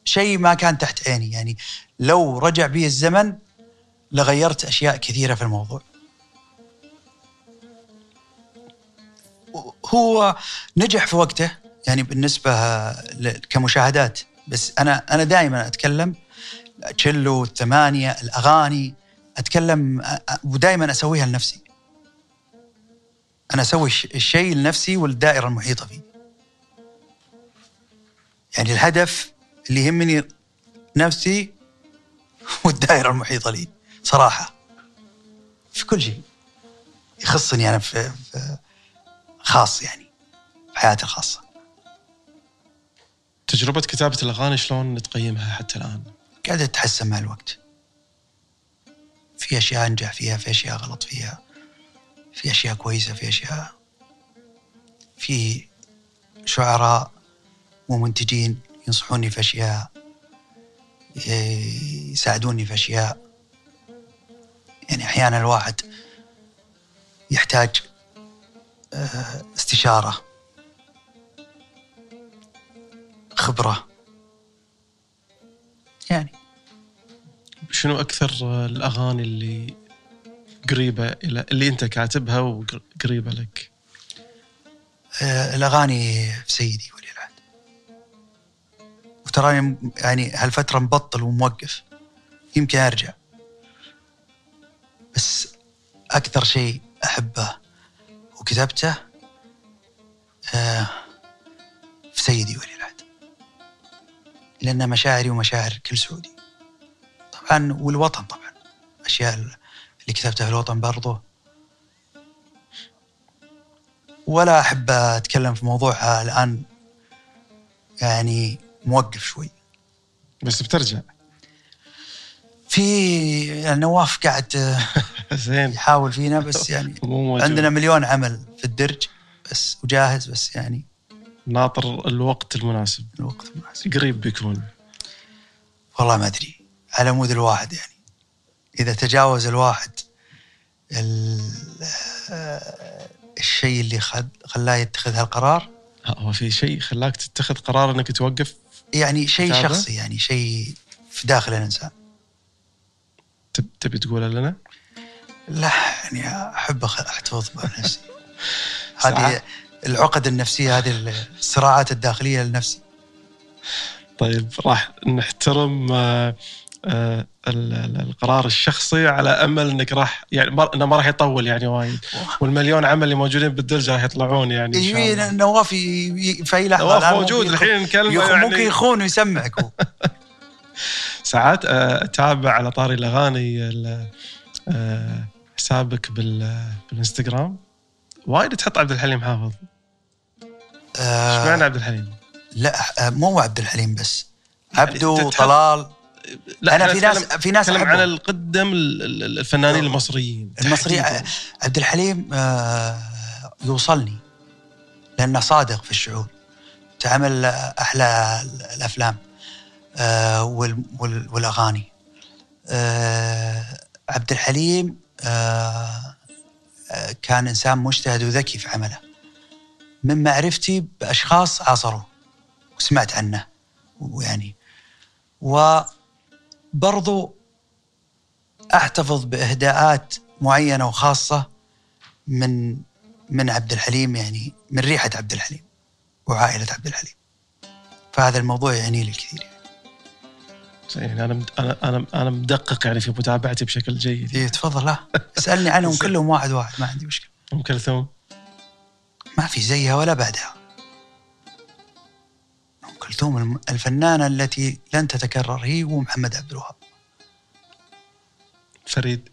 شيء ما كان تحت عيني. يعني لو رجع بي الزمن لغيرت أشياء كثيرة في الموضوع. هو نجح في وقته يعني بالنسبة كمشاهدات. بس أنا أنا دائما أتكلم تشيلو الثمانية الأغاني أتكلم ودائما أسويها لنفسي. أنا أسوي الش- الشيء لنفسي والدائرة المحيطة فيه. يعني الهدف اللي يهمني نفسي <laughs> والدائرة المحيطة لي صراحة. في كل شيء. يخصني أنا في, في خاص يعني في حياتي الخاصة. تجربة كتابة الأغاني شلون تقيمها حتى الآن؟ قاعدة تتحسن مع الوقت. في أشياء أنجح فيها في أشياء غلط فيها في أشياء كويسة في أشياء في شعراء ومنتجين ينصحوني في أشياء ي- يساعدوني في أشياء. يعني أحيانا الواحد يحتاج آه، استشارة خبرة. يعني شنو أكثر آه، الأغاني اللي قريبة إلى اللي أنت كاتبها وقريبة لك؟ آه، الأغاني في سيدي. وتراني يعني هالفترة مبطل وموقف. يمكن أرجع. بس أكثر شيء أحبه وكتبته آه، في سيدي ولي العهد. لأن مشاعري ومشاعر كل سعودي. طبعا والوطن طبعا. أشياء اللي كتبتها في الوطن برضه ولا أحب أتكلم في موضوع الآن. يعني موقف شوي. بس بترجع. في يعني نواف قاعد <laughs> زين. يحاول فينا بس <laughs> يعني. عندنا مليون عمل في الدرج بس وجاهز بس يعني ناطر الوقت المناسب. الوقت المناسب. قريب بيكون. والله ما أدري. على مود الواحد يعني. إذا تجاوز الواحد ال- آه، الشيء اللي خلاه يتخذ هالقرار. ها، هو في شيء خلاك تتخذ قرار إنك توقف؟ يعني شيء؟ شخصي يعني شيء في داخل الإنسان تب- تبي تقوله لنا؟ لا يعني أحب أحتفظ بنفسي. <laughs> هذه العقد النفسية هذه الصراعات الداخلية لنفسي طيب راح نحترم آه، القرار الشخصي على أمل إنك راح يعني ما- إنه ما راح يطول يعني وايد. والمليون عمل اللي موجودين بالدرجه راح يطلعون يعني إن شاء يجي الله. نواف في اي لحظه نواف موجود الحين نكلمه يعني ممكن يخون ويسمعك <laughs> ساعات آه، أتابع على طاري الأغاني ال- آه، حسابك بال بالإنستغرام. وايد تحط عبد الحليم حافظ. إيش معنى آه عبد الحليم؟ لا آه، مو عبد الحليم بس. عبده أنت تحب- طلال. لا أنا في ناس في ناس أتكلم. على القدم ال- ال- الفنانين المصريين. المصري تحديداً. عبد الحليم آه، يوصلني لأنه صادق في الشعور. تعمل أحلى الأفلام آه، وال- وال- والأغاني. آه، عبد الحليم آه، آه، كان إنسان مجتهد وذكي في عمله. من معرفتي بأشخاص عاصروه وسمعت عنه ويعني وبرضو أحتفظ بإهداءات معينة وخاصة من من عبد الحليم يعني من ريحة عبد الحليم وعائلة عبد الحليم. فهذا الموضوع يعني لي كثير يعني. يعني أنا أنا أنا أنا مدقق يعني في متابعتي بشكل جيد. إيه، تفضل لا اسألني عنهم <laughs> كلهم واحد واحد ما عندي مشكلة. أم كلثوم؟ ما في زيها ولا بعدها. كلثوم الفنانة التي لن تتكرر هي ومحمد عبد الوهاب. فريد.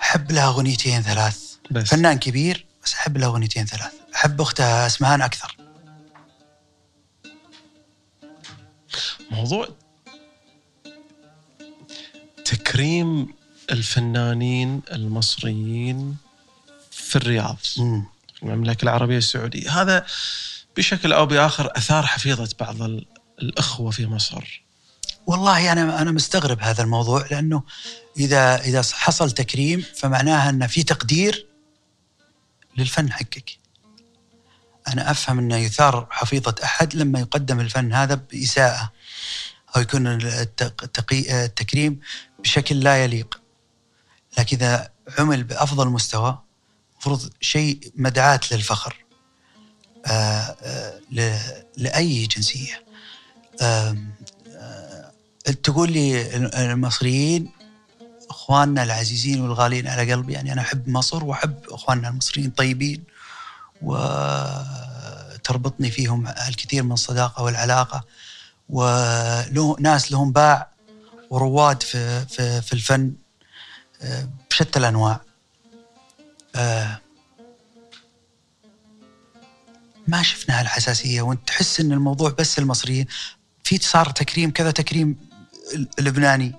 أحب لها أغنيتين ثلاث. بس. فنان كبير بس أحب له أغنيتين ثلاث. أحب أختها أسمهان أكثر. موضوع تكريم الفنانين المصريين في الرياض مم. في المملكة العربية السعودية. هذا بشكل أو بآخر أثار حفيظة بعض ال- الأخوة في مصر والله أنا أنا مستغرب هذا الموضوع لأنه إذا إذا حصل تكريم فمعناها أن في تقدير للفن حقك. أنا أفهم انه يثار حفيظة أحد لما يقدم الفن هذا بإساءة أو يكون التكريم بشكل لا يليق. لكن إذا عمل بأفضل مستوى المفروض شيء مدعاة للفخر لأي جنسية. آم، تقول لي المصريين إخواننا العزيزين والغاليين على قلبي يعني أنا أحب مصر وأحب إخواننا المصريين طيبين وتربطني فيهم الكثير من الصداقة والعلاقة وله ناس لهم باع ورواد في في في الفن آه، بشتى الأنواع آه، ما شفنا هالحساسيه وانت تحس إن الموضوع بس المصريين. في صار تكريم كذا تكريم لبناني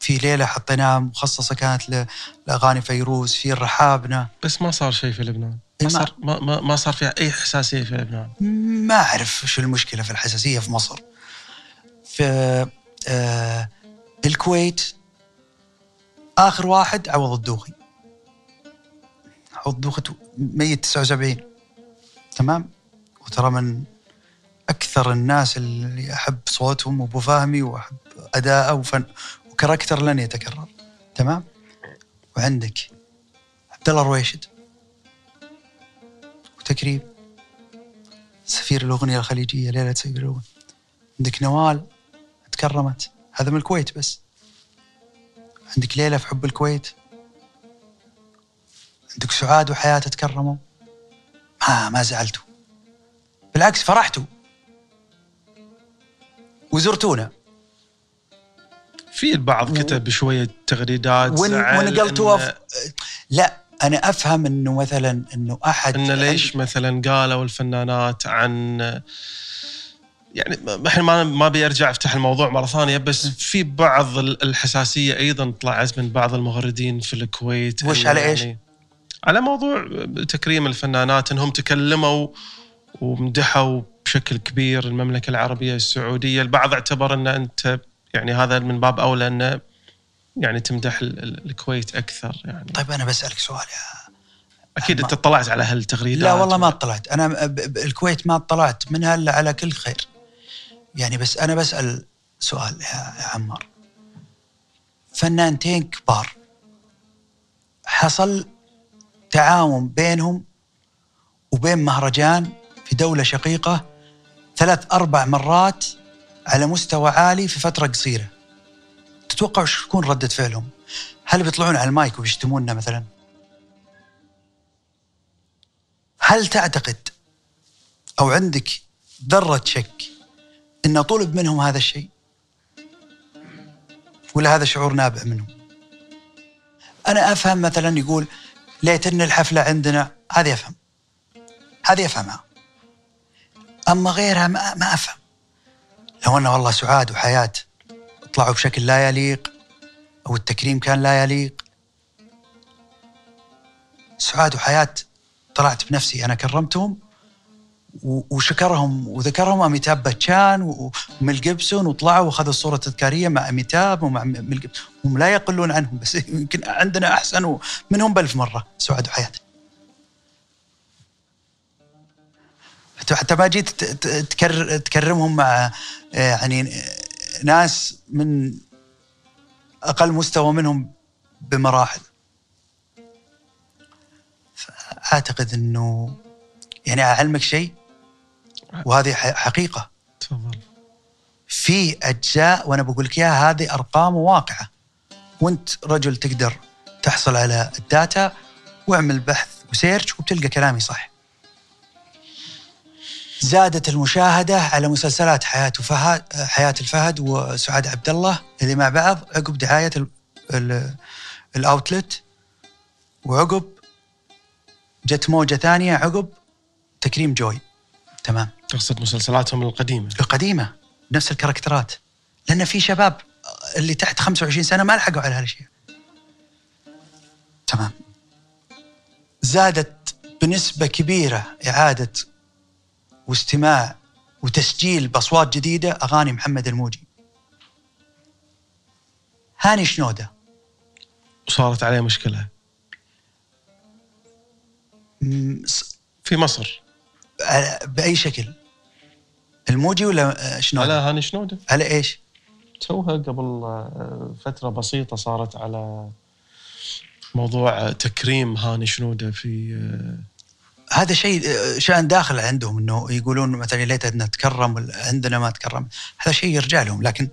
في ليلة حطيناها مخصصة كانت لأغاني فيروز في الرحابنه بس ما صار شيء في لبنان. إيه ما صار ما, ما, ما صار فيها أي حساسية في لبنان. ما أعرف شو المشكلة في الحساسية في مصر. في آه الكويت آخر واحد عوض الدوخي. عوض الدوخي ميت 79 تمام؟ وترى من أكثر الناس اللي أحب صوتهم وأبو فهمي وأحب أداءه وفن وكاركتر لن يتكرر. تمام؟ وعندك عبد الله الرويشد وتكريم. سفير الأغنية الخليجية ليلة سفير الأغنية. عندك نوال تكرمت. هذا من الكويت بس. عندك ليلة في حب الكويت. عندك سعاد وحياة تكرموا. ما ما زعلتوا. بالعكس فرحتوا. وزرتونا. في البعض كتب شوية تغريدات ون ونقلتوا إن- أف... لا أنا أفهم إنه مثلا إنه أحد ان ليش مثلا قالوا الفنانات عن يعني إحنا ما ما ابي ارجع أفتح الموضوع مرة ثانية بس في بعض ال- الحساسية أيضا طلعت من بعض المغردين في الكويت وش على؟ يعني على موضوع تكريم الفنانات إنهم تكلموا ومدحوا بشكل كبير المملكة العربية السعودية، البعض اعتبر إن أنت يعني هذا من باب أولى انه يعني تمدح ال- ال- الكويت أكثر يعني. طيب أنا بسألك سؤال يا أكيد أنت اطلعت على هالتغريدات. لا والله ما اطلعت. أنا الكويت ما اطلعت منها إلا على كل خير. يعني بس أنا بسأل سؤال يا عمار. فنانتين كبار. حصل تعاون بينهم وبين مهرجان في دولة شقيقة ثلاث أربع مرات على مستوى عالي في فترة قصيرة تتوقع وش تكون ردة فعلهم هل بيطلعون على المايك وبيشتمونا مثلا هل تعتقد أو عندك ذرة شك إن طلب منهم هذا الشيء؟ ولا هذا شعور نابع منهم؟ أنا أفهم مثلا يقول ليتن الحفلة عندنا. هذه افهم هذه افهمها أما غيرها ما, ما أفهم. لو ان والله سعاد وحياة طلعوا بشكل لا يليق أو التكريم كان لا يليق. سعاد وحياة طلعت بنفسي. أنا كرمتهم وشكرهم وذكرهم اميتاب باتشان وميل جيبسون وطلعوا وأخذوا الصورة التذكاريه مع اميتاب ومع ميل هم لا يقلون عنهم بس <laughs> يمكن عندنا أحسن منهم بألف مرة. سعاد وحياة. حتى- ما جيت ت- ت- تكرر تكرمهم مع آه، يعني آه، ناس من أقل مستوى منهم بمراحل. اعتقد إنه يعني أعلمك شيء وهذه حقيقة. تفضل. في أجزاء وأنا بقول لك إياها هذه أرقام واقعة. وأنت رجل تقدر تحصل على ال data واعمل بحث و search وبتلقى كلامي صح. زادت المشاهدة على مسلسلات حياة فهد حياة الفهد وسعاد عبد الله اللي مع بعض عقب ال- ال outlet وعقب جت موجة ثانية عقب تكريم جوي. تمام. تقصد مسلسلاتهم القديمة. القديمة نفس الكاركترات. لأن في شباب اللي تحت 25 سنة ما لحقوا على هالأشياء. تمام. زادت بنسبة كبيرة إعادة واستماع وتسجيل بأصوات جديدة أغاني محمد الموجي. هاني شنودة. وصارت عليه مشكلة. في مصر. بأي شكل؟ الموجي ولا شنوده على هاني شنودة. على إيش؟ توها قبل آه، فترة بسيطة صارت على موضوع آه، تكريم هاني شنودة في آه، هذا شيء شأن داخل عندهم إنه يقولون مثلا يا ليت نتكرم ولا عندنا ما تكرم. هذا شيء يرجع لهم. لكن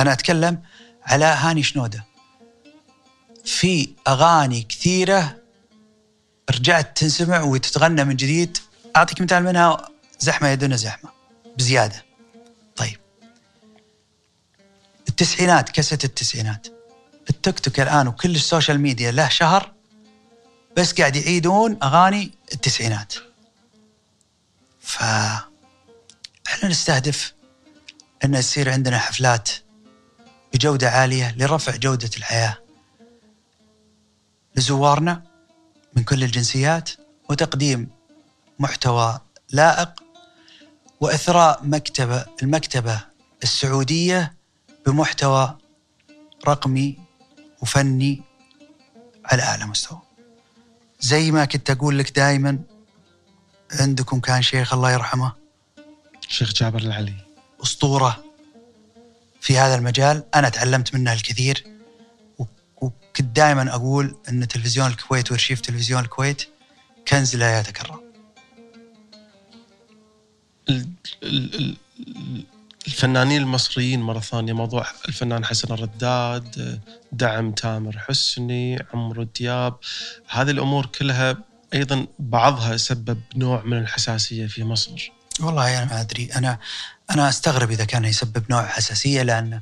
أنا أتكلم على هاني شنودة. في أغاني كثيرة رجعت تنسمع وتتغنى من جديد. أعطيك مثال منها زحمة يدنا زحمة. بزيادة. طيب. التسعينات كاسة التسعينات. التيك توك الآن وكل السوشيال ميديا له شهر بس قاعد يعيدون أغاني التسعينات. ف إحنا نستهدف إن يصير عندنا حفلات بجودة عالية لرفع جودة الحياة. لزوارنا من كل الجنسيات وتقديم محتوى لائق وإثراء مكتبه المكتبة السعودية بمحتوى رقمي وفني على أعلى مستوى. زي ما كنت أقول لك دائما عندكم كان شيخ الله يرحمه الشيخ جابر العلي. أسطورة في هذا المجال. أنا تعلمت منه الكثير. وكنت دائما أقول إن تلفزيون الكويت وارشيف تلفزيون الكويت كنز لا يتكرر. الفنانين المصريين مرة ثانية موضوع الفنان حسن الرداد دعم تامر حسني عمرو دياب هذه الأمور كلها أيضا بعضها سبب نوع من الحساسية في مصر. والله أنا ما أدري. أنا أنا أستغرب إذا كان يسبب نوع حساسية لأن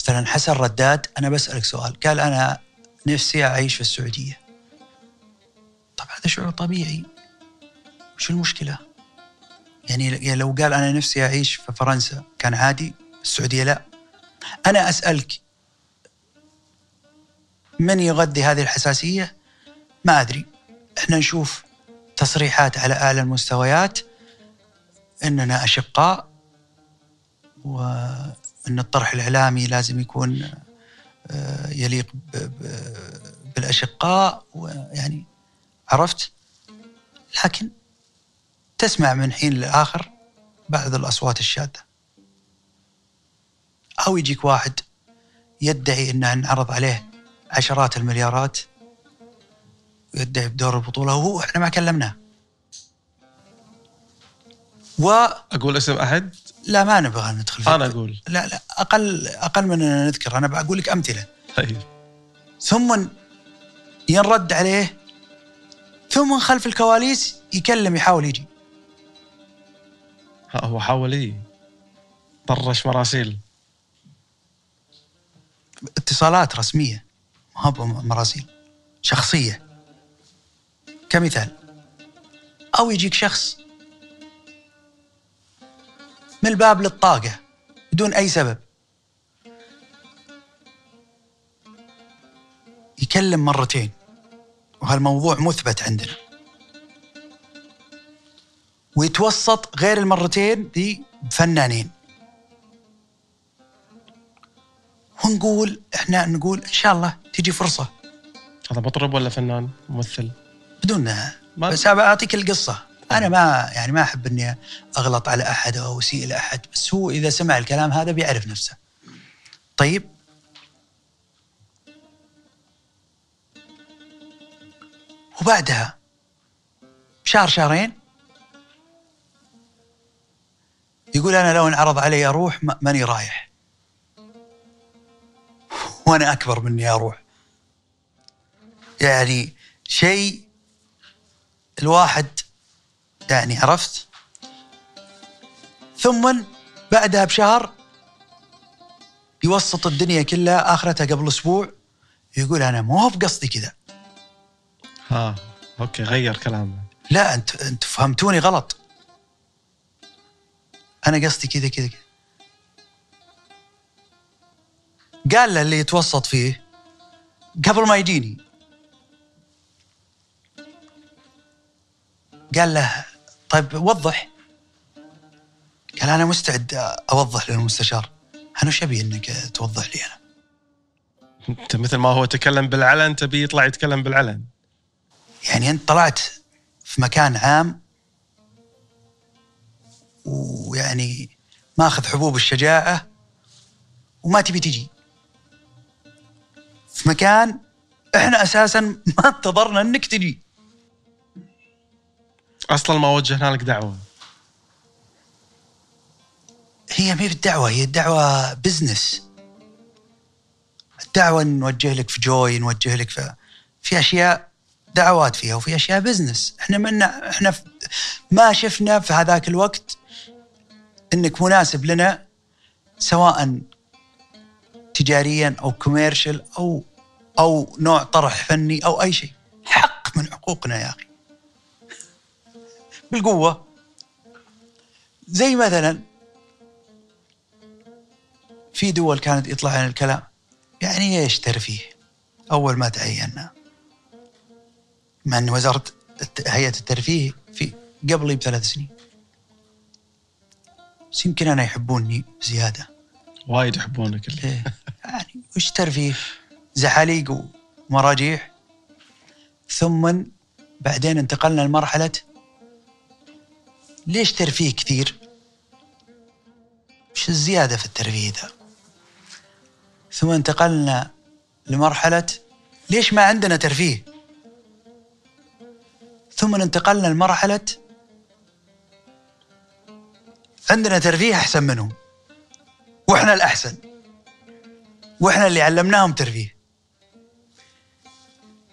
مثلا حسن رداد أنا بسألك سؤال قال أنا نفسي أعيش في السعودية. طب هذا شعور طبيعي. وش المشكلة؟ يعني يعني لو قال أنا نفسي أعيش في فرنسا كان عادي السعودية لا. أنا أسألك من يغذي هذه الحساسية؟ ما أدري. إحنا نشوف تصريحات على أعلى المستويات إننا أشقاء وإن الطرح الإعلامي لازم يكون آه، يليق بالأشقاء ويعني عرفت؟ لكن تسمع من حين لآخر بعض الأصوات الشاذه أو يجيك واحد يدعي إن انعرض عليه عشرات المليارات ويدعي بدور البطولة وهو إحنا ما كلمناه. و أقول اسم أحد؟ لا ما نبغى ندخل في أنا أقول. لا لا أقل أقل من أن نذكر أنا بقول لك أمثلة. طيب. ثم ينرد عليه ثم خلف الكواليس يكلم يحاول يجي. هو إيه طرش مراسيل. اتصالات رسمية. ما مراسيل. شخصية. كمثال. أو يجيك شخص. من الباب للطاقة. بدون أي سبب. يكلم مرتين. وهالموضوع مثبت عندنا. ويتوسط غير المرتين دي بفنانين ونقول إحنا نقول إن شاء الله تجي فرصة. هذا مطرب ولا فنان؟ ممثل. بدون بس أعطيك القصة. أنا ما يعني ما أحب إني أغلط على أحد أو أسيء لأحد بس هو إذا سمع الكلام هذا بيعرف نفسه. طيب. وبعدها شهر شهرين يقول أنا لو انعرض علي أروح ما- ماني رايح. وأنا أكبر مني أروح. يعني شيء الواحد يعني عرفت؟ ثم بعدها بشهر يوسط الدنيا كلها آخرتها قبل أسبوع يقول أنا مو هو بقصدي كذا. ها أوكي غير كلامه لا أنت أنت فهمتوني غلط. أنا قصدي كذا كذا كذا. قال له اللي يتوسط فيه قبل ما يجيني. قال له طيب وضح. قال أنا مستعد أوضح للمستشار أنا وش ابي إنك توضح لي أنا. أنت مثل ما هو تكلم بالعلن تبي يطلع يتكلم بالعلن. يعني أنت طلعت في مكان عام ويعني ماخذ حبوب الشجاعة وما تبي تجي. في مكان إحنا أساسا ما انتظرنا إنك تجي. أصلا ما وجهنا لك دعوة. هي ما بالدعوة هي الدعوة بزنس الدعوة نوجه لك في جوي نوجه لك في في أشياء دعوات فيها وفي أشياء business إحنا من إحنا ما شفنا في هذاك الوقت إنك مناسب لنا سواء تجاريا أو commercial أو أو نوع طرح فني أو أي شيء. حق من حقوقنا يا أخي. بالقوة. زي مثلا في دول كانت يطلع عن الكلام يعني إيش ترفيه؟ أول ما تعيننا. مع ان وزاره هيئة الترفيه في قبلي بثلاث سنين. بس يمكن أنا يحبوني زياده وايد يحبونك. اللي. إيه. يعني وش ترفيه؟ زحاليق ومراجيح. ثم بعدين انتقلنا لمرحلة ليش ترفيه كثير؟ وش الزيادة في الترفيه ذا؟ ثم انتقلنا لمرحلة ليش ما عندنا ترفيه؟ ثم انتقلنا لمرحلة عندنا ترفيه أحسن منهم. وإحنا الأحسن. وإحنا اللي علمناهم ترفيه.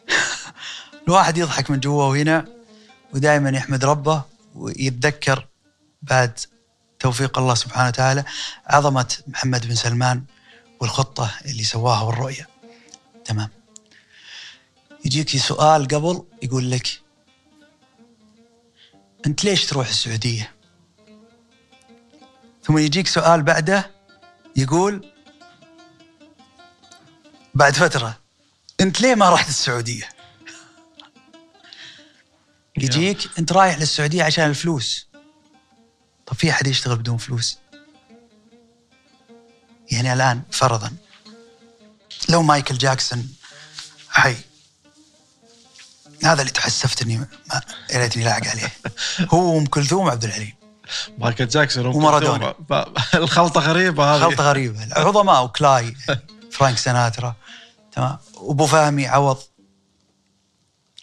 <laughs> الواحد يضحك من جوا وهنا ودائما يحمد ربه ويتذكر بعد توفيق الله سبحانه وتعالى عظمة محمد بن سلمان والخطة اللي سواها والرؤية. تمام. يجيك سؤال قبل يقول لك أنت ليش تروح السعودية؟ ثم يجيك سؤال بعده يقول بعد فترة أنت ليه ما رحت السعودية؟ يجيك أنت رايح للسعودية عشان الفلوس. طب في أحد يشتغل بدون فلوس؟ يعني الآن فرضا لو مايكل جاكسون حي هذا اللي تحسفت إني ما يا ريتني لاحق عليه. <laughs> هو أم كلثوم عبد الحليم. مايكل جاكسون ومارادونا. الخلطة غريبة هذه. خلطه غريبة. العظماء وكلاي فرانك سيناترا تمام؟ وأبو فهمي عوض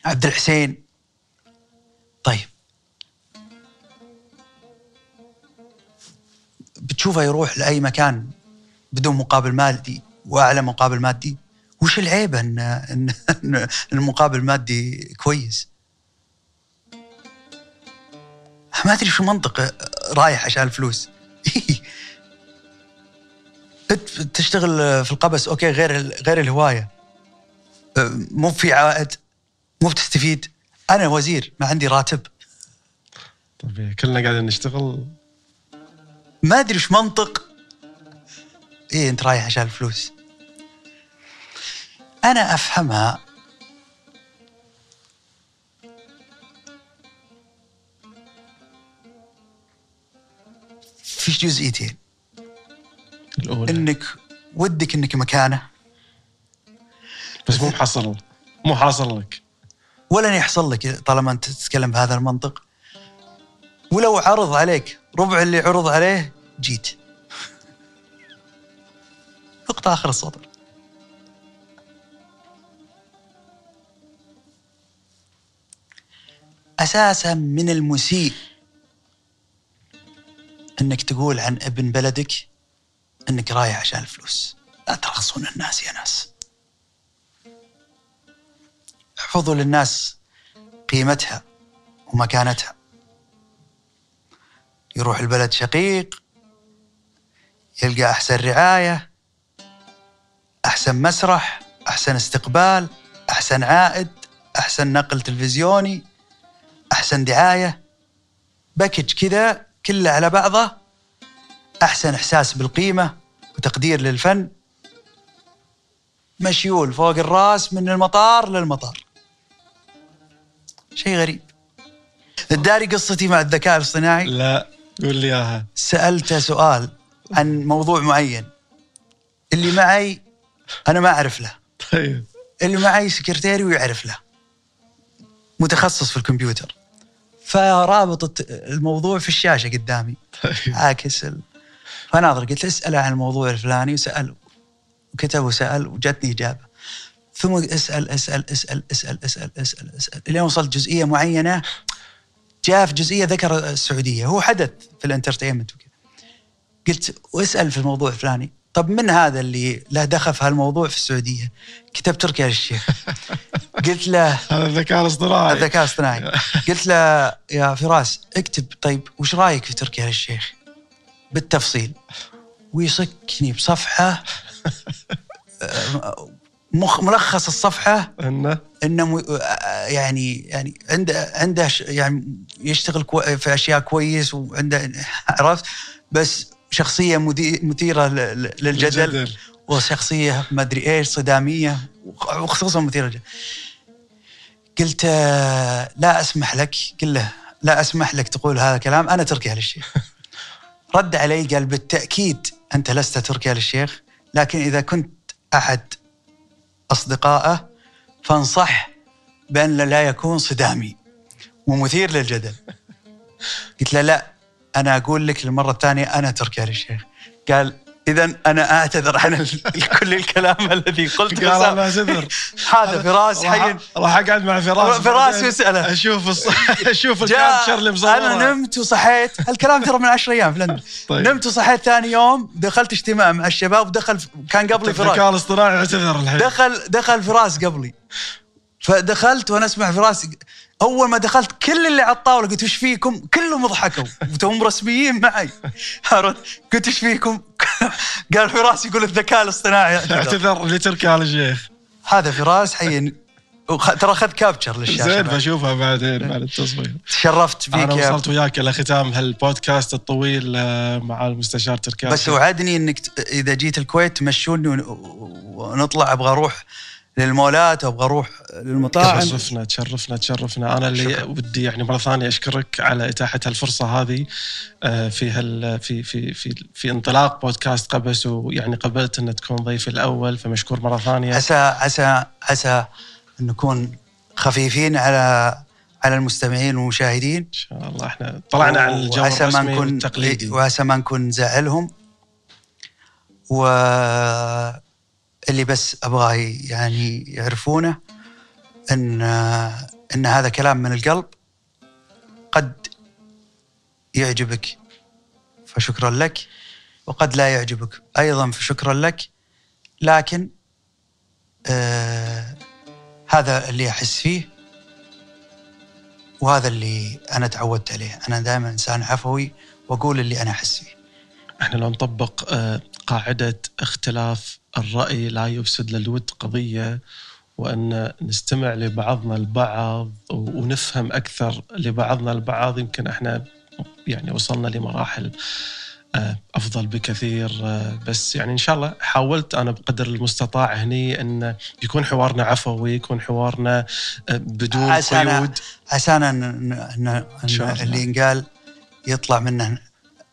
عبد الحسين. طيب. بتشوفه يروح لأي مكان بدون مقابل مادي وأعلى مقابل مادي؟ وش العيب ان إن المقابل المادي كويس؟ ما أدري شو منطق رايح عشان الفلوس. <laughs> تشتغل في القبس أوكي غير غير الهواية. مو في عائد مو بتستفيد. أنا وزير ما عندي راتب. طيب كلنا قاعدين نشتغل. ما أدري إيش منطق. إيه أنت رايح عشان الفلوس. أنا أفهمها في جزئيتين. الأولى. إنك ودك إنك مكانه. بس مو محصل مو حاصل لك. ولن يحصل لك طالما أنت تتكلم بهذا المنطق. ولو عرض عليك ربع اللي عرض عليه جيت. <laughs> نقطة آخر السطر. أساسا من المسيء. أنك تقول عن ابن بلدك أنك رايح عشان الفلوس. لا ترخصون الناس يا ناس. احفظوا للناس قيمتها ومكانتها. يروح البلد شقيق يلقى أحسن رعاية أحسن مسرح أحسن استقبال أحسن عائد أحسن نقل تلفزيوني أحسن دعاية. باكج كذا كله على بعضه أحسن إحساس بالقيمة وتقدير للفن. مشيول فوق الرأس من المطار للمطار. شيء غريب. الداري قصتي مع الذكاء الاصطناعي؟ لا قول لي إياها. سألته سؤال عن موضوع معين. اللي معي أنا ما أعرف له. طيب. اللي معي سكرتيري ويعرف له. متخصص في الكمبيوتر. فرابط الموضوع في الشاشة قدامي. طيب. عاكس ال... فناظر قلت له اسأله عن الموضوع الفلاني وسأل وكتب وسأل وجتني إجابة. ثم اسأل اسأل اسأل اسأل اسأل اسأل اسأل. إلين وصلت جزئية معينة جاء في جزئية ذكر السعودية. هو حدث في الانترتينمنت وكذا. قلت واسأل في الموضوع الفلاني. طب من هذا اللي له دخل في هالموضوع في السعودية؟ كتب تركي آل الشيخ <laughs> قلت له هذا الذكاء الاصطناعي. الذكاء الاصطناعي. <laughs> قلت له يا فراس اكتب طيب وش رأيك في تركي آل الشيخ بالتفصيل. ويصكني بصفحة آه، مخ ملخص الصفحة. إنه؟ إنه آه، يعني يعني عنده عنده يعني يشتغل في أشياء كويس وعنده عرفت؟ بس شخصية مثيرة للجدل الجدل. وشخصية ما أدري إيش صدامية وخصوصا مثيرة للجدل. قلت لا أسمح لك. قل له لا أسمح لك تقول هذا الكلام أنا تركي آل الشيخ. <laughs> رد علي قال بالتأكيد أنت لست تركي آل الشيخ لكن إذا كنت أحد أصدقائه فانصح بأن لا يكون صدامي. ومثير للجدل. <laughs> قلت له لا. أنا أقول لك للمره الثانية أنا تركي آل الشيخ قال اذا أنا أعتذر عن كل الكلام <laughs> الذي قلته قال أنا اعتذر <laughs> هذا فراس حي. راح أقعد مع فراس. فراس يسأله. أشوف الص... <laughs> أشوف الكابتشر اللي مصورة. أنا نمت وصحيت. الكلام ترى من 10 أيام في لندن. طيب. نمت وصحيت ثاني يوم دخلت اجتماع مع الشباب ودخل كان قبلي فراس. الذكاء الاصطناعي اعتذر الحين. دخل دخل فراس قبلي. فدخلت وأنا أسمع فراس أول ما دخلت كل اللي على الطاولة قلت وش فيكم؟ كلهم ضحكوا وتوهم رسميين معي عرفت؟ قلت وش فيكم؟ <laughs> قال فراس يقول الذكاء الاصطناعي اعتذر. لتركي آل الشيخ هذا فراس حي وخ- ترى أخذ كابتشر للشاشة زين. بشوفها بعدين بعد التصوير تشرفت فيك أنا وصلت وياك إلى ختام هالبودكاست الطويل آه، مع المستشار تركي بس. وعدني إنك إذا جيت الكويت تمشوني ون- ونطلع أبغى أروح للمولات وابغى أروح للمطاعم. تشرفنا تشرفنا تشرفنا. أنا اللي شكراً. ودي يعني مرة ثانية أشكرك على إتاحة هالفرصه هذه آه، في هال في في في في انطلاق بودكاست قبس ويعني قبلت أن تكون ضيفي الأول فمشكور مرة ثانية. عسى عسى عسى أن نكون خفيفين على على المستمعين والمشاهدين. إن شاء الله. إحنا طلعنا عن الجو الرسمي نكون والتقليدي. وعسى ما نكون نزعلهم و اللي بس أبغى يعني يعرفونه إن إن هذا كلام من القلب قد يعجبك فشكرا لك وقد لا يعجبك. أيضا فشكرا لك لكن آه هذا اللي أحس فيه وهذا اللي أنا تعودت عليه. أنا دائما إنسان عفوي وأقول اللي أنا أحس فيه. إحنا لو نطبق آه، قاعدة اختلاف الرأي لا يفسد للود قضية وأن نستمع لبعضنا البعض ونفهم أكثر لبعضنا البعض يمكن إحنا يعني وصلنا لمراحل آه، أفضل بكثير آه، بس يعني إن شاء الله حاولت أنا بقدر المستطاع هني إن يكون حوارنا عفوي يكون حوارنا آه، بدون قيود عسانا ان ان, إن الله. اللي ينقال يطلع منه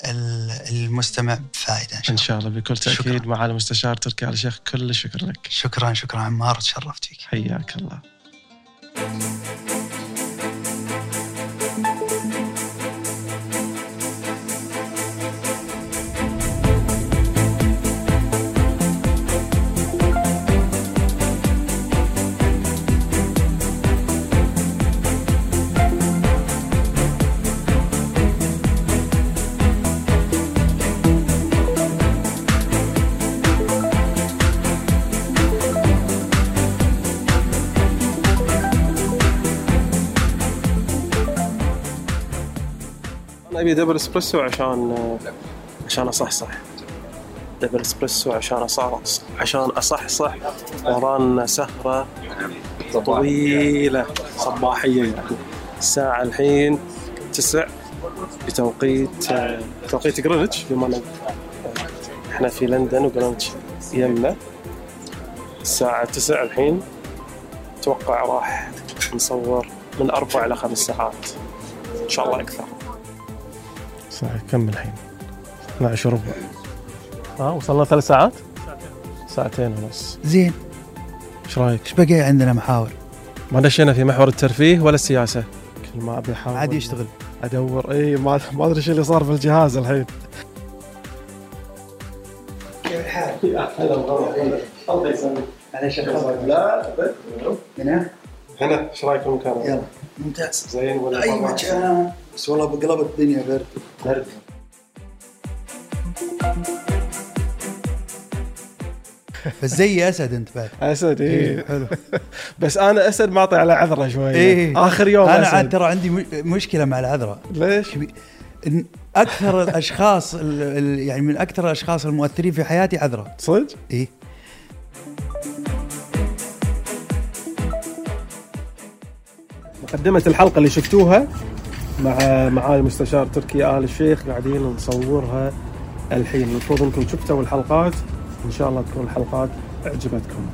المستمع بفائده إن شاء الله شاء الله بكل تأكيد شكراً. مع المستشار تركي آل الشيخ كل الشكر لك. شكرا شكرا. عمار تشرفت فيك. حياك الله. ابي double espresso عشان عشان أصحصح. double espresso عشان أصحصح عشان أصحصح ورانا سهره طويلة صباحية. الساعة الحين تسع بتوقيت توقيت جرينتش بما إن إحنا في لندن وجرينتش يمنا الساعة 9 الحين أتوقع راح نصور من أربع إلى خمس ساعات. إن شاء الله أكثر. صحيح كم الحين. 12 وربع آه وصلنا ثلاث ساعات؟ ساعتين. ونص. زين. إيش رأيك؟ إيش بقي عندنا محاور؟ ما دشينا في محور الترفيه ولا السياسة. كل ما أبي أحاول عادي يشتغل. أدور. إي ما ما أدري إيش اللي صار في الجهاز الحين. الله يسلمك معليش لا هنا. هنا. إيش رايك المكان يلا ممتاز. زين ولا أي؟ مكان؟ بس والله بقلبت الدنيا برد. برد. <laughs> بس زي أسد أنت بعد. أسد إيه، اي حلو. <laughs> بس أنا أسد معطي على عذرة شوية. إيه. آخر يوم أنا أسد. عاد ترى عندي مشكلة مع العذراء ليش؟ أكثر <laughs> الأشخاص ال- ال- يعني من أكثر الأشخاص المؤثرين في حياتي عذراء صدق؟ إيه. مقدمة الحلقة اللي شفتوها. مع معالي المستشار تركي آل الشيخ قاعدين نصورها الحين. المفروض انكم شفتوا الحلقات. إن شاء الله تكون الحلقات أعجبتكم.